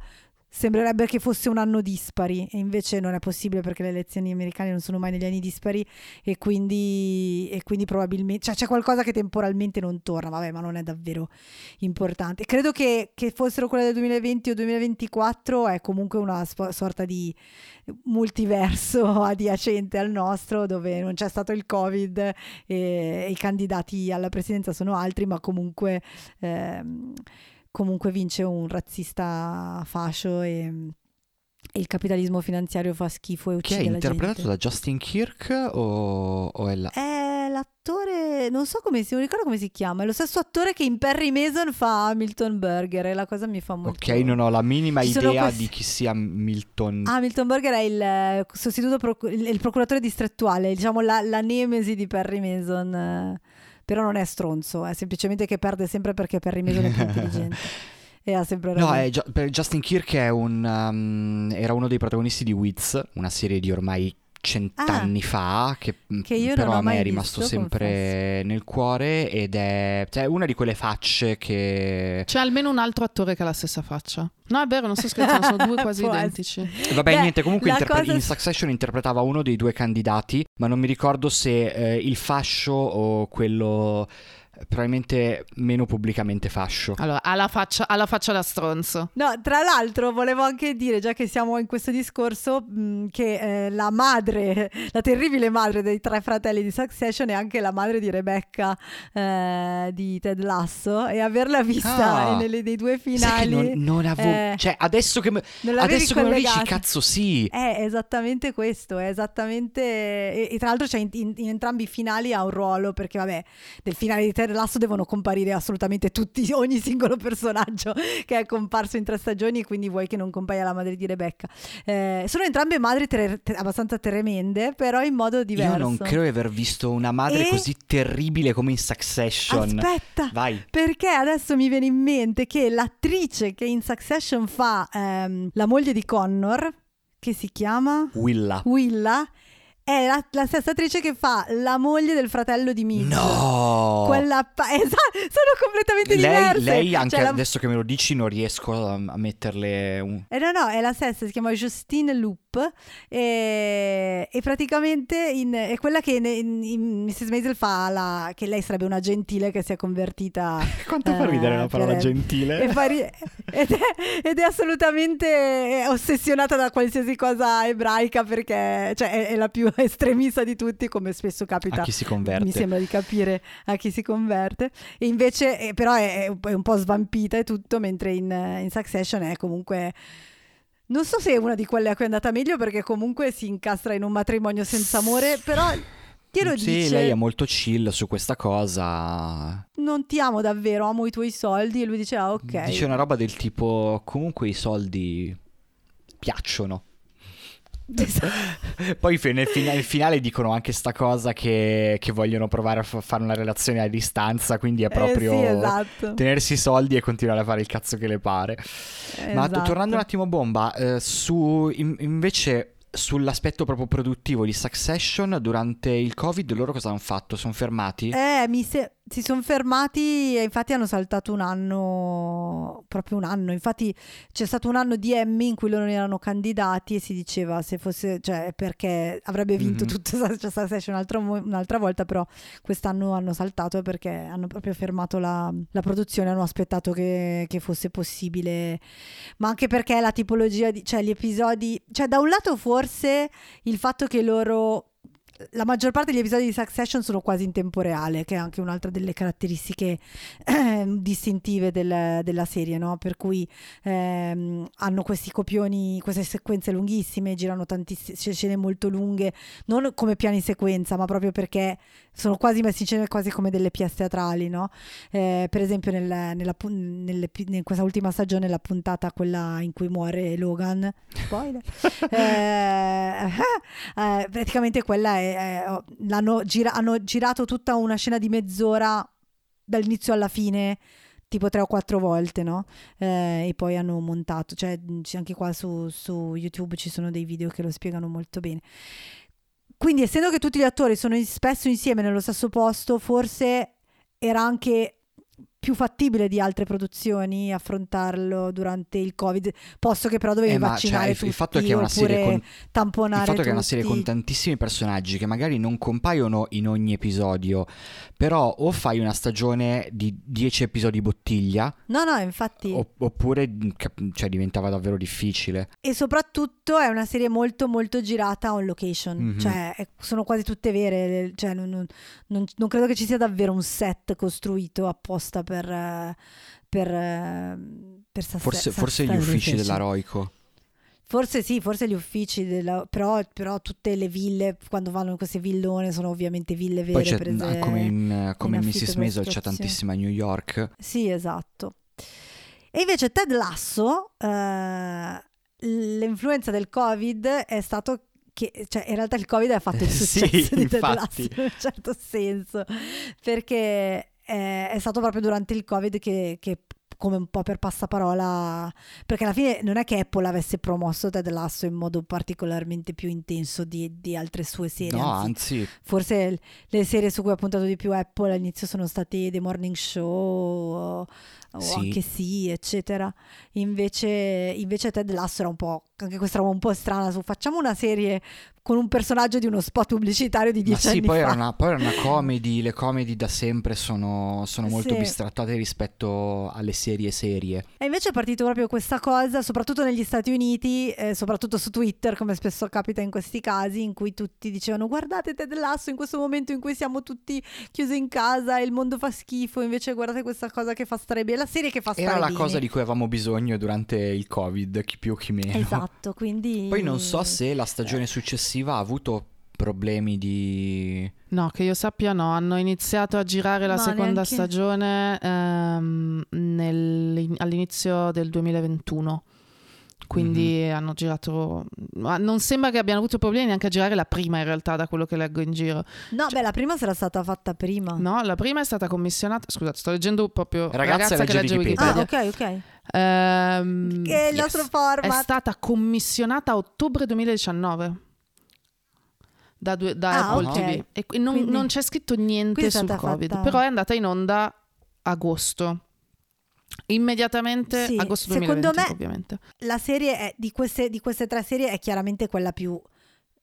Sembrerebbe che fosse un anno dispari e invece non è possibile perché le elezioni americane non sono mai negli anni dispari e quindi, e quindi probabilmente cioè c'è qualcosa che temporalmente non torna, vabbè, ma non è davvero importante. Credo che, che fossero quelle del 2020 o 2024 è comunque una spo- sorta di multiverso adiacente al nostro dove non c'è stato il Covid e, e i candidati alla presidenza sono altri, ma comunque, ehm, comunque vince un razzista fascio e, e il capitalismo finanziario fa schifo e Che è uccide interpretato da Justin Kirk o, o è la... È l'attore, non so come si, non ricordo come si chiama, è lo stesso attore che in Perry Mason fa Hamilton Burger e la cosa mi fa molto... Ok, non ho la minima Ci idea questi- di chi sia Milton. Hamilton Burger è il eh, sostituto, proc- il, il procuratore distrettuale, diciamo la, la nemesi di Perry Mason, eh, però non è stronzo, è semplicemente che perde sempre perché Perry Mason è più intelligente e ha sempre No, ragione. per Justin Kirk è un, um, era uno dei protagonisti di Wiz, una serie di ormai cent'anni fa, che, Ah, che io non però a me è rimasto visto, sempre nel cuore ed è cioè, una di quelle facce che... C'è almeno un altro attore che ha la stessa faccia. No, è vero, non sto scherzando, sono due quasi identici. Vabbè, Beh, niente, comunque interpre- cosa- in Succession interpretava uno dei due candidati, ma non mi ricordo se eh, il fascio o quello probabilmente meno pubblicamente fascio. Allora, ha la faccia, ha la faccia da stronzo. No, tra l'altro volevo anche dire, già che siamo in questo discorso, mh, che eh, la madre, la terribile madre dei tre fratelli di Succession è anche la madre di Rebecca eh, di Ted Lasso e averla vista Ah. nelle, nei due Sai che finali... non, non avevo... eh, cioè, adesso che, me- adesso che me lo dici, cazzo sì. È esattamente questo, è esattamente... E, e tra l'altro c'è in, in- in entrambi i finali ha un ruolo, perché vabbè, nel finale di Ted Lasso devono comparire assolutamente tutti, ogni singolo personaggio che è comparso in tre stagioni, quindi vuoi che non compaia la madre di Rebecca. Eh, sono entrambe madri tre- te- abbastanza tremende, però in modo diverso. Io non credo di aver visto una madre E- così terribile come in Succession. Aspetta, Vai. Perché adesso mi viene in mente che l'attrice che in Succession fa ehm, la moglie di Connor, che si chiama Willa. Willa, è la, la stessa attrice che fa la moglie del fratello di Midge. No! Quella pa- esatto, sono completamente lei, diverse. lei anche Cioè, la- adesso che me lo dici non riesco a, a metterle un... Eh, no, no, è la stessa, si chiama Justine Loop e, e praticamente in- è quella che in, in- Mrs. Maisel fa la, che lei sarebbe una gentile che si è convertita Quanto fa eh, ridere la parola per- gentile? ri- ed, è, ed è assolutamente ossessionata da qualsiasi cosa ebraica perché cioè, è, è la più estremista di tutti come spesso capita A chi si converte. mi sembra di capire a chi si converte e invece eh, però è, è un po'- svampita e tutto mentre in, in Succession è comunque non so se è una di quelle a cui è andata meglio perché comunque si incastra in un matrimonio senza amore però glielo sì, dice lei è molto chill su questa cosa. non ti amo davvero amo i tuoi soldi e lui dice ah ok Dice una roba del tipo comunque i soldi piacciono. Poi nel, fina- nel finale dicono anche sta cosa che, che vogliono provare a fa- fare una relazione a distanza, quindi è proprio Eh sì, esatto. tenersi i soldi e continuare a fare il cazzo che le pare. Ma Esatto. tornando un attimo bomba, eh, su in- invece sull'aspetto proprio produttivo di Succession durante il Covid loro cosa hanno fatto? Sono fermati? Eh, mi se- si sono fermati e infatti hanno saltato un anno, proprio un anno. Infatti c'è stato un anno di Emmy in cui loro non erano candidati e si diceva se fosse, cioè perché avrebbe vinto Mhm. tutta questa session un'altra, un'altra volta, però quest'anno hanno saltato perché hanno proprio fermato la, la produzione, hanno aspettato che, che fosse possibile, ma anche perché la tipologia di, cioè gli episodi, cioè da un lato forse il fatto che loro la maggior parte degli episodi di Succession sono quasi in tempo reale, che è anche un'altra delle caratteristiche ehm, distintive del- della serie, no? Per cui ehm, hanno questi copioni, queste sequenze lunghissime, girano tantissime scene molto lunghe, non come piani sequenza, ma proprio perché sono quasi messi insieme quasi come delle pièce teatrali, no? Eh, per esempio nel- nella nelle in questa ultima stagione, la puntata quella in cui muore Logan, spoiler, eh, eh, praticamente quella è, l'hanno gira- hanno girato tutta una scena di mezz'ora dall'inizio alla fine tipo tre o quattro volte, no? Eh, e poi hanno montato, cioè anche qua su, su YouTube ci sono dei video che lo spiegano molto bene. Quindi, essendo che tutti gli attori sono spesso insieme nello stesso posto, forse era anche più fattibile di altre produzioni affrontarlo durante il Covid, posto che però dovevi Eh, ma, vaccinare cioè, il- tutti il fatto è che è una serie con- tamponare Il fatto che è una serie tutti. con tantissimi personaggi che magari non compaiono in ogni episodio, però o fai una stagione di 10 episodi bottiglia, No, no, infatti. oppure cap- cioè, diventava davvero difficile. E soprattutto è una serie molto molto girata on location, Mhm. cioè sono quasi tutte vere, cioè, non, non- non- non credo che ci sia davvero un set costruito apposta per... eh, per, eh, per sta- Forse, forse gli uffici dell'Aroico. Forse sì, forse gli uffici, della- però, però tutte le ville, quando vanno in queste villone, sono ovviamente ville vere. Poi c'è, prese- ah, come in, come in Mrs. Maisel c'è tantissima a New York. Sì, esatto. E invece Ted Lasso, eh, l'influenza del Covid è stato che, cioè in realtà il Covid ha fatto il Sì, successo di Ted infatti. Lasso in un certo senso, perché eh, è stato proprio durante il Covid che, che come un po' per passaparola, perché alla fine non è che Apple avesse promosso Ted Lasso in modo particolarmente più intenso di, di altre sue serie, No, anzi, anzi, Forse le serie su cui ha puntato di più Apple all'inizio sono stati The Morning Show o, Sì. anche sì, eccetera. Invece, invece Ted Lasso era un po', anche questa roba un po' strana su facciamo una serie con un personaggio di uno spot pubblicitario di ma dieci sì, anni poi fa. era, una, poi era una comedy, le comedy da sempre sono, sono molto Sì. bistrattate rispetto alle serie serie. E invece è partito proprio questa cosa, soprattutto negli Stati Uniti, eh, soprattutto su Twitter, come spesso capita in questi casi, in cui tutti dicevano guardate Ted Lasso in questo momento in cui siamo tutti chiusi in casa e il mondo fa schifo, invece guardate questa cosa che fa stare bene, la serie che fa stare Era la cosa di cui avevamo bisogno durante il Covid, chi più chi meno. Esatto, quindi... Poi non so se la stagione successiva ha avuto problemi di... No, che io sappia no, hanno iniziato a girare la No, seconda neanche- stagione ehm, nel- all'inizio del 2021. Quindi Mhm. hanno girato. ma Non sembra che abbiano avuto problemi neanche a girare la prima, in realtà, da quello che leggo in giro. No, beh, la prima sarà stata fatta prima. No, la prima è stata commissionata. Scusate, sto leggendo proprio. Ragazza, ragazza che legge legge Wikipedia. Ah, Wikipedia. ok, ok. Ehm, Che è il yes. nostro È format. stata commissionata a ottobre 2019 da, due- da Ah, Apple ok. TV e non, Quindi- non c'è scritto niente è sul Covid, fatta- però è andata in onda agosto. Immediatamente Sì, agosto secondo 2020, me- ovviamente. La serie è, di, queste, di queste tre serie è chiaramente quella più,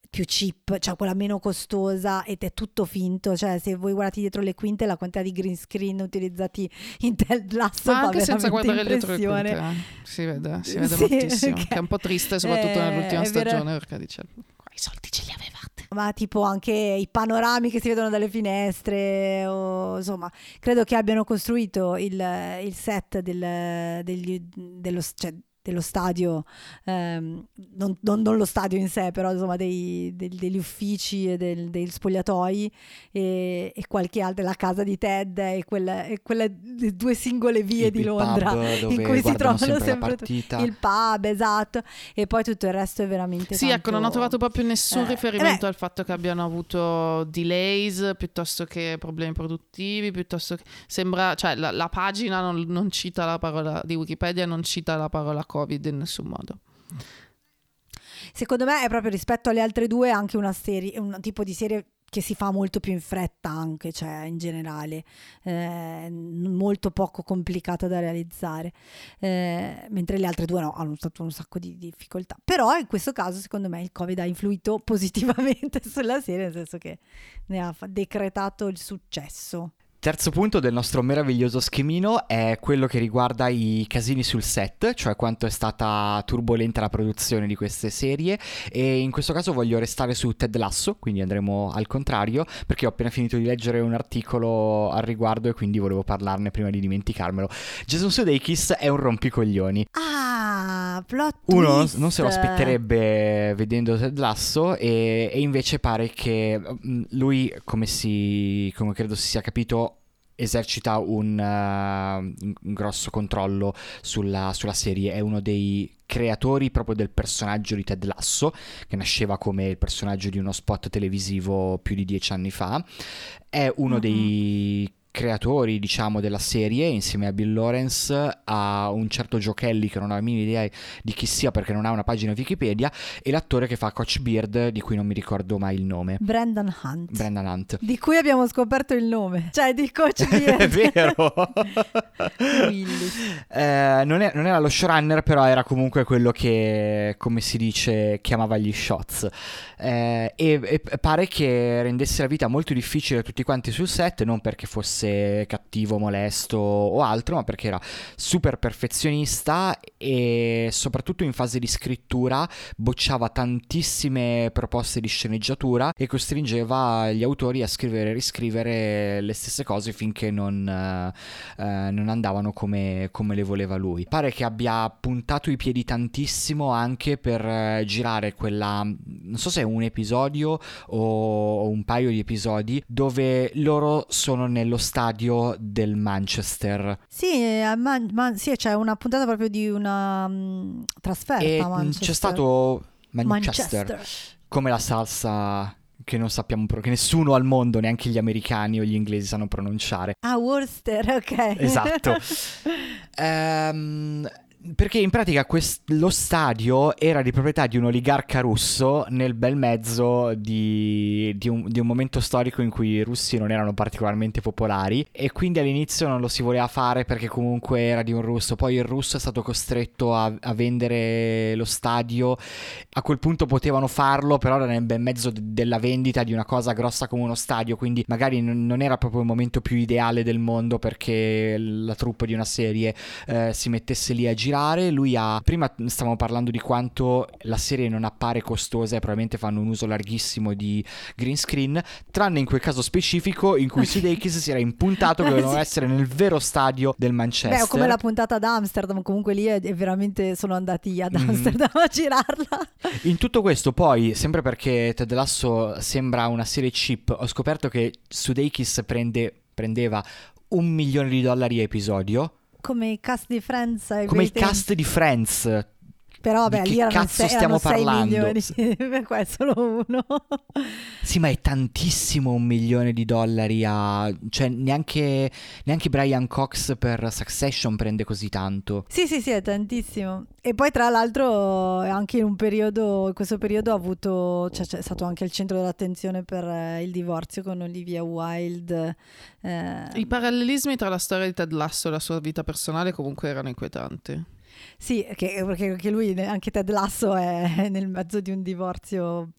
più cheap, cioè quella meno costosa ed è tutto finto. Cioè, se voi guardate dietro le quinte, la quantità di green screen utilizzati in Ted Lasso Ma anche senza guardare dietro le quinte, eh. si vede, si vede Sì, moltissimo. ok. Che è un po' triste, soprattutto Eh, nell'ultima stagione, perché dice: Qua i soldi ce li avevate. Ma tipo anche i panorami che si vedono dalle finestre o insomma credo che abbiano costruito il, il set del, degli- dello, cioè, dello stadio, ehm, non, non, non, lo stadio in sé, però insomma dei, dei, degli uffici e del, dei spogliatoi e, e, qualche altra, la casa di Ted e quelle, e quelle due singole vie il, di Londra in cui si trovano sempre, sempre il pub, esatto, e poi tutto il resto è veramente... Sì, tanto... ecco, non ho trovato proprio nessun eh, riferimento eh, al fatto che abbiano avuto delays piuttosto che problemi produttivi, piuttosto che... Sembra, cioè la, la pagina non, non cita la parola di Wikipedia, non cita la parola Covid in nessun modo. Secondo me è proprio rispetto alle altre due anche una serie, un tipo di serie che si fa molto più in fretta anche, cioè in generale, eh, molto poco complicata da realizzare, eh, mentre le altre due no, hanno stato un sacco di difficoltà. Però in questo caso secondo me il Covid ha influito positivamente sulla serie, nel senso che ne ha decretato il successo. Terzo punto del nostro meraviglioso schemino è quello che riguarda i casini sul set, cioè quanto è stata turbolenta la produzione di queste serie e in questo caso voglio restare su Ted Lasso, quindi andremo al contrario perché ho appena finito di leggere un articolo al riguardo e quindi volevo parlarne prima di dimenticarmelo. Jason Sudeikis è un rompicoglioni. Ah, plot Uno twist. non se lo aspetterebbe vedendo Ted Lasso e, e invece pare che mm, lui, come, si, come credo si sia capito, esercita un, uh, un grosso controllo sulla, sulla, serie, è uno dei creatori proprio del personaggio di Ted Lasso, che nasceva come il personaggio di uno spot televisivo più di dieci anni fa, è uno mm-hmm. dei creatori, diciamo, della serie, insieme a Bill Lawrence, a un certo Giocelli che non ha la minima idea di chi sia perché non ha una pagina Wikipedia, e l'attore che fa Coach Beard, di cui non mi ricordo mai il nome. Brandon Hunt. Brandon Hunt. Di cui abbiamo scoperto il nome, cioè di Coach Beard. È vero. eh, non, è, non, era lo showrunner, però era comunque quello che, come si dice, chiamava gli shots. Eh, e, e pare che rendesse la vita molto difficile a tutti quanti sul set, non perché fosse fosse cattivo, molesto o altro, ma perché era super perfezionista e soprattutto in fase di scrittura bocciava tantissime proposte di sceneggiatura e costringeva gli autori a scrivere e riscrivere le stesse cose finché non, eh, eh, non andavano come, come, le voleva lui. Pare che abbia puntato i piedi tantissimo anche per eh, girare quella, non so se è un episodio o un paio di episodi dove loro sono nello stato stadio del Manchester. Sì, Man- Man- sì c'è una puntata proprio di una um, trasferta e a Manchester. C'è stato Manchester, Manchester. come la salsa che non sappiamo, che nessuno al mondo, neanche gli americani o gli inglesi sanno pronunciare. Ah, Worcester, ok. Esatto. um, perché in pratica quest- lo stadio era di proprietà di un oligarca russo nel bel mezzo di, di, un, di, un, momento storico in cui i russi non erano particolarmente popolari e quindi all'inizio non lo si voleva fare perché comunque era di un russo, poi il russo è stato costretto a, a vendere lo stadio, a quel punto potevano farlo però era nel bel mezzo de- della vendita di una cosa grossa come uno stadio, quindi magari n- non era proprio il momento più ideale del mondo perché la troupe di una serie eh, si mettesse lì a girare girare. Lui ha. Prima stavamo parlando di quanto la serie non appare costosa e probabilmente fanno un uso larghissimo di green screen. Tranne in quel caso specifico in cui Sudeikis si era impuntato che dovevano essere nel vero stadio del Manchester. Beh, come la puntata ad Amsterdam, comunque lì è, è veramente sono andati ad mhm. Amsterdam mm. a girarla. In tutto questo, poi, sempre perché Ted Lasso sembra una serie cheap, ho scoperto che Sudeikis prende, prendeva un milione di dollari a episodio come i cast di Friends. Come il cast di Friends. Però vabbè, di lì che erano cazzo sei, stiamo erano parlando? Milioni, per qua è solo uno. sì, ma è tantissimo un milione di dollari a... Cioè, neanche, neanche Brian Cox per Succession prende così tanto. Sì, sì, sì, è tantissimo. E poi tra l'altro anche in un periodo, in questo periodo ha avuto, cioè c'è stato anche il centro dell'attenzione per eh, il divorzio con Olivia Wilde. Eh. I parallelismi tra la storia di Ted Lasso e la sua vita personale comunque erano inquietanti. Sì, che, perché anche lui, anche Ted Lasso è nel mezzo di un divorzio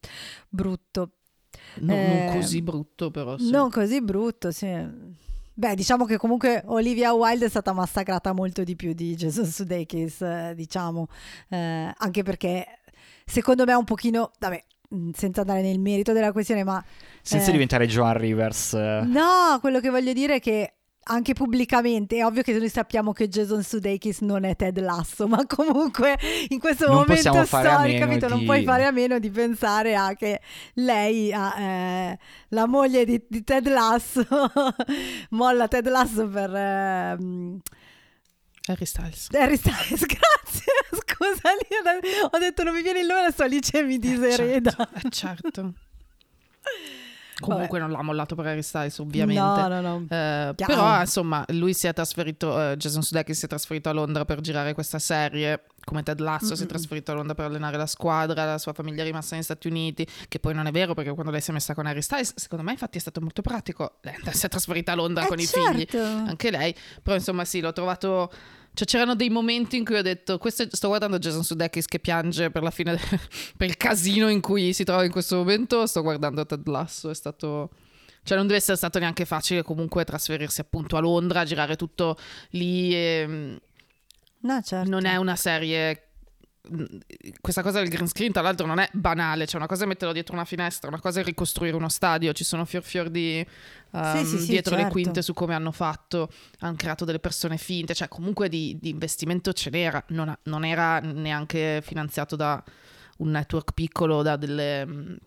brutto. No, eh, non così brutto però. Sì. Non così brutto, sì. Beh, diciamo che comunque Olivia Wilde è stata massacrata molto di più di Jason Sudeikis, eh, diciamo, eh, anche perché secondo me è un pochino, vabbè, mm, senza andare nel merito della questione, ma... Senza eh, diventare Joan Rivers. No, quello che voglio dire è che anche pubblicamente, è ovvio che noi sappiamo che Jason Sudeikis non è Ted Lasso, ma comunque in questo Non momento possiamo fare a storico, meno capito? non di- puoi fare a meno di pensare a che lei, ha, eh, la moglie di, di Ted Lasso, molla Ted Lasso per ehm, Harry Styles. Harry Styles, grazie, scusa, lì ho- detto non mi viene il nome, adesso Alice mi disereda. Eh, certo. Comunque non l'ha mollato per Harry Styles, ovviamente. No, no, no. Eh, però insomma lui si è trasferito eh, Jason Sudeikis si è trasferito a Londra per girare questa serie come Ted Lasso si è trasferito a Londra per allenare la squadra la sua famiglia è rimasta negli Stati Uniti che poi non è vero perché quando lei si è messa con Harry Styles secondo me infatti è stato molto pratico lei si è trasferita a Londra Eh, con i certo. figli anche lei però insomma sì l'ho trovato cioè c'erano dei momenti in cui ho detto questo sto guardando Jason Sudeikis che piange per la fine de- per il casino in cui si trova in questo momento sto guardando Ted Lasso è stato cioè non deve essere stato neanche facile comunque trasferirsi appunto a Londra, girare tutto lì. e, No, certo. Non è una serie... Questa cosa del green screen, tra l'altro, non è banale. Cioè, una cosa è metterlo dietro una finestra, una cosa è ricostruire uno stadio. Ci sono fior fior di ehm, Sì, sì, sì, dietro le certo. quinte su come hanno fatto. Hanno creato delle persone finte. Cioè, comunque di, di investimento ce n'era. Non, non era neanche finanziato da un network piccolo, da delle.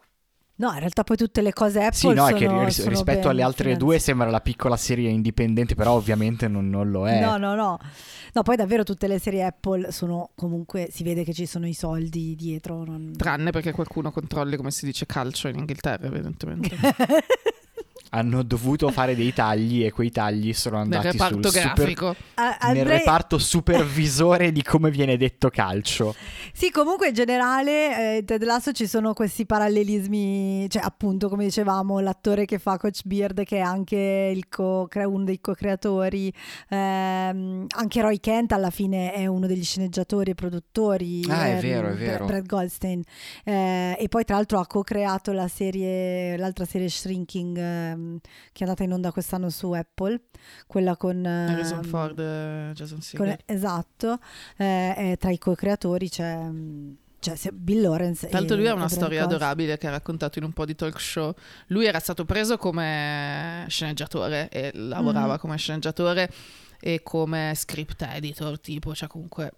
No, in realtà poi tutte le cose Apple Sì, no, è che sono- ris- sono rispetto alle altre finanziate. due sembra la piccola serie indipendente, però ovviamente non, non lo è. No, no, no. No, poi davvero tutte le serie Apple sono comunque, si vede che ci sono i soldi dietro. non- Tranne perché qualcuno controlli come si dice calcio in Inghilterra, evidentemente. Hanno dovuto fare dei tagli e quei tagli sono Nel andati reparto sul super- grafico. A- nel andrei- reparto supervisore di come viene detto calcio. Sì, comunque in generale eh, Ted Lasso ci sono questi parallelismi, cioè appunto come dicevamo l'attore che fa Coach Beard che è anche il co- cre- uno dei co-creatori, ehm, anche Roy Kent alla fine è uno degli sceneggiatori e produttori, Ah, è ehm, vero, è vero. Brad Goldstein Eh, e poi tra l'altro ha co-creato la serie, l'altra serie Shrinking ehm, che è andata in onda quest'anno su Apple, quella con... Harrison ehm, Ford e Jason Segel. esatto, eh, tra i co-creatori c'è, mm, se- Bill Lawrence. Tra l'altro lui ha una storia Goldstein. adorabile che ha raccontato in un po' di talk show. Lui era stato preso come sceneggiatore e lavorava Mhm. come sceneggiatore e come script editor, tipo, cioè comunque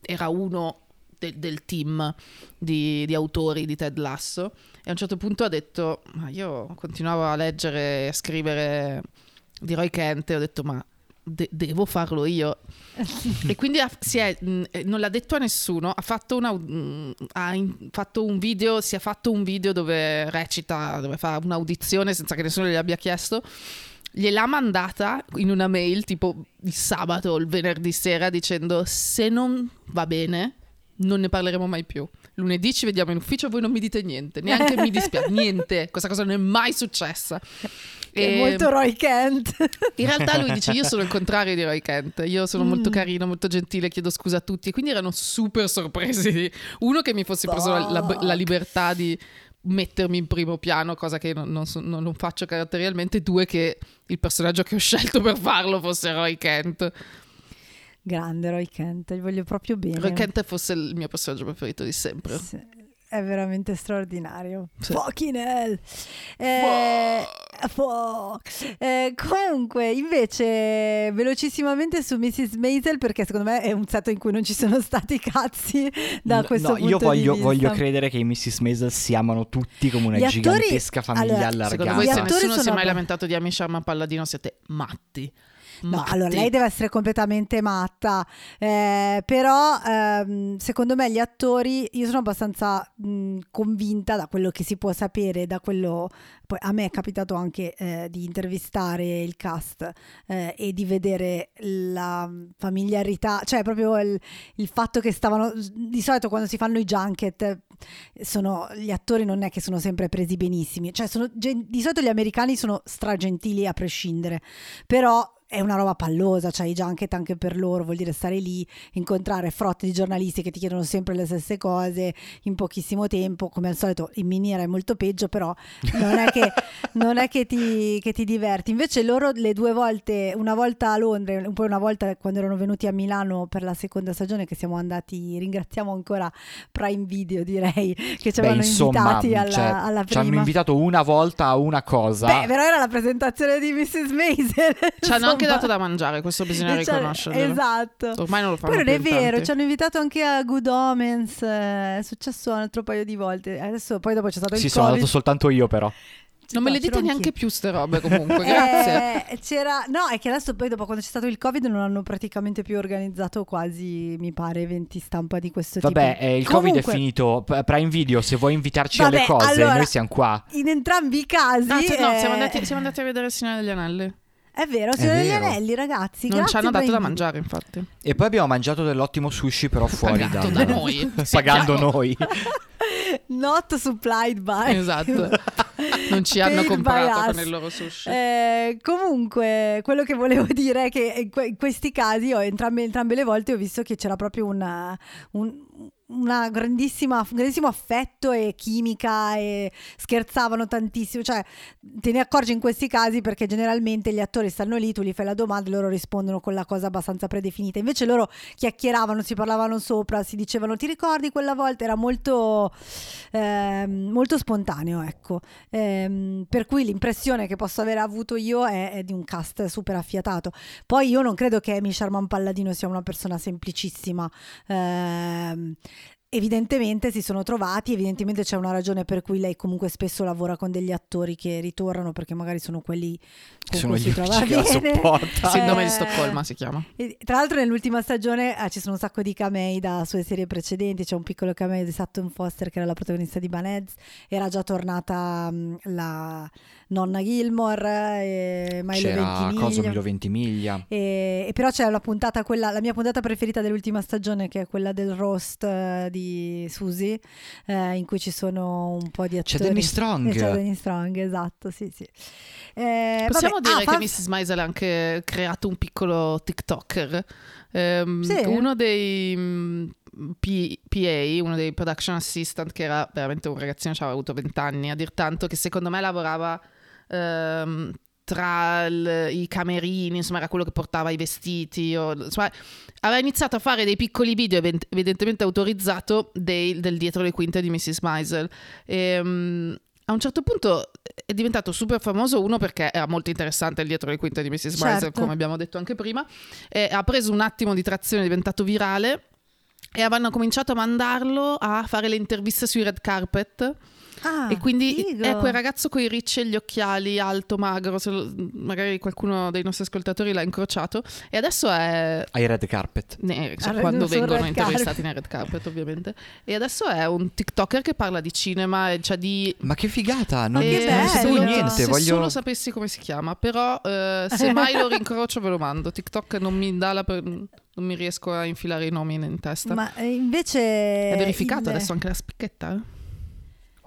era uno del, del team di, di autori di Ted Lasso e a un certo punto ha detto, ma io continuavo a leggere e a scrivere di Roy Kent e ho detto, ma de- devo farlo io. E quindi ha- si è, mh, eh, non l'ha detto a nessuno, ha fatto, una, mh, ha in- fatto un video, si è fatto un video dove recita, dove fa un'audizione senza che nessuno gli abbia chiesto. Gliel'ha mandata in una mail tipo il sabato o il venerdì sera dicendo se non va bene non ne parleremo mai più. Lunedì ci vediamo in ufficio, voi non mi dite niente, neanche mi dispiace, niente, questa cosa non è mai successa. È molto Roy Kent. in realtà lui dice io sono il contrario di Roy Kent, io sono molto Mm. carino, molto gentile, chiedo scusa a tutti quindi erano super sorpresi. Uno che mi fossi preso la, la- la libertà di mettermi in primo piano, cosa che non, non so- non- non faccio caratterialmente, due che il personaggio che ho scelto per farlo fosse Roy Kent. Grande Roy Kent, gli voglio proprio bene. Roy Kent fosse il mio personaggio preferito di sempre. Sì, È veramente straordinario. Sì. Fucking hell. Eh, fuck. Eh, comunque, invece, velocissimamente su Mrs. Maisel, perché secondo me è un set in cui non ci sono stati cazzi da No, questo no, punto io voglio, di voglio vista. credere che i Mrs. Maisel si amano tutti come una Gli attori- gigantesca famiglia allora, Secondo allargata. voi Gli se attori nessuno si è mai abba- lamentato di Amy Sharma Palladino siete matti. No, Matti. allora lei deve essere completamente matta, eh, però ehm, secondo me gli attori, io sono abbastanza mh, convinta da quello che si può sapere, da quello, poi a me è capitato anche eh, di intervistare il cast eh, e di vedere la familiarità, cioè proprio il, il fatto che stavano, di solito quando si fanno i junket, sono, gli attori non è che sono sempre presi benissimi, cioè sono, di solito gli americani sono stragentili a prescindere, però è una roba pallosa, cioè i junket anche per loro vuol dire stare lì, incontrare frotte di giornalisti che ti chiedono sempre le stesse cose in pochissimo tempo, come al solito in miniera è molto peggio, però non è che, non è che, ti, che ti diverti. Invece loro le due volte, una volta a Londra e poi una volta quando erano venuti a Milano per la seconda stagione che siamo andati, ringraziamo ancora Prime Video direi, che ci avevano insomma, invitati alla, cioè, alla ci hanno prima. invitato una volta a una cosa. Beh, però era la presentazione di Mrs. Maisel. Ci hanno insomma. Anche dato da mangiare, questo bisogna Cioè, riconoscerlo. Esatto. Ormai non lo fanno Poi non è vero, tanti. ci hanno invitato anche a Good Omens, eh, è successo un altro paio di volte. Adesso poi dopo c'è stato Sì, il sono Covid. andato soltanto io però. Non me No, le dite neanche anch'io. più ste robe comunque, grazie. Eh, c'era, no, è che adesso poi dopo quando c'è stato il Covid non hanno praticamente più organizzato quasi, mi pare, eventi stampa di questo Vabbè, tipo. eh, il Covid Comunque, è finito. Prime Video, se vuoi invitarci Vabbè, alle cose, allora- noi siamo qua. In entrambi i casi Ah, se- no, eh, siamo, andati, siamo andati a vedere il Signore degli Anelli. È vero, sono degli vero. anelli, ragazzi. Non ci hanno dato da mangiare, infatti. E poi abbiamo mangiato dell'ottimo sushi, però fuori Pagato dal- da noi. Pagando noi. Not supplied by. Esatto. Non ci hanno comprato con il loro sushi. Eh, comunque, quello che volevo dire è che in, que- in questi casi, ho, entrambe, entrambe le volte, ho visto che c'era proprio una, un, una grandissima, un grandissimo affetto e chimica e scherzavano tantissimo. Cioè, te ne accorgi in questi casi perché generalmente gli attori stanno lì, tu gli fai la domanda e loro rispondono con la cosa abbastanza predefinita. Invece loro chiacchieravano, si parlavano sopra, si dicevano ti ricordi quella volta? Era molto, ehm, molto spontaneo, ecco. Ehm, per cui l'impressione che posso aver avuto io è, è di un cast super affiatato. Poi io non credo che Amy Sharman Palladino sia una persona semplicissima. Ehm, Evidentemente si sono trovati, evidentemente c'è una ragione per cui lei comunque spesso lavora con degli attori che ritornano perché magari sono quelli con Sono cui gli si trova che la bene. sopporta. Sindrome di Eh, Stoccolma si chiama. tra l'altro nell'ultima stagione eh, ci sono un sacco di camei da sue serie precedenti, c'è un piccolo cameo di Sutton Foster che era la protagonista di Banez, era già tornata mh, la nonna Gilmore, e Milo C'era Ventimiglia. Coso Milo Ventimiglia. E, e però c'è la puntata, quella, la mia puntata preferita dell'ultima stagione, che è quella del roast eh, di Susie, eh, in cui ci sono un po' di attori. C'è Danny Strong. E c'è Danny Strong, esatto, sì, sì. Eh, Possiamo vabbè, dire ah, che fa- Mrs. Maisel ha anche creato un piccolo TikToker. Ehm, Sì. Uno dei mm, P- PA, uno dei production assistant, che era veramente un ragazzino, aveva avuto 20 anni, a dir tanto che secondo me lavorava ehm, tra il- i camerini, insomma era quello che portava i vestiti, o- insomma, aveva iniziato a fare dei piccoli video ev- evidentemente autorizzato dei- del dietro le quinte di Mrs. Maisel. Ehm, a un certo punto è diventato super famoso uno perché era molto interessante il dietro le quinte di Mrs. Certo. come abbiamo detto anche prima, e ha preso un attimo di trazione, è diventato virale e avevano cominciato a mandarlo a fare le interviste sui red carpet Ah, e quindi figo. è quel ragazzo con i ricci e gli occhiali, alto, magro, se lo- magari qualcuno dei nostri ascoltatori l'ha incrociato e adesso è Ai red carpet. ne- cioè, Al- quando vengono red intervistati nei red carpet ovviamente e adesso è un tiktoker che parla di cinema e cioè di Ma che figata, non, che non sapevo bello! niente. se Voglio... solo sapessi come si chiama però eh, se mai lo rincrocio ve lo mando TikTok non mi dà la per- non mi riesco a infilare i nomi in, in testa Ma eh, invece... è verificato il- adesso anche la spicchetta eh?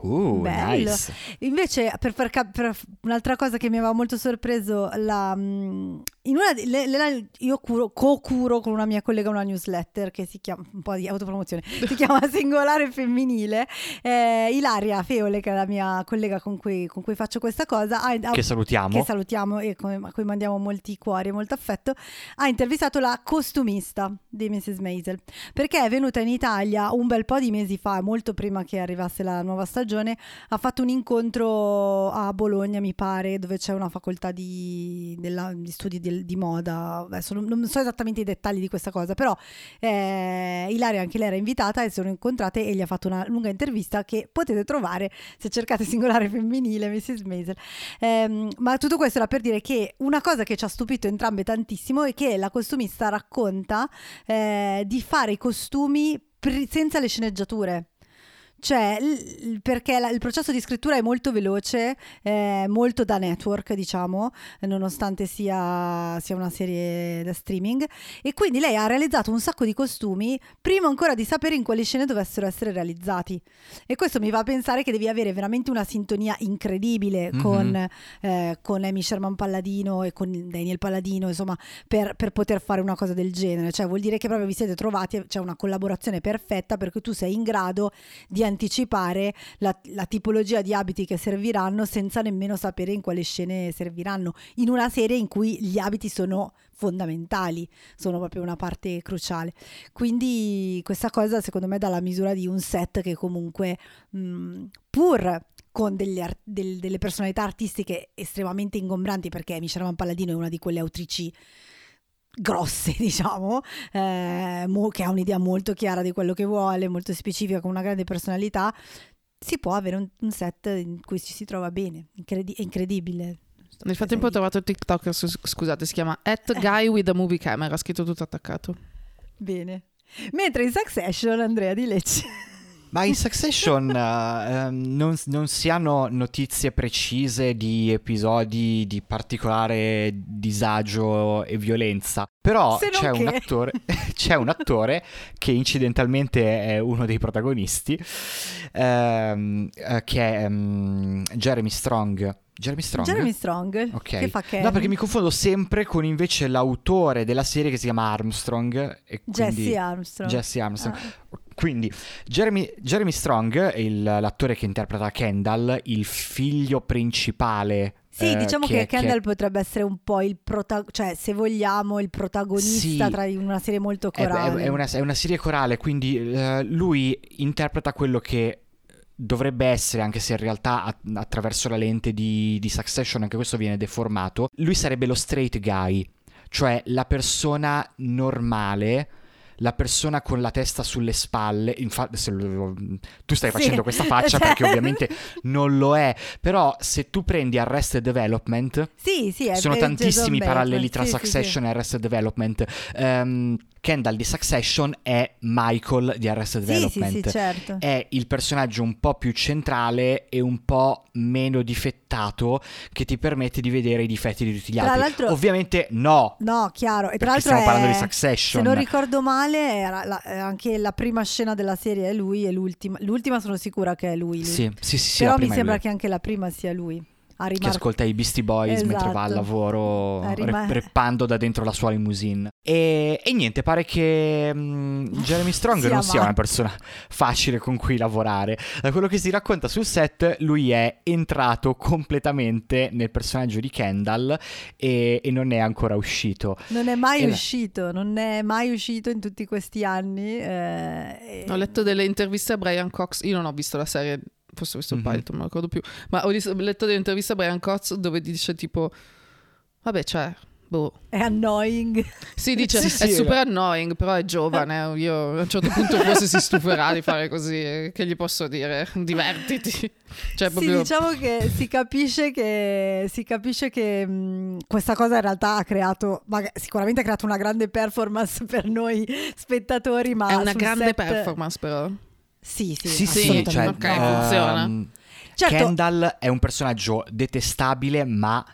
Uh, Bello. nice. Invece, per, far cap- per un'altra cosa che mi aveva molto sorpreso, la, mm, in una, le- le- io curo, co-curo con una mia collega una newsletter che si chiama, un po' di autopromozione, si chiama Singolare Femminile. Eh, Ilaria Feole, che è la mia collega con cui, con cui faccio questa cosa, ha, Che salutiamo. che salutiamo e come- a cui mandiamo molti cuori e molto affetto, ha intervistato la costumista di Mrs. Maisel perché è venuta in Italia un bel po' di mesi fa, molto prima che arrivasse la nuova stagione, ha fatto un incontro a Bologna, mi pare, dove c'è una facoltà di, della- di studi di, di moda. Adesso non, non so esattamente i dettagli di questa cosa, però eh, Ilaria anche lei era invitata e si sono incontrate e gli ha fatto una lunga intervista che potete trovare se cercate singolare femminile Mrs. Maisel. Ehm, ma tutto questo era per dire che una cosa che ci ha stupito entrambe tantissimo è che la costumista racconta eh, di fare i costumi senza le sceneggiature. Cioè, l- perché la- il processo di scrittura è molto veloce, eh, molto da network, diciamo, nonostante sia, sia una serie da streaming. E quindi lei ha realizzato un sacco di costumi prima ancora di sapere in quali scene dovessero essere realizzati. E questo mi fa pensare che devi avere veramente una sintonia incredibile Mhm. con, eh, con Amy Sherman Palladino e con Daniel Palladino, insomma, per, per poter fare una cosa del genere. Cioè, vuol dire che proprio vi siete trovati, c'è una collaborazione perfetta perché tu sei in grado di anticipare la, la tipologia di abiti che serviranno senza nemmeno sapere in quale scene serviranno. In una serie in cui gli abiti sono fondamentali, sono proprio una parte cruciale. Quindi questa cosa secondo me dà la misura di un set che comunque mh, pur con ar- del- delle personalità artistiche estremamente ingombranti perché Michelle Van Palladino è una di quelle autrici grosse, diciamo, eh, mo- che ha un'idea molto chiara di quello che vuole, molto specifica, con una grande personalità, si può avere un, un set in cui ci si trova bene, Incredi- è incredibile. Nel frattempo ho trovato il TikTok, scusate, si chiama at guy with a movie camera, scritto tutto attaccato. Bene. Mentre in Succession, Andrea di Lecce. Ma in Succession ehm, non, non si hanno notizie precise di episodi di particolare disagio e violenza. Però c'è un, attore, c'è un attore che incidentalmente è uno dei protagonisti, eh, che è ehm, Jeremy Strong. Jeremy Strong? Jeremy Strong, Ok. che fa Ken. No, perché mi confondo sempre con invece l'autore della serie che si chiama Armstrong. E. Jesse Armstrong. Jesse Armstrong. Ah. Quindi Jeremy, Jeremy Strong, il- l'attore che interpreta Kendall, il figlio principale. Sì, eh, diciamo che, che, Kendall potrebbe essere un po' il protagonista, cioè se vogliamo il protagonista Sì. tra una serie molto è, è- corale. è una, è una serie corale, quindi eh, lui interpreta quello che dovrebbe essere, anche se in realtà a- attraverso la lente di, di Succession anche questo viene deformato. Lui sarebbe lo straight guy, cioè la persona normale. La persona con la testa sulle spalle, infatti lo- tu stai Sì, facendo questa faccia cioè- perché ovviamente non lo è, però se tu prendi Arrested Development, Sì, sì, sono tantissimi paralleli tra Succession e Arrested Development. Ehm, Kendall di Succession è Michael di Arrested sì, Development. sì, sì, certo. È il personaggio un po' più centrale e un po' meno difettato che ti permette di vedere i difetti di tutti gli Tra altri. l'altro- Ovviamente no, No, chiaro. E perché tra l'altro stiamo parlando è- di Succession. Se non ricordo male, era la- eh, anche la prima scena della serie è lui e l'ultima. L'ultima sono sicura che è lui. lui. Sì, sì, sì, Però mi sembra che anche la prima sia lui. A che rimar- ascolta i Beastie Boys mentre va al Esatto. lavoro A rima- rep- reppando da dentro la sua limousine. E, e niente, pare che mm, Jeremy Strong Sia non sia una persona facile con cui lavorare. Da quello che si racconta sul set, lui è entrato completamente nel personaggio di Kendall e, e non è ancora uscito. Non è mai E la- uscito, non è mai uscito in tutti questi anni. eh, e- Ho letto delle interviste a Brian Cox, io non ho visto la serie, forse il Mhm. pilot, non me lo ricordo più, ma ho letto delle interviste a Brian Cox dove dice tipo, vabbè cioè, boh. È annoying. Sì, dice, Sì, sì, è era- super annoying, però è giovane, io a un certo punto forse si stuferà di fare così, eh, che gli posso dire? Divertiti. Cioè Sì, proprio... diciamo che si capisce che, si capisce che mh, questa cosa in realtà ha creato, sicuramente ha creato una grande performance per noi spettatori, ma È una grande set- performance però. Sì, sì, Sì, sì, assolutamente. cioè, ok, funziona. ehm, Certo, Kendall è un personaggio detestabile ma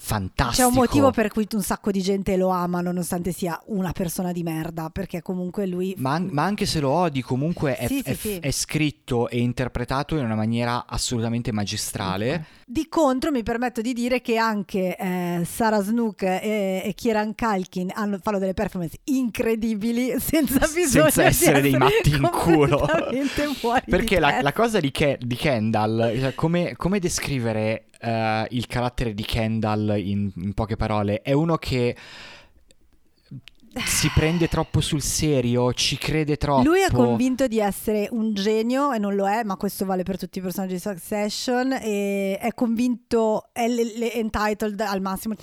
fantastico. C'è un motivo per cui un sacco di gente lo ama, nonostante sia una persona di merda, perché comunque lui... Ma, ma anche se lo odi, comunque è, Sì, sì, è- sì. è scritto e interpretato in una maniera assolutamente magistrale. Di contro mi permetto di dire che anche eh, Sarah Snook e, e Kieran Kalkin hanno, fanno delle performance incredibili senza bisogno Senza essere di dei matti in culo. Perché la, la cosa di, Ke- di Kendall, cioè, come, come descrivere eh, il carattere di Kendall in, in poche parole? È uno che si prende troppo sul serio, ci crede troppo. Lui è convinto di essere un genio e non lo è, ma questo vale per tutti i personaggi di Succession. E è convinto, è le- le- entitled al massimo,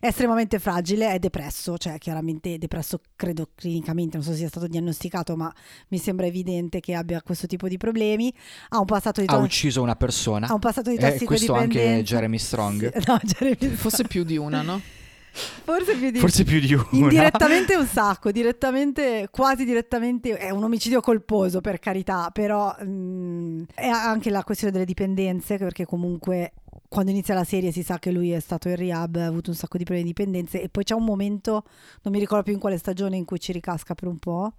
è estremamente fragile, è depresso, cioè chiaramente depresso credo clinicamente, non so se sia stato diagnosticato, ma mi sembra evidente che abbia questo tipo di problemi. Ha un passato di, Ha ucciso una persona. ha un passato di Eh, questo anche tossicodipendenza. Jeremy Strong. Sì, no, Jeremy Forse più di una, no? forse più di Forse più di una. Indirettamente un sacco, direttamente, quasi direttamente, è un omicidio colposo per carità, però mm, è anche la questione delle dipendenze, perché comunque quando inizia la serie si sa che lui è stato in rehab, ha avuto un sacco di problemi di dipendenze e poi c'è un momento, non mi ricordo più in quale stagione, in cui ci ricasca per un po'.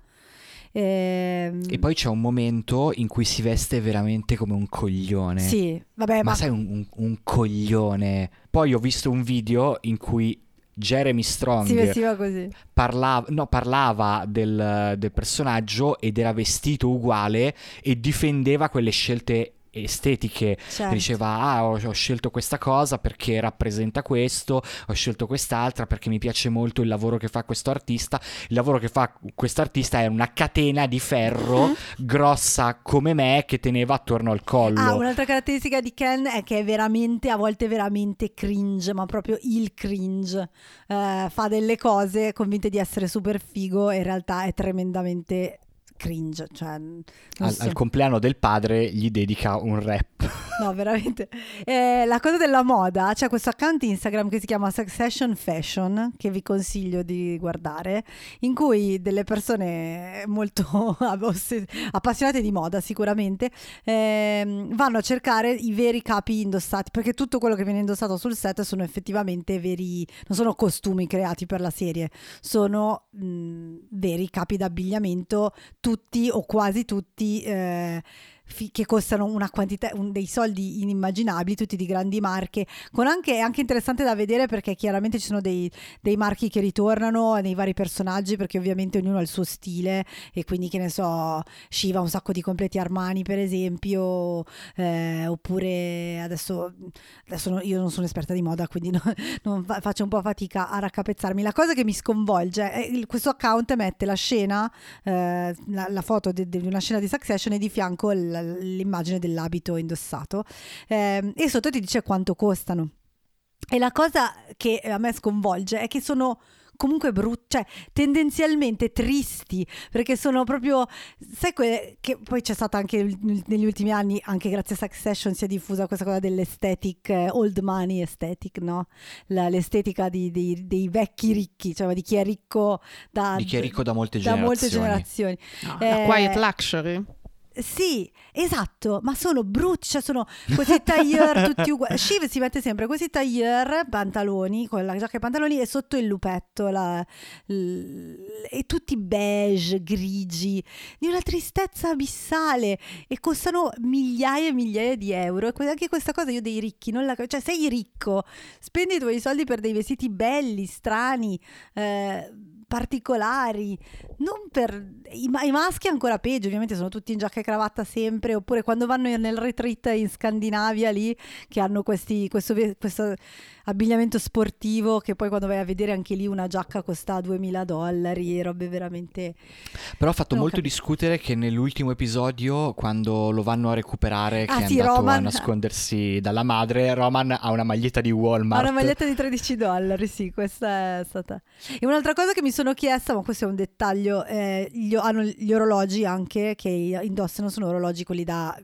Ehm, E poi c'è un momento in cui si veste veramente come un coglione. Sì, vabbè, Ma ma, sai, un, un- un coglione. Poi ho visto un video in cui Jeremy Strong si vestiva così. parlava, no, parlava del, del personaggio ed era vestito uguale e difendeva quelle scelte estetiche, Certo. diceva ah ho, ho scelto questa cosa perché rappresenta questo, ho scelto quest'altra perché mi piace molto il lavoro che fa questo artista, il lavoro che fa questo artista è una catena di ferro grossa come me che teneva attorno al collo. Ah, un'altra caratteristica di Ken è che è veramente, a volte veramente cringe, ma proprio il cringe. Eh, fa delle cose convinte di essere super figo e in realtà è tremendamente cringe. Cioè, al, so. al compleanno del padre gli dedica un rap. No, veramente. Eh, la cosa della moda, c'è questo account Instagram che si chiama Succession Fashion, che vi consiglio di guardare, in cui delle persone molto appassionate di moda sicuramente ehm, vanno a cercare i veri capi indossati, perché tutto quello che viene indossato sul set sono effettivamente veri, non sono costumi creati per la serie, sono mh, veri capi d'abbigliamento, tutti o quasi tutti. eh, fi- che costano una quantità, un- dei soldi inimmaginabili, tutti di grandi marche, con anche, è anche interessante da vedere perché chiaramente ci sono dei, dei marchi che ritornano nei vari personaggi perché ovviamente ognuno ha il suo stile e quindi che ne so, Shiva un sacco di completi Armani per esempio, eh, oppure adesso, adesso no- io non sono esperta di moda quindi no- non fa- faccio un po' fatica a raccapezzarmi. La cosa che mi sconvolge è il- questo account mette la scena, eh, la, la foto di una scena di Succession e di fianco l- l'immagine dell'abito indossato ehm, e sotto ti dice quanto costano. E la cosa che a me sconvolge è che sono comunque brutti, cioè tendenzialmente tristi, perché sono proprio, sai que- che poi c'è stata anche negli ultimi anni, anche grazie a Succession si è diffusa questa cosa dell'estetic, eh, old money aesthetic, no? La- l'estetica di- dei, dei vecchi ricchi, cioè di chi è ricco da, Di chi è ricco da molte da molte generazioni. generazioni. La Eh, quiet luxury. Sì, esatto, ma sono brutti, cioè sono questi tailleur tutti uguali. Shiv si mette sempre questi tailleur, pantaloni, con la giacca e pantaloni e sotto il lupetto, la- l- e tutti beige, grigi, di una tristezza abissale e costano migliaia e migliaia di euro. E anche questa cosa io dei ricchi, non la, cioè sei ricco, spendi i tuoi soldi per dei vestiti belli, strani, eh, particolari, non per i, i maschi ancora peggio, ovviamente sono tutti in giacca e cravatta sempre, oppure quando vanno nel retreat in Scandinavia lì che hanno questi, questo, questo abbigliamento sportivo che poi quando vai a vedere anche lì una giacca costa 2000 dollari, robe veramente Però ha fatto Non molto capisco. discutere che nell'ultimo episodio, quando lo vanno a recuperare, Ah, che è sì, andato a Roman- nascondersi dalla madre, Roman ha una maglietta di Ha Walmart. una maglietta di 13 dollari, sì, questa è stata. E un'altra cosa che mi sono chiesta, ma questo è un dettaglio, eh, gli, hanno gli orologi anche che indossano, sono orologi quelli da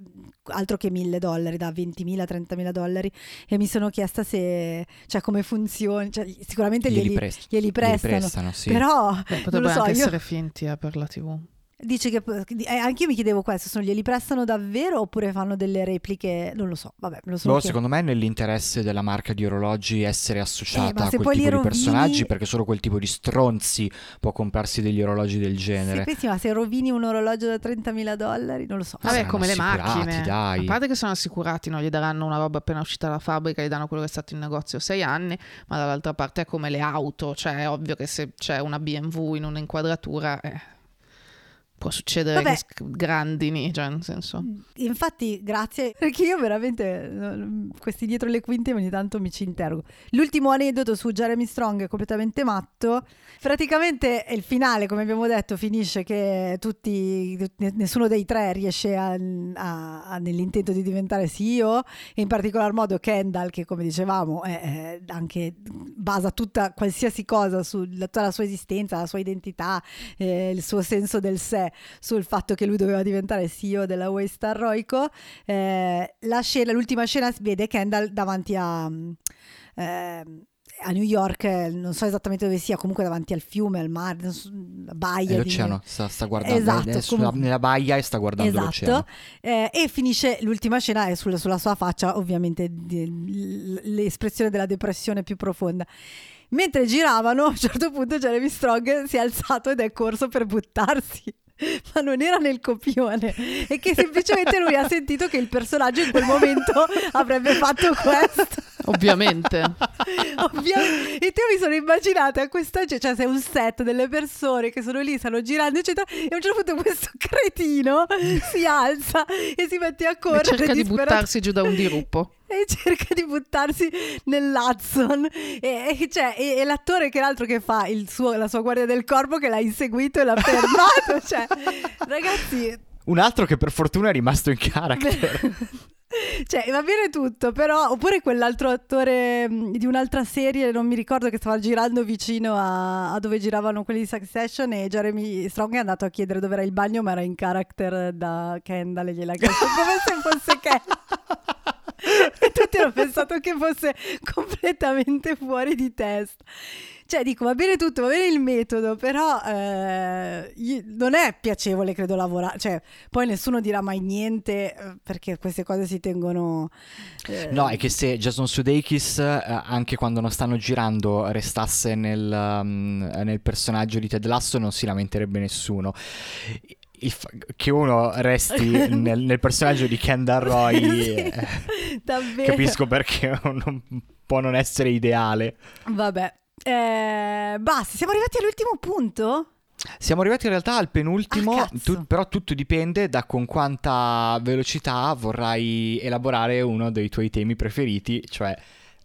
altro che 1000 dollari, da 20.000, 30.000 dollari. E mi sono chiesta se, cioè come funziona, cioè, sicuramente Glieli glieli, prest- glieli glieli prestano. prestano, sì. Però Beh, non potrebbe lo so, anche io essere finti eh, per la TV. Dice che eh, anche io mi chiedevo questo, sono glieli prestano davvero oppure fanno delle repliche? Non lo so, vabbè, lo sono Boh, chiesto. secondo me è nell'interesse della marca di orologi essere Eh, associata ma a se quel tipo di rovini- personaggi perché solo quel tipo di stronzi può comprarsi degli orologi del genere. Sì, sì, ma se rovini un orologio da 30.000 dollari, non lo so. Vabbè, saranno come le macchine. dai. A parte che sono assicurati, non gli daranno una roba appena uscita dalla fabbrica, gli danno quello che è stato in negozio sei anni, ma dall'altra parte è come le auto, cioè è ovvio che se c'è una BMW in un'inquadratura eh, può succedere Vabbè. grandini, cioè nel senso... Infatti, grazie, perché io veramente questi dietro le quinte ogni tanto mi ci interrogo. L'ultimo aneddoto su Jeremy Strong è completamente matto. Praticamente è il finale, come abbiamo detto, finisce che tutti, nessuno dei tre riesce a, a- a- nell'intento di diventare CEO e in particolar modo Kendall, che come dicevamo è, è anche basa tutta qualsiasi cosa sulla sua esistenza, la sua identità, eh, il suo senso del sé sul fatto che lui doveva diventare CEO della Waystar Roico. Eh, la scena, l'ultima scena si vede Kendall davanti a, mm, ehm, a New York, eh, non so esattamente dove sia, comunque davanti al fiume, al mare, so, la baia. È di- l'oceano, sta, sta guardando Esatto, sulla- comunque- nella baia e sta guardando l'oceano. Esatto, Eh, e finisce l'ultima scena è sul- sulla sua faccia, ovviamente di- l'espressione della depressione più profonda. Mentre giravano, a un certo punto Jeremy Strong si è alzato ed è corso per buttarsi ma non era nel copione e che semplicemente lui ha sentito che il personaggio in quel momento avrebbe fatto questo. Ovviamente. Ovviamente. E te mi sono immaginata questa cioè sei un set delle persone che sono lì, stanno girando, eccetera, e a un certo punto questo cretino si alza e si mette a E correre. cerca di buttarsi giù da un diruppo. E cerca di buttarsi nell'Hudson e, e, cioè, e- e l'attore che l'altro che fa il suo- la sua guardia del corpo che l'ha inseguito e l'ha fermato cioè ragazzi. Un altro che per fortuna è rimasto in character. cioè va bene tutto però oppure quell'altro attore mh, di un'altra serie non mi ricordo che stava girando vicino a, a dove giravano quelli di Succession e Jeremy Strong è andato a chiedere dove era il bagno ma era in character da Kendall e gliel'ha chiesto come se fosse Kendall e tutti hanno pensato che fosse completamente fuori di testa. Cioè, dico, va bene tutto, va bene il metodo, però eh, non è piacevole, credo, lavorare. Cioè, poi nessuno dirà mai niente eh, perché queste cose si tengono... eh, No, è che se Jason Sudeikis, eh, anche quando non stanno girando, restasse nel, um, nel personaggio di Ted Lasso, non si lamenterebbe nessuno. Il fa- che uno resti nel, nel personaggio di Kendall Roy, Sì, eh, davvero. capisco perché non, può non essere ideale. Vabbè. Eh, basta, siamo arrivati all'ultimo punto? Siamo arrivati in realtà al penultimo, Ah, tu- però tutto dipende da con quanta velocità vorrai elaborare uno dei tuoi temi preferiti, cioè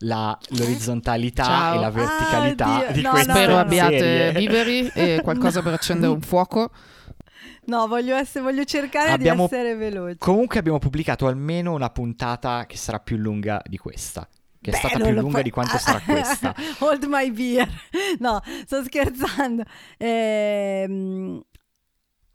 la- l'orizzontalità Ciao. e la verticalità Ah, di No, questa no, Spero no. abbiate serie. viveri e qualcosa per accendere un fuoco. No, voglio, essere, voglio cercare Abbiamo- di essere veloce. Comunque abbiamo pubblicato almeno una puntata che sarà più lunga di questa, che è Beh, stata non più lunga puoi- di quanto sarà questa. Hold my beer. No, sto scherzando. Ehm,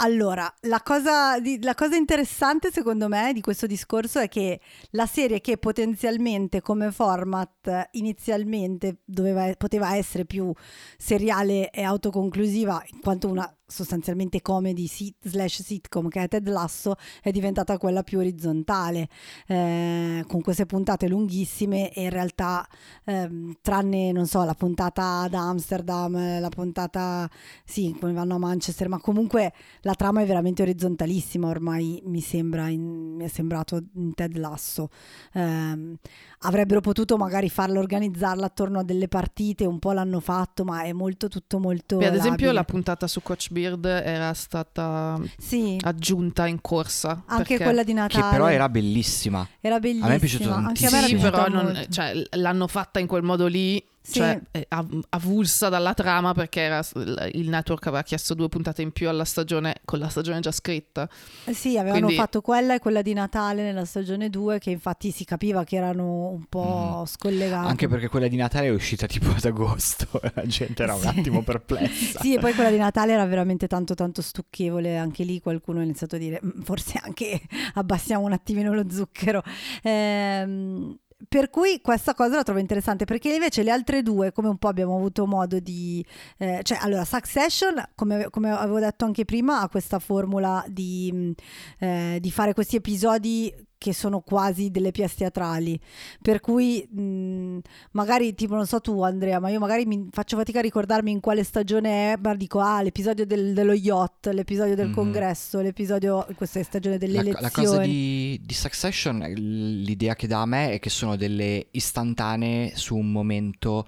allora, la cosa, di- la cosa interessante secondo me di questo discorso è che la serie che potenzialmente come format inizialmente doveva- poteva essere più seriale e autoconclusiva in quanto una sostanzialmente comedy sit- slash sitcom che è Ted Lasso è diventata quella più orizzontale eh, con queste puntate lunghissime e in realtà ehm, tranne non so la puntata ad Amsterdam eh, la puntata sì come vanno a Manchester ma comunque la trama è veramente orizzontalissima ormai mi sembra in- mi è sembrato in Ted Lasso Ehm, avrebbero potuto magari farla organizzarla attorno a delle partite un po' l'hanno fatto ma è molto tutto molto Beh, ad esempio labile. la puntata su Coach Beard era stata sì aggiunta in corsa. anche perché- quella di Che Natale però era bellissima. era bellissima me è anche a me era Sì, piaciuta però non- cioè, l'hanno fatta in quel modo lì, Sì. cioè è av- avulsa dalla trama perché era- il network aveva chiesto due puntate in più alla stagione con la stagione già scritta. Eh Sì, avevano Quindi- fatto quella e quella di Natale nella stagione 2 che infatti si capiva che erano un po' scollegate. Mm. Anche perché quella di Natale è uscita tipo ad agosto la gente era un Sì. attimo perplessa. Sì, e poi quella di Natale era veramente tanto tanto stucchevole, anche lì qualcuno ha iniziato a dire "Mm, forse anche abbassiamo un attimino lo zucchero. Ehm, per cui questa cosa la trovo interessante perché invece le altre due, come un po' abbiamo avuto modo di... eh, cioè, allora, Succession, come, come avevo detto anche prima, ha questa formula di, mh, eh, di fare questi episodi che sono quasi delle pièce teatrali, per cui mh, magari tipo non so tu Andrea, ma io magari mi faccio fatica a ricordarmi in quale stagione è, ma dico ah l'episodio del- dello yacht, l'episodio del Mhm. congresso, l'episodio, questa è stagione delle La, elezioni. la cosa di, di Succession, l'idea che dà a me è che sono delle istantanee su un momento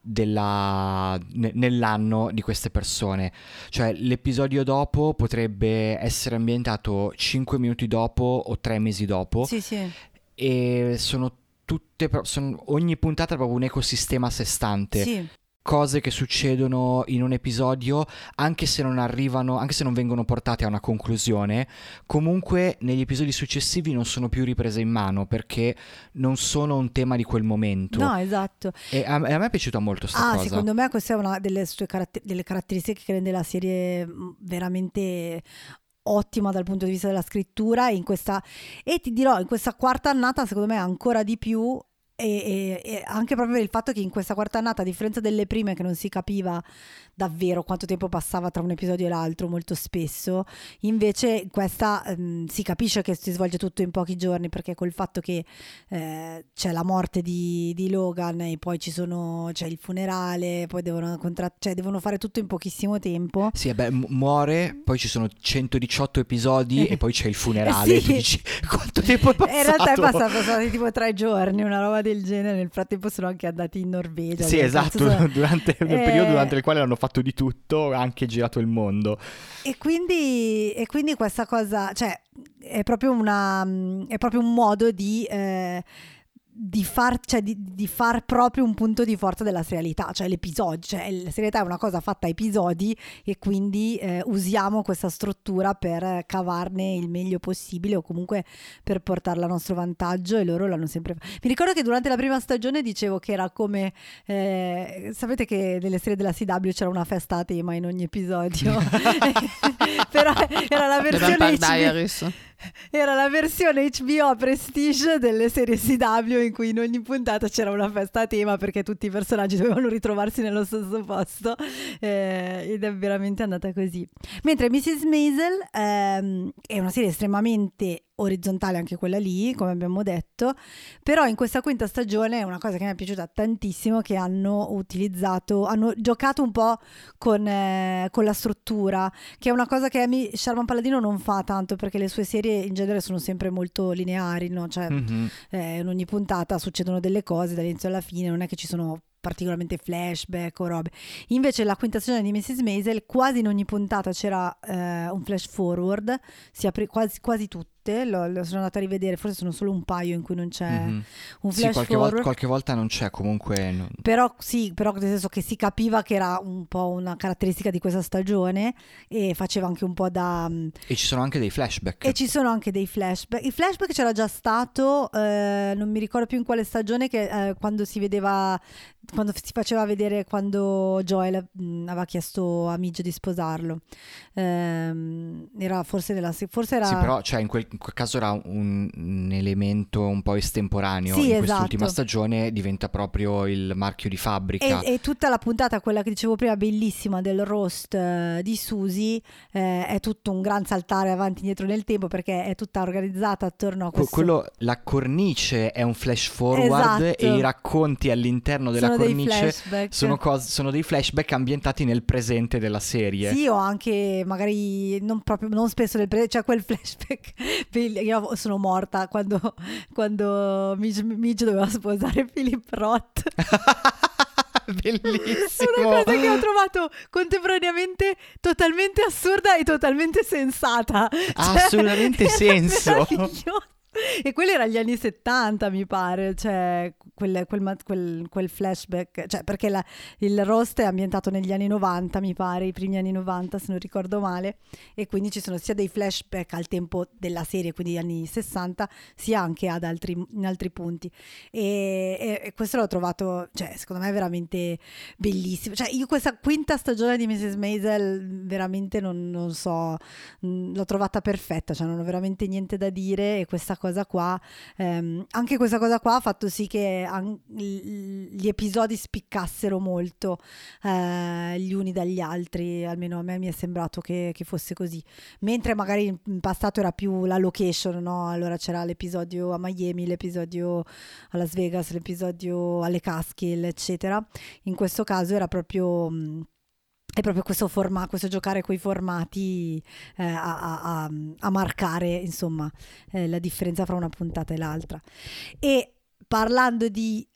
della- ne- nell'anno di queste persone. Cioè l'episodio dopo potrebbe essere ambientato 5 minuti dopo o 3 mesi dopo Sì, sì. e sono tutte, sono- ogni puntata è proprio un ecosistema a sé stante. Sì. Cose che succedono in un episodio, anche se non arrivano, anche se non vengono portate a una conclusione, comunque negli episodi successivi non sono più riprese in mano perché non sono un tema di quel momento. No, esatto. E a, a me è piaciuta molto sta Ah, cosa. secondo me questa è una delle sue caratter- delle caratteristiche che rende la serie mh, veramente ottima dal punto di vista della scrittura in questa e ti dirò in questa quarta annata secondo me ancora di più e, e, anche proprio il fatto che in questa quarta annata, a differenza delle prime che non si capiva davvero quanto tempo passava tra un episodio e l'altro molto spesso, invece questa ehm, si capisce che si svolge tutto in pochi giorni perché col fatto che eh, c'è la morte di, di, Logan e poi ci sono, c'è il funerale, poi devono, contra- cioè, devono fare tutto in pochissimo tempo. Sì, beh, muore, poi ci sono 118 episodi e poi c'è il funerale. sì. dici, quanto tempo è passato? In realtà è passato, sono stati tipo tre giorni, una roba del genere. Nel frattempo sono anche andati in Norvegia. Sì, esatto, sono... durante il eh... periodo durante il quale hanno fatto di tutto, anche girato il mondo. E quindi, e quindi questa cosa, cioè, è proprio, una, è proprio un modo di... Eh, di far, cioè, di, di far, proprio un punto di forza della serialità, cioè l'episodio, cioè la serialità è una cosa fatta a episodi e quindi eh, usiamo questa struttura per cavarne il meglio possibile o comunque per portarla a nostro vantaggio e loro l'hanno sempre fatto. Mi ricordo che durante la prima stagione dicevo che era come, eh, sapete che nelle serie della CW c'era una festa a tema in ogni episodio, però era la versione... HBO, era la versione HBO Prestige delle serie CW in cui in ogni puntata c'era una festa a tema perché tutti i personaggi dovevano ritrovarsi nello stesso posto eh, ed è veramente andata così. Mentre Mrs. Maisel ehm, è una serie estremamente orizzontale anche quella lì, come abbiamo detto, però in questa quinta stagione è una cosa che mi è piaciuta tantissimo che hanno utilizzato, hanno giocato un po' con, eh, con la struttura, che è una cosa che Amy Sharman Paladino non fa tanto perché le sue serie in genere sono sempre molto lineari, no? cioè mm-hmm. eh, in ogni puntata succedono delle cose dall'inizio alla fine, non è che ci sono particolarmente flashback o robe. Invece la quinta stagione di Mrs. Maisel quasi in ogni puntata c'era eh, un flash forward, si apre quasi, quasi tutte lo, lo, sono andata a rivedere, forse sono solo un paio in cui non c'è mm-hmm. un flash sì, qualche, vol- qualche, volta non c'è comunque. Non... Però sì, però nel senso che si capiva che era un po' una caratteristica di questa stagione e faceva anche un po' da... Mm, e ci sono anche dei flashback. E ci sono anche dei flashback. Il flashback c'era già stato, eh, non mi ricordo più in quale stagione, che eh, quando si vedeva quando si faceva vedere quando Joel mh, mm, aveva chiesto a Midge di sposarlo. Ehm, era forse nella forse era Sì, però cioè, in, quel, in, quel, caso era un, un, elemento un po' estemporaneo. Sì, in esatto. quest'ultima stagione diventa proprio il marchio di fabbrica. E, e tutta la puntata, quella che dicevo prima, bellissima del roast uh, di Susie, eh, è tutto un gran saltare avanti e indietro nel tempo perché è tutta organizzata attorno a questo. Quello, la cornice è un flash forward esatto. e i racconti all'interno della Sono cornice sono, cose, sono, dei flashback ambientati nel presente della serie. Sì, o anche magari non, proprio, non spesso nel presente, cioè quel flashback. Io sono morta quando, quando Midge, Midge doveva sposare Philip Roth. Bellissimo. Una cosa che ho trovato contemporaneamente totalmente assurda e totalmente sensata. Ha cioè, assolutamente senso. E quelli erano gli anni 70, mi pare, cioè quel, quel, quel, quel flashback, cioè perché la, il roast è ambientato negli anni 90, mi pare, i primi anni 90 se non ricordo male, e quindi ci sono sia dei flashback al tempo della serie, quindi anni 60, sia anche ad altri, in altri punti. E, e, e, questo l'ho trovato, cioè secondo me veramente bellissimo. Cioè io questa quinta stagione di Mrs. Maisel veramente non, non so, l'ho trovata perfetta, cioè non ho veramente niente da dire e questa cosa qua, ehm, anche questa cosa qua ha fatto sì che an- gli episodi spiccassero molto eh, gli uni dagli altri, almeno a me mi è sembrato che, che, fosse così, mentre magari in passato era più la location, no? allora c'era l'episodio a Miami, l'episodio a Las Vegas, l'episodio alle Catskill, eccetera, in questo caso era proprio... Mh, è proprio questo, forma, questo giocare con i formati eh, a, a, a, marcare insomma eh, la differenza fra una puntata e l'altra. E parlando di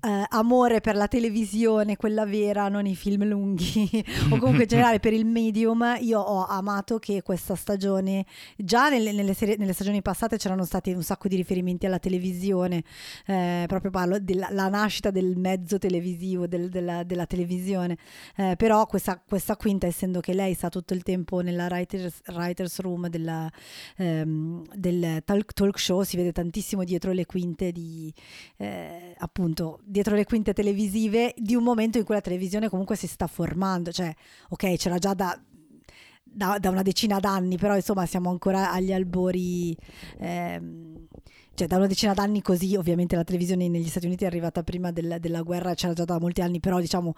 eh, amore per la televisione, quella vera, non i film lunghi, o comunque in generale per il medium, io ho amato che questa stagione, già nelle, nelle, serie, nelle stagioni passate c'erano stati un sacco di riferimenti alla televisione, eh, proprio parlo della nascita del mezzo televisivo, del, della, della, televisione, eh, però questa, questa, quinta, essendo che lei sta tutto il tempo nella writers, writers room della, ehm, del talk, talk, show, si vede tantissimo dietro le quinte di eh, appunto dietro le quinte televisive di un momento in cui la televisione comunque si sta formando, cioè ok c'era già da, da, da una decina d'anni, però insomma siamo ancora agli albori ehm, cioè da una decina d'anni così, ovviamente la televisione negli Stati Uniti è arrivata prima del, della guerra, c'era già da molti anni, però diciamo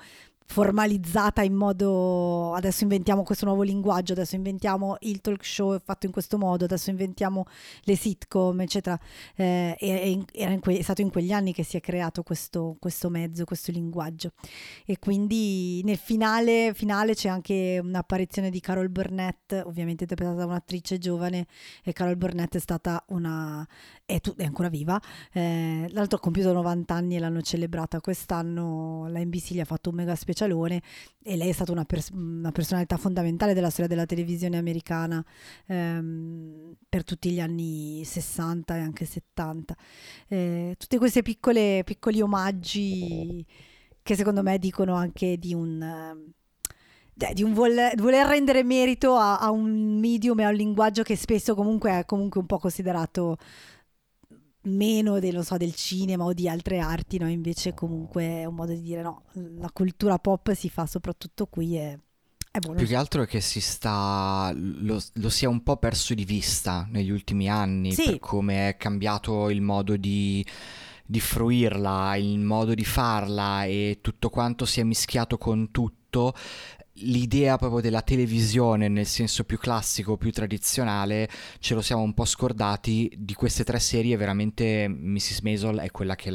formalizzata in modo adesso inventiamo questo nuovo linguaggio, adesso inventiamo il talk show fatto in questo modo, adesso inventiamo le sitcom, eccetera. Eh, e, e que- è stato in quegli anni che si è creato questo, questo, mezzo, questo linguaggio. E quindi nel finale, finale c'è anche un'apparizione di Carol Burnett, ovviamente interpretata da un'attrice giovane, e Carol Burnett è stata una è, tu- è ancora viva. Eh, l'altro ha compiuto 90 anni e l'hanno celebrata quest'anno. La NBC gli ha fatto un mega specialone e lei è stata una, pers- una personalità fondamentale della storia della televisione americana ehm, per tutti gli anni 60 e anche 70. Eh, tutti questi piccoli omaggi che secondo me dicono anche di un di un voler, voler, rendere merito a, a, un medium e a un linguaggio che spesso comunque è comunque un po' considerato meno dello, so, del cinema o di altre arti, no? invece comunque è un modo di dire no, la cultura pop si fa soprattutto qui e è buono. Più che altro è che si sta, lo, lo si è un po' perso di vista negli ultimi anni sì. per come è cambiato il modo di di fruirla, il modo di farla e tutto quanto si è mischiato con tutto l'idea proprio della televisione nel senso più classico, più tradizionale, ce lo siamo un po' scordati. Di queste tre serie, veramente Mrs. Maisel è quella che,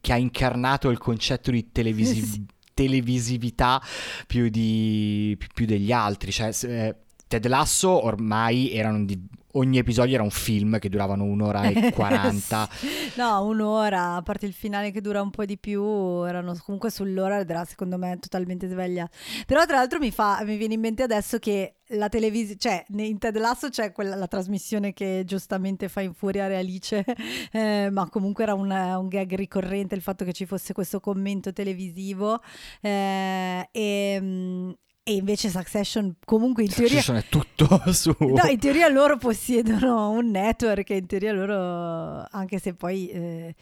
che ha incarnato il concetto di televisi- televisività più, di, più, degli altri. Cioè, eh, Ted Lasso ormai erano di, ogni episodio era un film che duravano un'ora e quaranta. no, un'ora, a parte il finale che dura un po' di più, erano comunque sull'ora ed era secondo me totalmente sveglia. Però tra l'altro mi, fa, mi viene in mente adesso che la televisione, cioè in Ted Lasso c'è quella, la trasmissione che giustamente fa infuriare Alice, eh, ma comunque era un, un, gag ricorrente il fatto che ci fosse questo commento televisivo eh, e, mm, e invece Succession comunque in teoria... Succession è tutto su... No, in teoria loro possiedono un network, in teoria loro, anche se poi... Eh,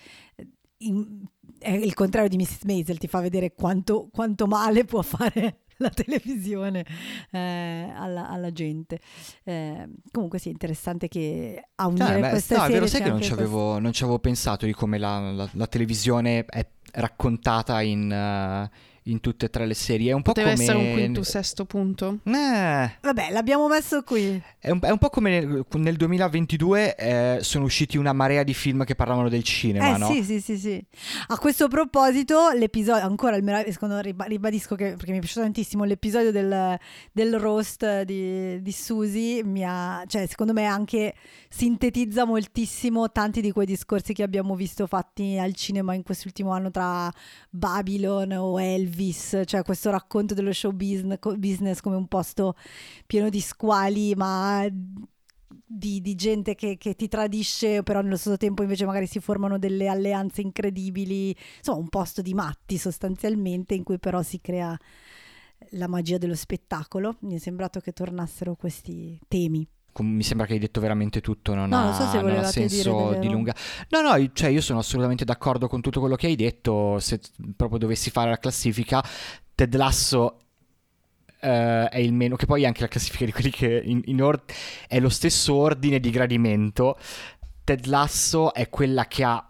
in, è il contrario di Mrs. Maisel, ti fa vedere quanto, quanto male può fare la televisione eh, alla, alla, gente. Eh, comunque sì, è interessante che a unire cioè, beh, queste no, serie... Vero, sai che non ci, avevo, non ci avevo pensato di come la, la, la televisione è raccontata in... Uh in tutte e tre le serie. È un po' Deve come... essere un quinto, sesto punto. Eh. Vabbè, l'abbiamo messo qui. È un, è un po' come nel, nel 2022 eh, sono usciti una marea di film che parlavano del cinema, eh, no? Sì, sì, sì, sì. A questo proposito, l'episodio, ancora il meraviglioso, ribadisco che, perché mi è piaciuto tantissimo, l'episodio del, del roast di, di Susie mi ha, cioè secondo me anche sintetizza moltissimo tanti di quei discorsi che abbiamo visto fatti al cinema in quest'ultimo anno tra Babylon o Elvis Elvis, cioè questo racconto dello show business, come un posto pieno di squali, ma di, di gente che, che, ti tradisce, però nello stesso tempo invece magari si formano delle alleanze incredibili, insomma un posto di matti sostanzialmente in cui però si crea la magia dello spettacolo. Mi è sembrato che tornassero questi temi mi sembra che hai detto veramente tutto, non, no, ha, non, so non ha senso di lunga. No, no, cioè io sono assolutamente d'accordo con tutto quello che hai detto, se proprio dovessi fare la classifica, Ted Lasso uh, è il meno, che poi è anche la classifica di quelli che in, in or- è lo stesso ordine di gradimento. Ted Lasso è quella che ha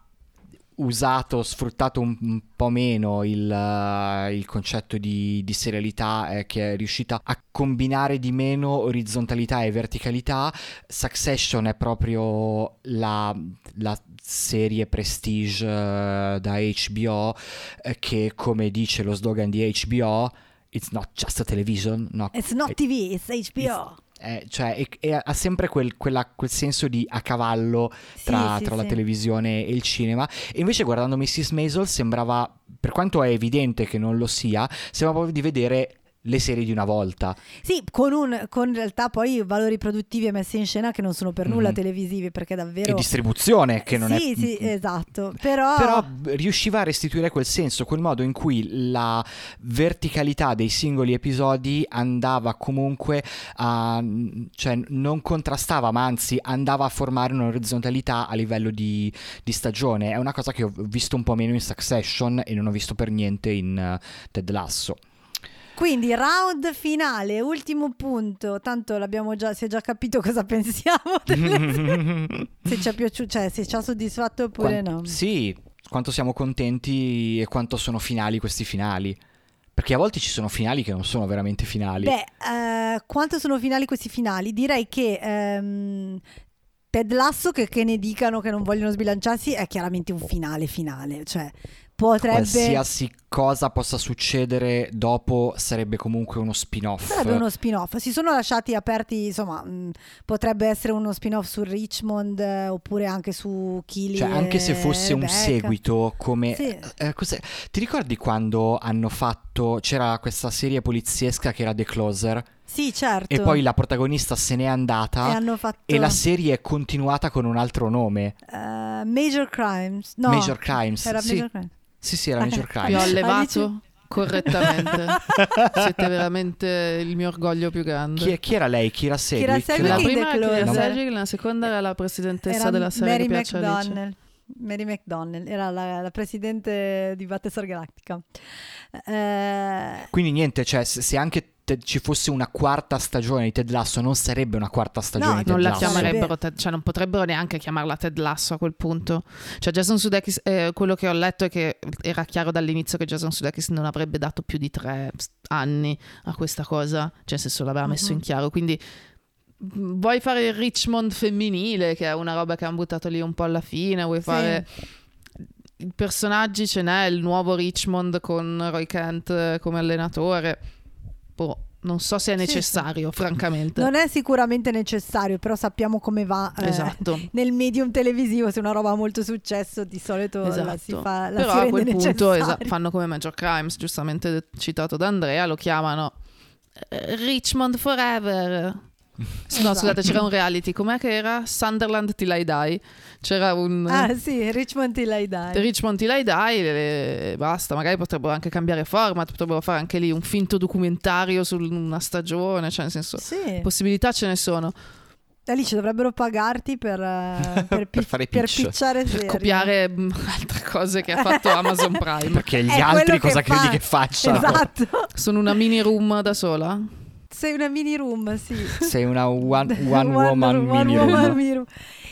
usato, sfruttato un, po' meno il, uh, il concetto di, di serialità, eh, che è riuscita a combinare di meno orizzontalità e verticalità. Succession è proprio la, la serie prestige uh, da HBO eh, che, come dice lo slogan di HBO, It's not just a television. No, it's not TV, it's HBO. It's, eh, cioè, e, e ha sempre quel, quella, quel, senso di a cavallo tra, sì, tra sì, la sì. televisione e il cinema. E invece guardando Mrs. Maisel sembrava, per quanto è evidente che non lo sia, sembrava proprio di vedere le serie di una volta. Sì, con, un, con in realtà poi valori produttivi e messi in scena che non sono per nulla mm. televisivi perché davvero... E distribuzione che non sì, è... Sì, sì, esatto. Però... Però riusciva a restituire quel senso, quel modo in cui la verticalità dei singoli episodi andava comunque a... cioè non contrastava, ma anzi andava a formare un'orizzontalità a livello di, di stagione. È una cosa che ho visto un po' meno in Succession e non ho visto per niente in uh, Ted Lasso. Quindi round finale, ultimo punto. Tanto l'abbiamo già, si è già capito cosa pensiamo. delle- se ci è piaciuto, cioè se ci ha soddisfatto oppure Quan- no. Sì, quanto siamo contenti e quanto sono finali questi finali. Perché a volte ci sono finali che non sono veramente finali. Beh, eh, quanto sono finali questi finali? Direi che ehm, Ted Lasso, che, che ne dicano che non vogliono sbilanciarsi, è chiaramente un finale finale. Cioè, potrebbe... Qualsiasi cosa possa succedere dopo sarebbe comunque uno spin-off. Sarebbe uno spin-off. Si sono lasciati aperti, insomma, mh, potrebbe essere uno spin-off su Richmond eh, oppure anche su Killy. Cioè, anche se e fosse un Rebecca. seguito, come. Sì. eh, cos'è? Ti ricordi quando hanno fatto. C'era questa serie poliziesca che era The Closer, Sì, certo. e poi la protagonista se n'è E andata. hanno fatto E la serie è continuata con un altro nome. eh, Major Crimes. No, Major Crimes. Era sì. Major Crimes. Sì, sì, era Ah, Major ok. Vi ho Crimes. allevato correttamente. Siete veramente il mio orgoglio più grande. Chi, chi era lei? Kira Sedgwick? Sedgwick La prima era Kira. Sedgwick, la seconda era la presidentessa Era della serie Mary che piace a Alice. McDonnell. Mary McDonnell era la, la presidente di Battlestar Galactica. Eh, Quindi niente, cioè, se, se anche te- ci fosse una quarta stagione di Ted Lasso, non sarebbe una quarta stagione No, di Ted Non la Lasso. chiamerebbero, Ted- cioè non potrebbero neanche chiamarla Ted Lasso a quel punto. Cioè Jason Sudeikis, eh, quello che ho letto è che era chiaro dall'inizio che Jason Sudeikis non avrebbe dato più di tre anni a questa cosa, cioè nel senso l'aveva messo Mhm. in chiaro, quindi mh, vuoi fare il Richmond femminile, che è una roba che hanno buttato lì un po' alla fine, vuoi fare... I personaggi ce n'è, il nuovo Richmond con Roy Kent eh, come allenatore. Boh, non so se è Sì, necessario, francamente. non è sicuramente necessario, però sappiamo come va eh, Esatto. nel medium televisivo. Se una roba ha molto successo, di solito la Esatto. si fa la Però a quel punto esa- fanno come Major Crimes, giustamente citato da Andrea, lo chiamano eh, Richmond Forever. No, Esatto. scusate, c'era un reality, com'è che era? Sunderland Till I Die. C'era un Ah sì, Richmond Till I Die. Richmond Till I Die e basta, magari potrebbero anche cambiare format, potrebbero fare anche lì un finto documentario su una stagione, cioè nel senso Sì, possibilità ce ne sono. Alice dovrebbero pagarti per, eh, per, Per pi- fare per pitch. picciare Per serie. copiare mm, altre cose che ha fatto Amazon Prime. Perché gli È altri cosa che credi fa. che facciano? Esatto. Sono una mini room da sola. Sei una mini room, sì. Sei una one, one woman one mini woman room. mini room.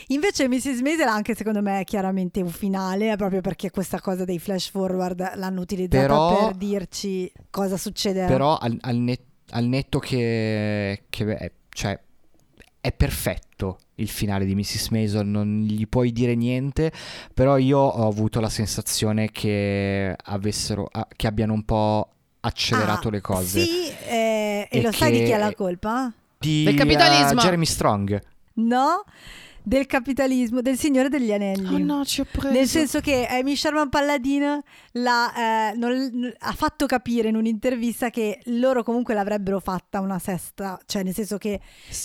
Invece Mrs. Maisel anche secondo me è chiaramente un finale, proprio perché questa cosa dei flash forward l'hanno utilizzata Però- per dirci cosa succederà. Però al, al net- al netto che, che è, cioè, è perfetto il finale di Mrs. Mason, non gli puoi dire niente, però io ho avuto la sensazione che avessero, ah, che abbiano un po' accelerato Ah, le cose. Sì, eh, e, E lo sai di chi che- la colpa? Di Del capitalismo. eh, Jeremy Strong. No, del capitalismo, del Signore degli Anelli. Oh no, ci ho preso. Nel senso che Amy Sherman Palladino l'ha, eh, non- n- ha fatto capire in un'intervista che loro comunque l'avrebbero fatta una sesta, cioè nel senso che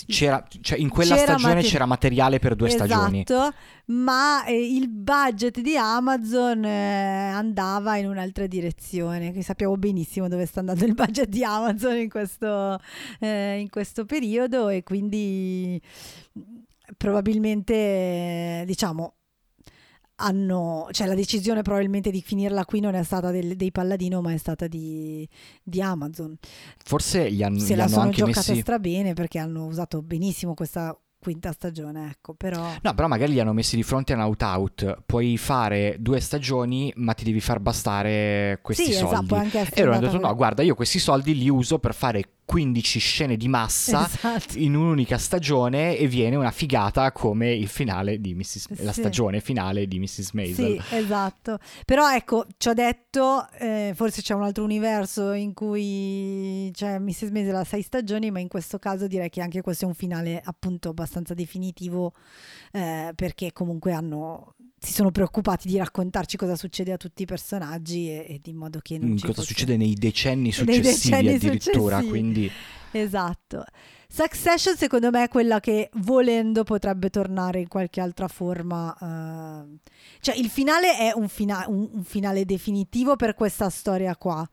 C'era, cioè, in quella C'era stagione mate- c'era materiale per due stagioni. Esatto, ma eh, il budget di Amazon eh, andava in un'altra direzione, che sappiamo benissimo dove sta andando il budget di Amazon in questo, eh, in questo periodo e quindi probabilmente eh, diciamo hanno, cioè la decisione probabilmente di finirla qui non è stata del- dei Palladino ma è stata di, di Amazon Forse gli hanno, se gli la hanno sono anche giocata messi... strabene perché hanno usato benissimo questa quinta stagione, ecco, però No, però magari li hanno messi di fronte a un out-out. Puoi fare due stagioni, ma ti devi far bastare questi sì, soldi. esatto, anche E loro hanno detto: no, guarda, io questi soldi li uso per fare 15 scene di massa Esatto. in un'unica stagione e viene una figata come il finale di Mrs. la Sì. stagione finale di Mrs. Maisel. Sì, esatto. Però ecco, ci ho detto, eh, forse c'è un altro universo in cui c'è Mrs. Maisel a sei stagioni, ma in questo caso direi che anche questo è un finale appunto abbastanza definitivo, eh, perché comunque hanno si sono preoccupati di raccontarci cosa succede a tutti i personaggi e, e di modo che non Mm, Cosa fosse- succede nei decenni Nei successivi decenni addirittura, successivi. quindi Esatto. Succession secondo me è quella che volendo potrebbe tornare in qualche altra forma. eh, Cioè il finale è un, fina- un- un finale definitivo per questa storia qua.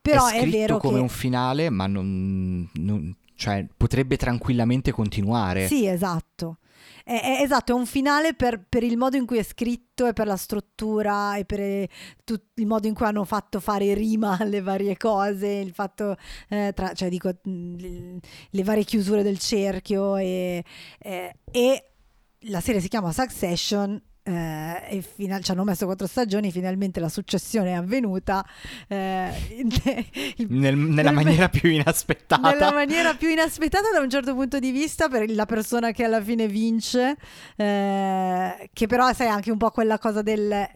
Però è è, scritto vero come che... un finale, ma non, non- cioè, potrebbe tranquillamente continuare. Sì, esatto. È, è- esatto, è un finale per, per il modo in cui è scritto e per la struttura e per eh, tut- il modo in cui hanno fatto fare rima alle varie cose, il fatto, eh, tra, cioè dico, le varie chiusure del cerchio e, eh, e la serie si chiama Succession. Eh, e fina- ci hanno messo quattro stagioni, finalmente la successione è avvenuta eh, il- Nel- nella nel- maniera più inaspettata. nella maniera più inaspettata da un certo punto di vista per la persona che alla fine vince, eh, che però sai anche un po' quella cosa del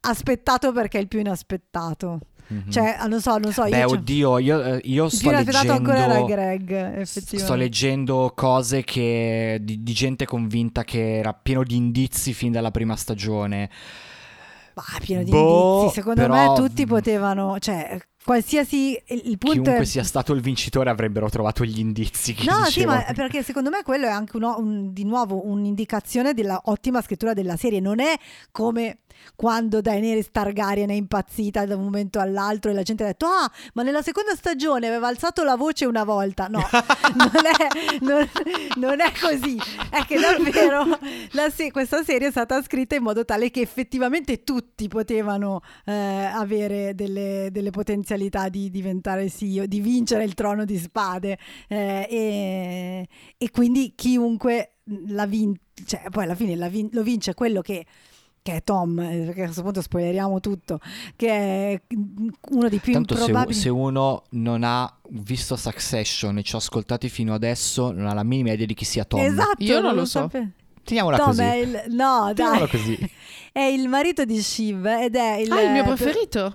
aspettato perché è il più inaspettato. Mhm. Cioè, ah, non so, non so, Beh, io oddio, io, eh, io sto leggendo... ancora era Greg, effettivamente. Sto leggendo cose che, di, di gente convinta che era pieno di indizi fin dalla prima stagione. Ma pieno di Boh, indizi. Secondo però- me tutti potevano, cioè, qualsiasi il punto Chiunque è sia stato il vincitore avrebbero trovato gli indizi. Che No, sì, ma perché secondo me quello è anche uno- un- di nuovo un'indicazione della ottima scrittura della serie. Non è come quando Daenerys Targaryen è impazzita da un momento all'altro e la gente ha detto ah, ma nella seconda stagione aveva alzato la voce una volta. No, non è, non- non è così. È che davvero la se- questa serie è stata scritta in modo tale che effettivamente tutti potevano eh, avere delle, delle potenzialità di diventare CEO, di vincere il trono di spade. Eh, e, e quindi chiunque la vince, cioè poi alla fine la vin- lo vince quello che, che è Tom, eh, perché a questo punto spoileriamo tutto, che è uno dei più Tanto se, improbabili. se uno non ha visto Succession e ci ha ascoltati fino adesso, non ha la minima idea di chi sia Tom. Esatto, Io non lo so. sape- Teniamola Tom così. è il no, Teniamola dai. così. È il marito di Shiv ed è il Ah, il mio eh, preferito.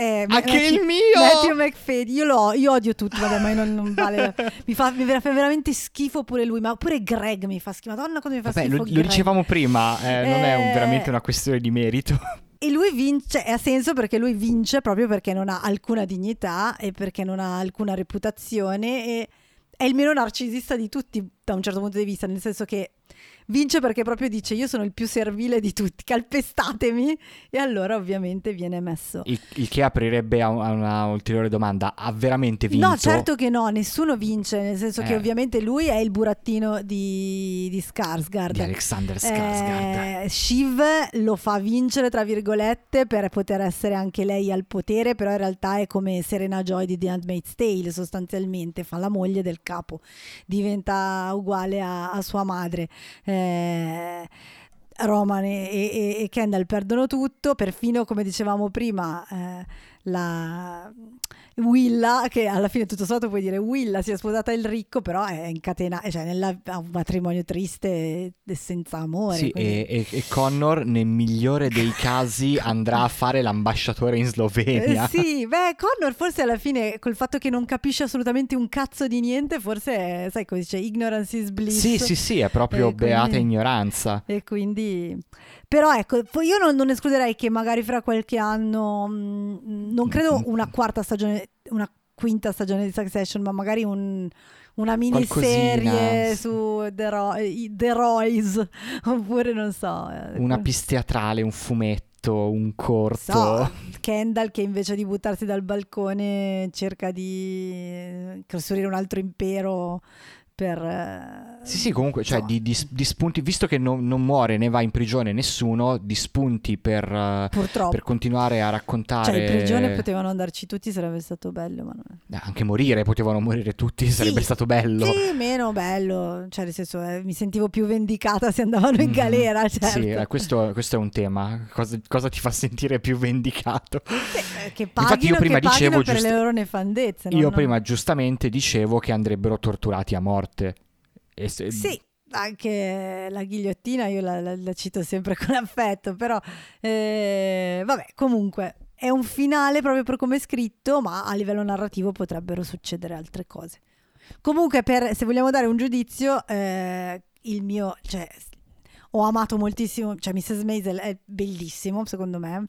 Eh, Anche Matthew- il mio! Matthew McFadden, io, lo, io odio tutti, vabbè, ma non, non vale. mi, fa, mi fa veramente schifo pure lui, ma pure Greg mi fa schifo. Madonna, quando mi fa Vabbè, schifo lo, lo dicevamo prima, eh, non è un- Eh. veramente una questione di merito. E lui vince, ha senso perché lui vince proprio perché non ha alcuna dignità e perché non ha alcuna reputazione e è il meno narcisista di tutti da un certo punto di vista, nel senso che vince perché proprio dice io sono il più servile di tutti, calpestatemi e allora ovviamente viene messo. Il, il che aprirebbe a, un- a una ulteriore domanda. Ha veramente vinto? No, certo che no, nessuno vince, nel senso che Eh. ovviamente lui è il burattino di, di Skarsgård. Di Alexander Skarsgård. Eh, Shiv lo fa vincere, tra virgolette, per poter essere anche lei al potere, però in realtà è come Serena Joy di The Handmaid's Tale, sostanzialmente fa la moglie del capo, diventa uguale a, a sua madre. Eh, Roman e, e- e Kendall perdono tutto, perfino come dicevamo prima, eh, la Willa, che alla fine tutto sommato puoi dire Willa si è sposata il ricco, però è incatenata, cioè nella, ha un matrimonio triste e, e senza amore. Sì, quindi- e, e- e Connor nel migliore dei casi andrà a fare l'ambasciatore in Slovenia. Eh, sì, beh, Connor forse alla fine col fatto che non capisce assolutamente un cazzo di niente, forse è, sai come dice, ignorance is bliss. Sì, sì, sì, è proprio Eh, quindi- beata ignoranza. E quindi, però ecco, io non, non escluderei che magari fra qualche anno, mh, non credo una quarta stagione, una quinta stagione di Succession, ma magari un- una miniserie su The, Ro- The Royce, oppure non so. eh, Una pista teatrale, un fumetto, un corto. So, Kendall che invece di buttarsi dal balcone cerca di eh, costruire un altro impero per... eh, Sì, sì, comunque, cioè di, di- di spunti, visto che non, non muore né va in prigione nessuno, di spunti per, eh, per continuare a raccontare... Cioè, in prigione potevano andarci tutti, sarebbe stato bello, ma non Eh, Anche morire, potevano morire tutti, sarebbe stato bello. Sì, meno bello, cioè nel senso eh, mi sentivo più vendicata se andavano in Mhm. galera, certo. Sì, eh, questo, questo è un tema. Cosa, cosa ti fa sentire più vendicato? Eh, che Infatti paghino, io prima che paghino dicevo per giusto- le loro nefandezze. no? Io Non- prima giustamente dicevo che andrebbero torturati a morte. Se- Sì, anche la ghigliottina io la, la- la cito sempre con affetto, però eh, vabbè, comunque è un finale proprio per come è scritto, ma a livello narrativo potrebbero succedere altre cose. Comunque, per, se vogliamo dare un giudizio, eh, il mio, cioè, ho amato moltissimo, cioè Mrs. Maisel è bellissimo secondo me,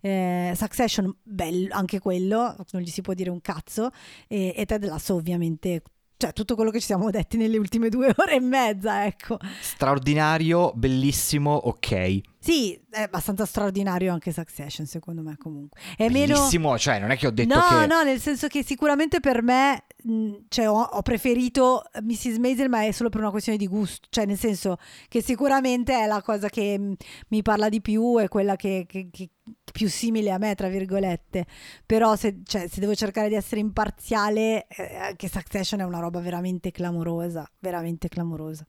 eh, Succession bello, anche quello, non gli si può dire un cazzo, e, e Ted Lasso ovviamente, cioè tutto quello che ci siamo detti nelle ultime due ore e mezza, ecco. Straordinario, bellissimo, ok. Sì, è abbastanza straordinario anche Succession secondo me comunque. È meno... Bellissimo, cioè non è che ho detto no, che... no, nel senso che sicuramente per me mh, cioè, ho, ho preferito Mrs. Maisel, ma è solo per una questione di gusto, cioè nel senso che sicuramente è la cosa che mh, mi parla di più, è quella che, che- che- più simile a me, tra virgolette. Però se, cioè, se devo cercare di essere imparziale, eh, anche Succession è una roba veramente clamorosa, veramente clamorosa.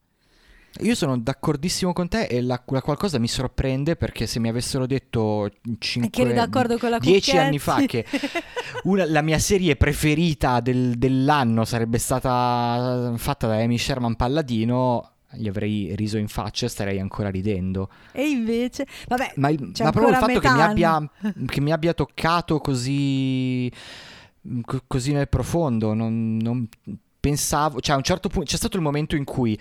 Io sono d'accordissimo con te e la, la qualcosa mi sorprende perché se mi avessero detto E che eri d'accordo con la 10 Cucchetti? anni fa che una- la mia serie preferita del- dell'anno sarebbe stata fatta da Amy Sherman Palladino, gli avrei riso in faccia e starei ancora ridendo. E invece, vabbè, Ma, ma proprio il fatto che mi, abbia, che mi abbia toccato così, co- così nel profondo, non, non pensavo, cioè a un certo punto c'è stato il momento in cui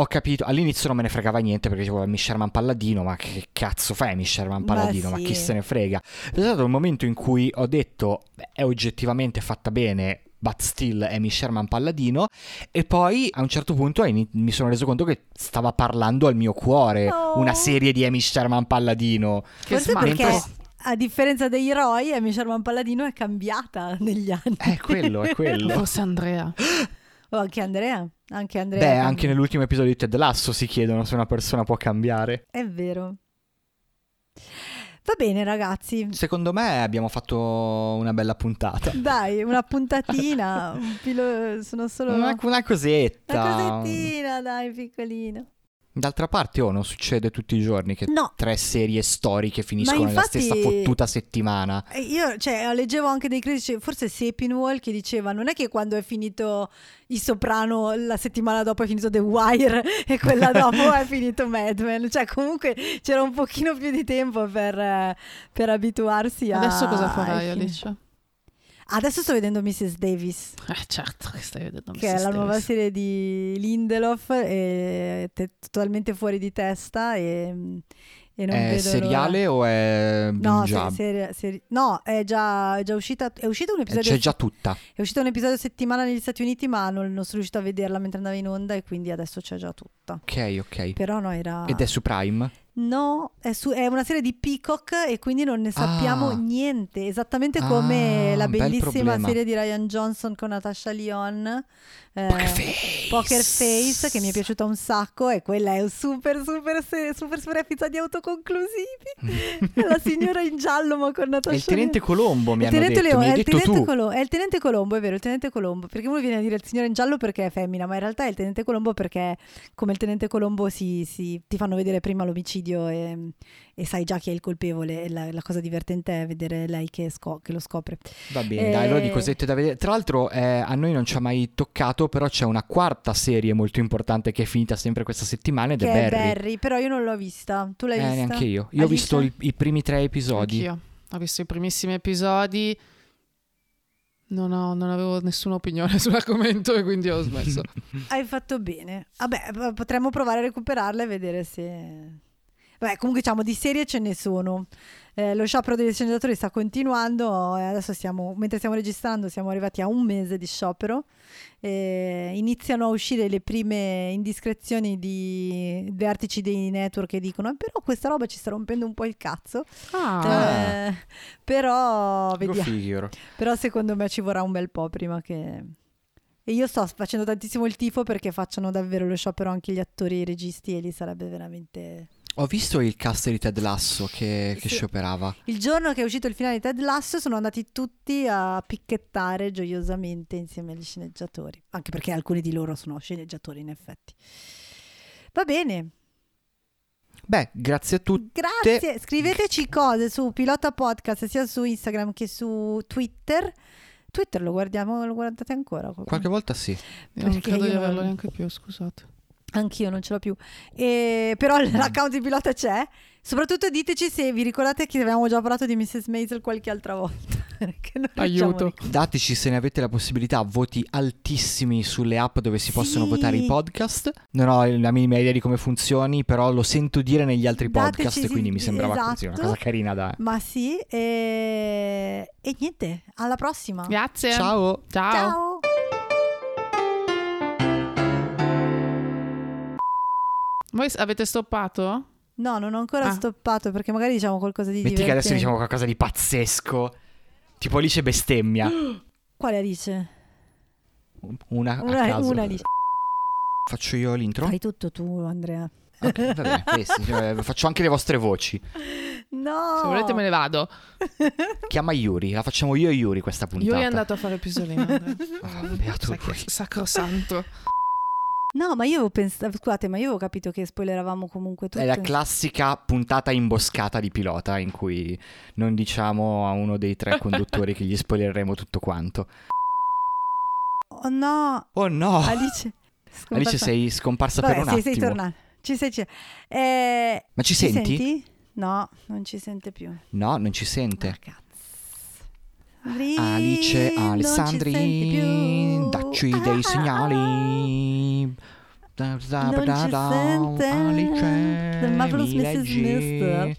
ho capito, all'inizio non me ne fregava niente perché dicevo Amy Sherman Palladino, ma che cazzo fai Amy Sherman Ma Palladino, ma, sì. chi se ne frega. C'è stato un momento in cui ho detto, "Beh, è oggettivamente fatta bene, but still Amy Sherman Palladino, e poi a un certo punto mi sono reso conto che stava parlando al mio cuore Oh. una serie di Amy Sherman Palladino. Che Forse smart. perché Mentre- a differenza degli eroi, Amy Sherman Palladino è cambiata negli anni. È quello, è quello. Forse Andrea. O anche Andrea, anche Andrea. Beh, anche nell'ultimo episodio di Ted Lasso si chiedono se una persona può cambiare. È vero. Va bene, ragazzi. Secondo me abbiamo fatto una bella puntata. Dai, una puntatina, un filo, sono solo Una, una cosetta. una cosettina, dai, piccolino. D'altra parte, oh, non succede tutti i giorni che No, tre serie storiche finiscono Ma nella infatti- stessa fottuta settimana. eh, io cioè, leggevo anche dei critici, forse Sepinwall, che diceva non è che quando è finito Il Soprano la settimana dopo è finito The Wire e quella dopo è finito Mad Men. Cioè comunque c'era un pochino più di tempo per, eh, per abituarsi a... Adesso cosa farai. Alice? Adesso sto vedendo Mrs. Davis. Eh, certo che stai vedendo che è Mrs. la nuova Davis. serie di Lindelof, è te- totalmente fuori di testa e, e non È vedo seriale o è l'ora. No, binge se- serie- serie- no, è già, è già uscita, è uscito un Eh, episodio C'è già tutta. è uscito un episodio a settimana negli Stati Uniti, ma non, non sono riuscita a vederla mentre andava in onda e quindi adesso c'è già tutta. Ok, ok. Però no, era Ed è su Prime? No, è, su- è una serie di Peacock e quindi non ne sappiamo Ah. niente, esattamente come Ah, la bel bellissima problema. serie di Ryan Johnson con Natasha Lyon. eh, Poker Face. Poker Face che mi è piaciuta un sacco e quella è un super super se- super super episodi autoconclusivi la signora in giallo ma con Natasha È il tenente Colombo, mi il hanno detto. Leone, mi è il tenente. Colombo, è il tenente Colombo, è vero, il tenente Colombo, perché uno viene a dire il signore in giallo perché è femmina, ma in realtà è il tenente Colombo perché come il tenente Colombo si, si- ti fanno vedere prima l'omicidio e, e sai già chi è il colpevole e la, la cosa divertente è vedere lei che, sco- che lo scopre. Va bene, dai, allora di cosette da vedere. Tra l'altro, eh, a noi non ci ha mai toccato, però c'è una quarta serie molto importante che è finita sempre questa settimana ed che è è Barry. Barry, però io non l'ho vista. Tu l'hai Eh, vista? neanche io. Io ho Alice? visto il- i primi tre episodi. Anch'io. Ho visto i primissimi episodi. Non, ho- non avevo nessuna opinione sull'argomento e quindi ho smesso. Hai fatto bene. Vabbè, potremmo provare a recuperarla e vedere se... Vabbè, comunque diciamo di serie ce ne sono. Eh, lo sciopero degli sceneggiatori sta continuando e adesso stiamo, mentre stiamo registrando siamo arrivati a un mese di sciopero. Eh, iniziano a uscire le prime indiscrezioni di vertici dei network che dicono "Eh, però questa roba ci sta rompendo un po' il cazzo. Ah, Eh, però vediamo. Però secondo me ci vorrà un bel po' prima che... E io sto facendo tantissimo il tifo perché facciano davvero lo sciopero anche gli attori e i registi e lì sarebbe veramente... Ho visto il cast di Ted Lasso che, che Sì. scioperava. Il giorno che è uscito il finale di Ted Lasso sono andati tutti a picchettare gioiosamente insieme agli sceneggiatori, anche perché alcuni di loro sono sceneggiatori in effetti. Va bene, Beh, grazie a tutti. grazie. Scriveteci cose su Pilota Podcast sia su Instagram che su Twitter. Twitter lo guardiamo, lo guardate ancora? Qualche volta sì. non credo di averlo neanche più, scusate. Anch'io non ce l'ho più. E- però l'account di pilota c'è. Soprattutto diteci se vi ricordate che avevamo già parlato di Mrs. Maisel qualche altra volta. che non riusciamo Aiuto. Dateci se ne avete la possibilità voti altissimi sulle app dove si possono Sì. votare i podcast. Non ho la minima idea di come funzioni, però lo sento dire negli altri Dateci, podcast, sì, quindi mi sembrava esatto. così, una cosa carina da... Ma sì, e... e niente, alla prossima. Grazie. Ciao! Ciao. Ciao. Voi avete stoppato? No, non ho ancora Ah. stoppato perché magari diciamo qualcosa di Metti che adesso divertente. diciamo qualcosa di pazzesco. Tipo Alice bestemmia. Quale Alice? Una, a Una, caso. una lì. Faccio io l'intro? Fai tutto tu, Andrea. Ok, va bene, faccio anche le vostre voci. No! Se volete me ne vado. Chiama Yuri, la facciamo io e Yuri questa puntata. Yuri è andato a fare pisolino. Ah, beato Sacro- lui. sacrosanto. No, ma io avevo pensato, scusate, ma io avevo capito che spoileravamo comunque tutto. È la classica puntata imboscata di pilota in cui non diciamo a uno dei tre conduttori che gli spoileremo tutto quanto. Oh no, Oh no! Alice. scomparsa. Alice sei scomparsa Vabbè, per un sì, attimo. sei tornata. Ci sei, ci... Eh, Ma ci ci senti? No, non ci sente più. No, non ci sente. Ah, Alice, Alessandri, dacci Ah, dei ah, ah. segnali. Da, da, da, da, sente. Alice, The marvelous Mrs. Mister.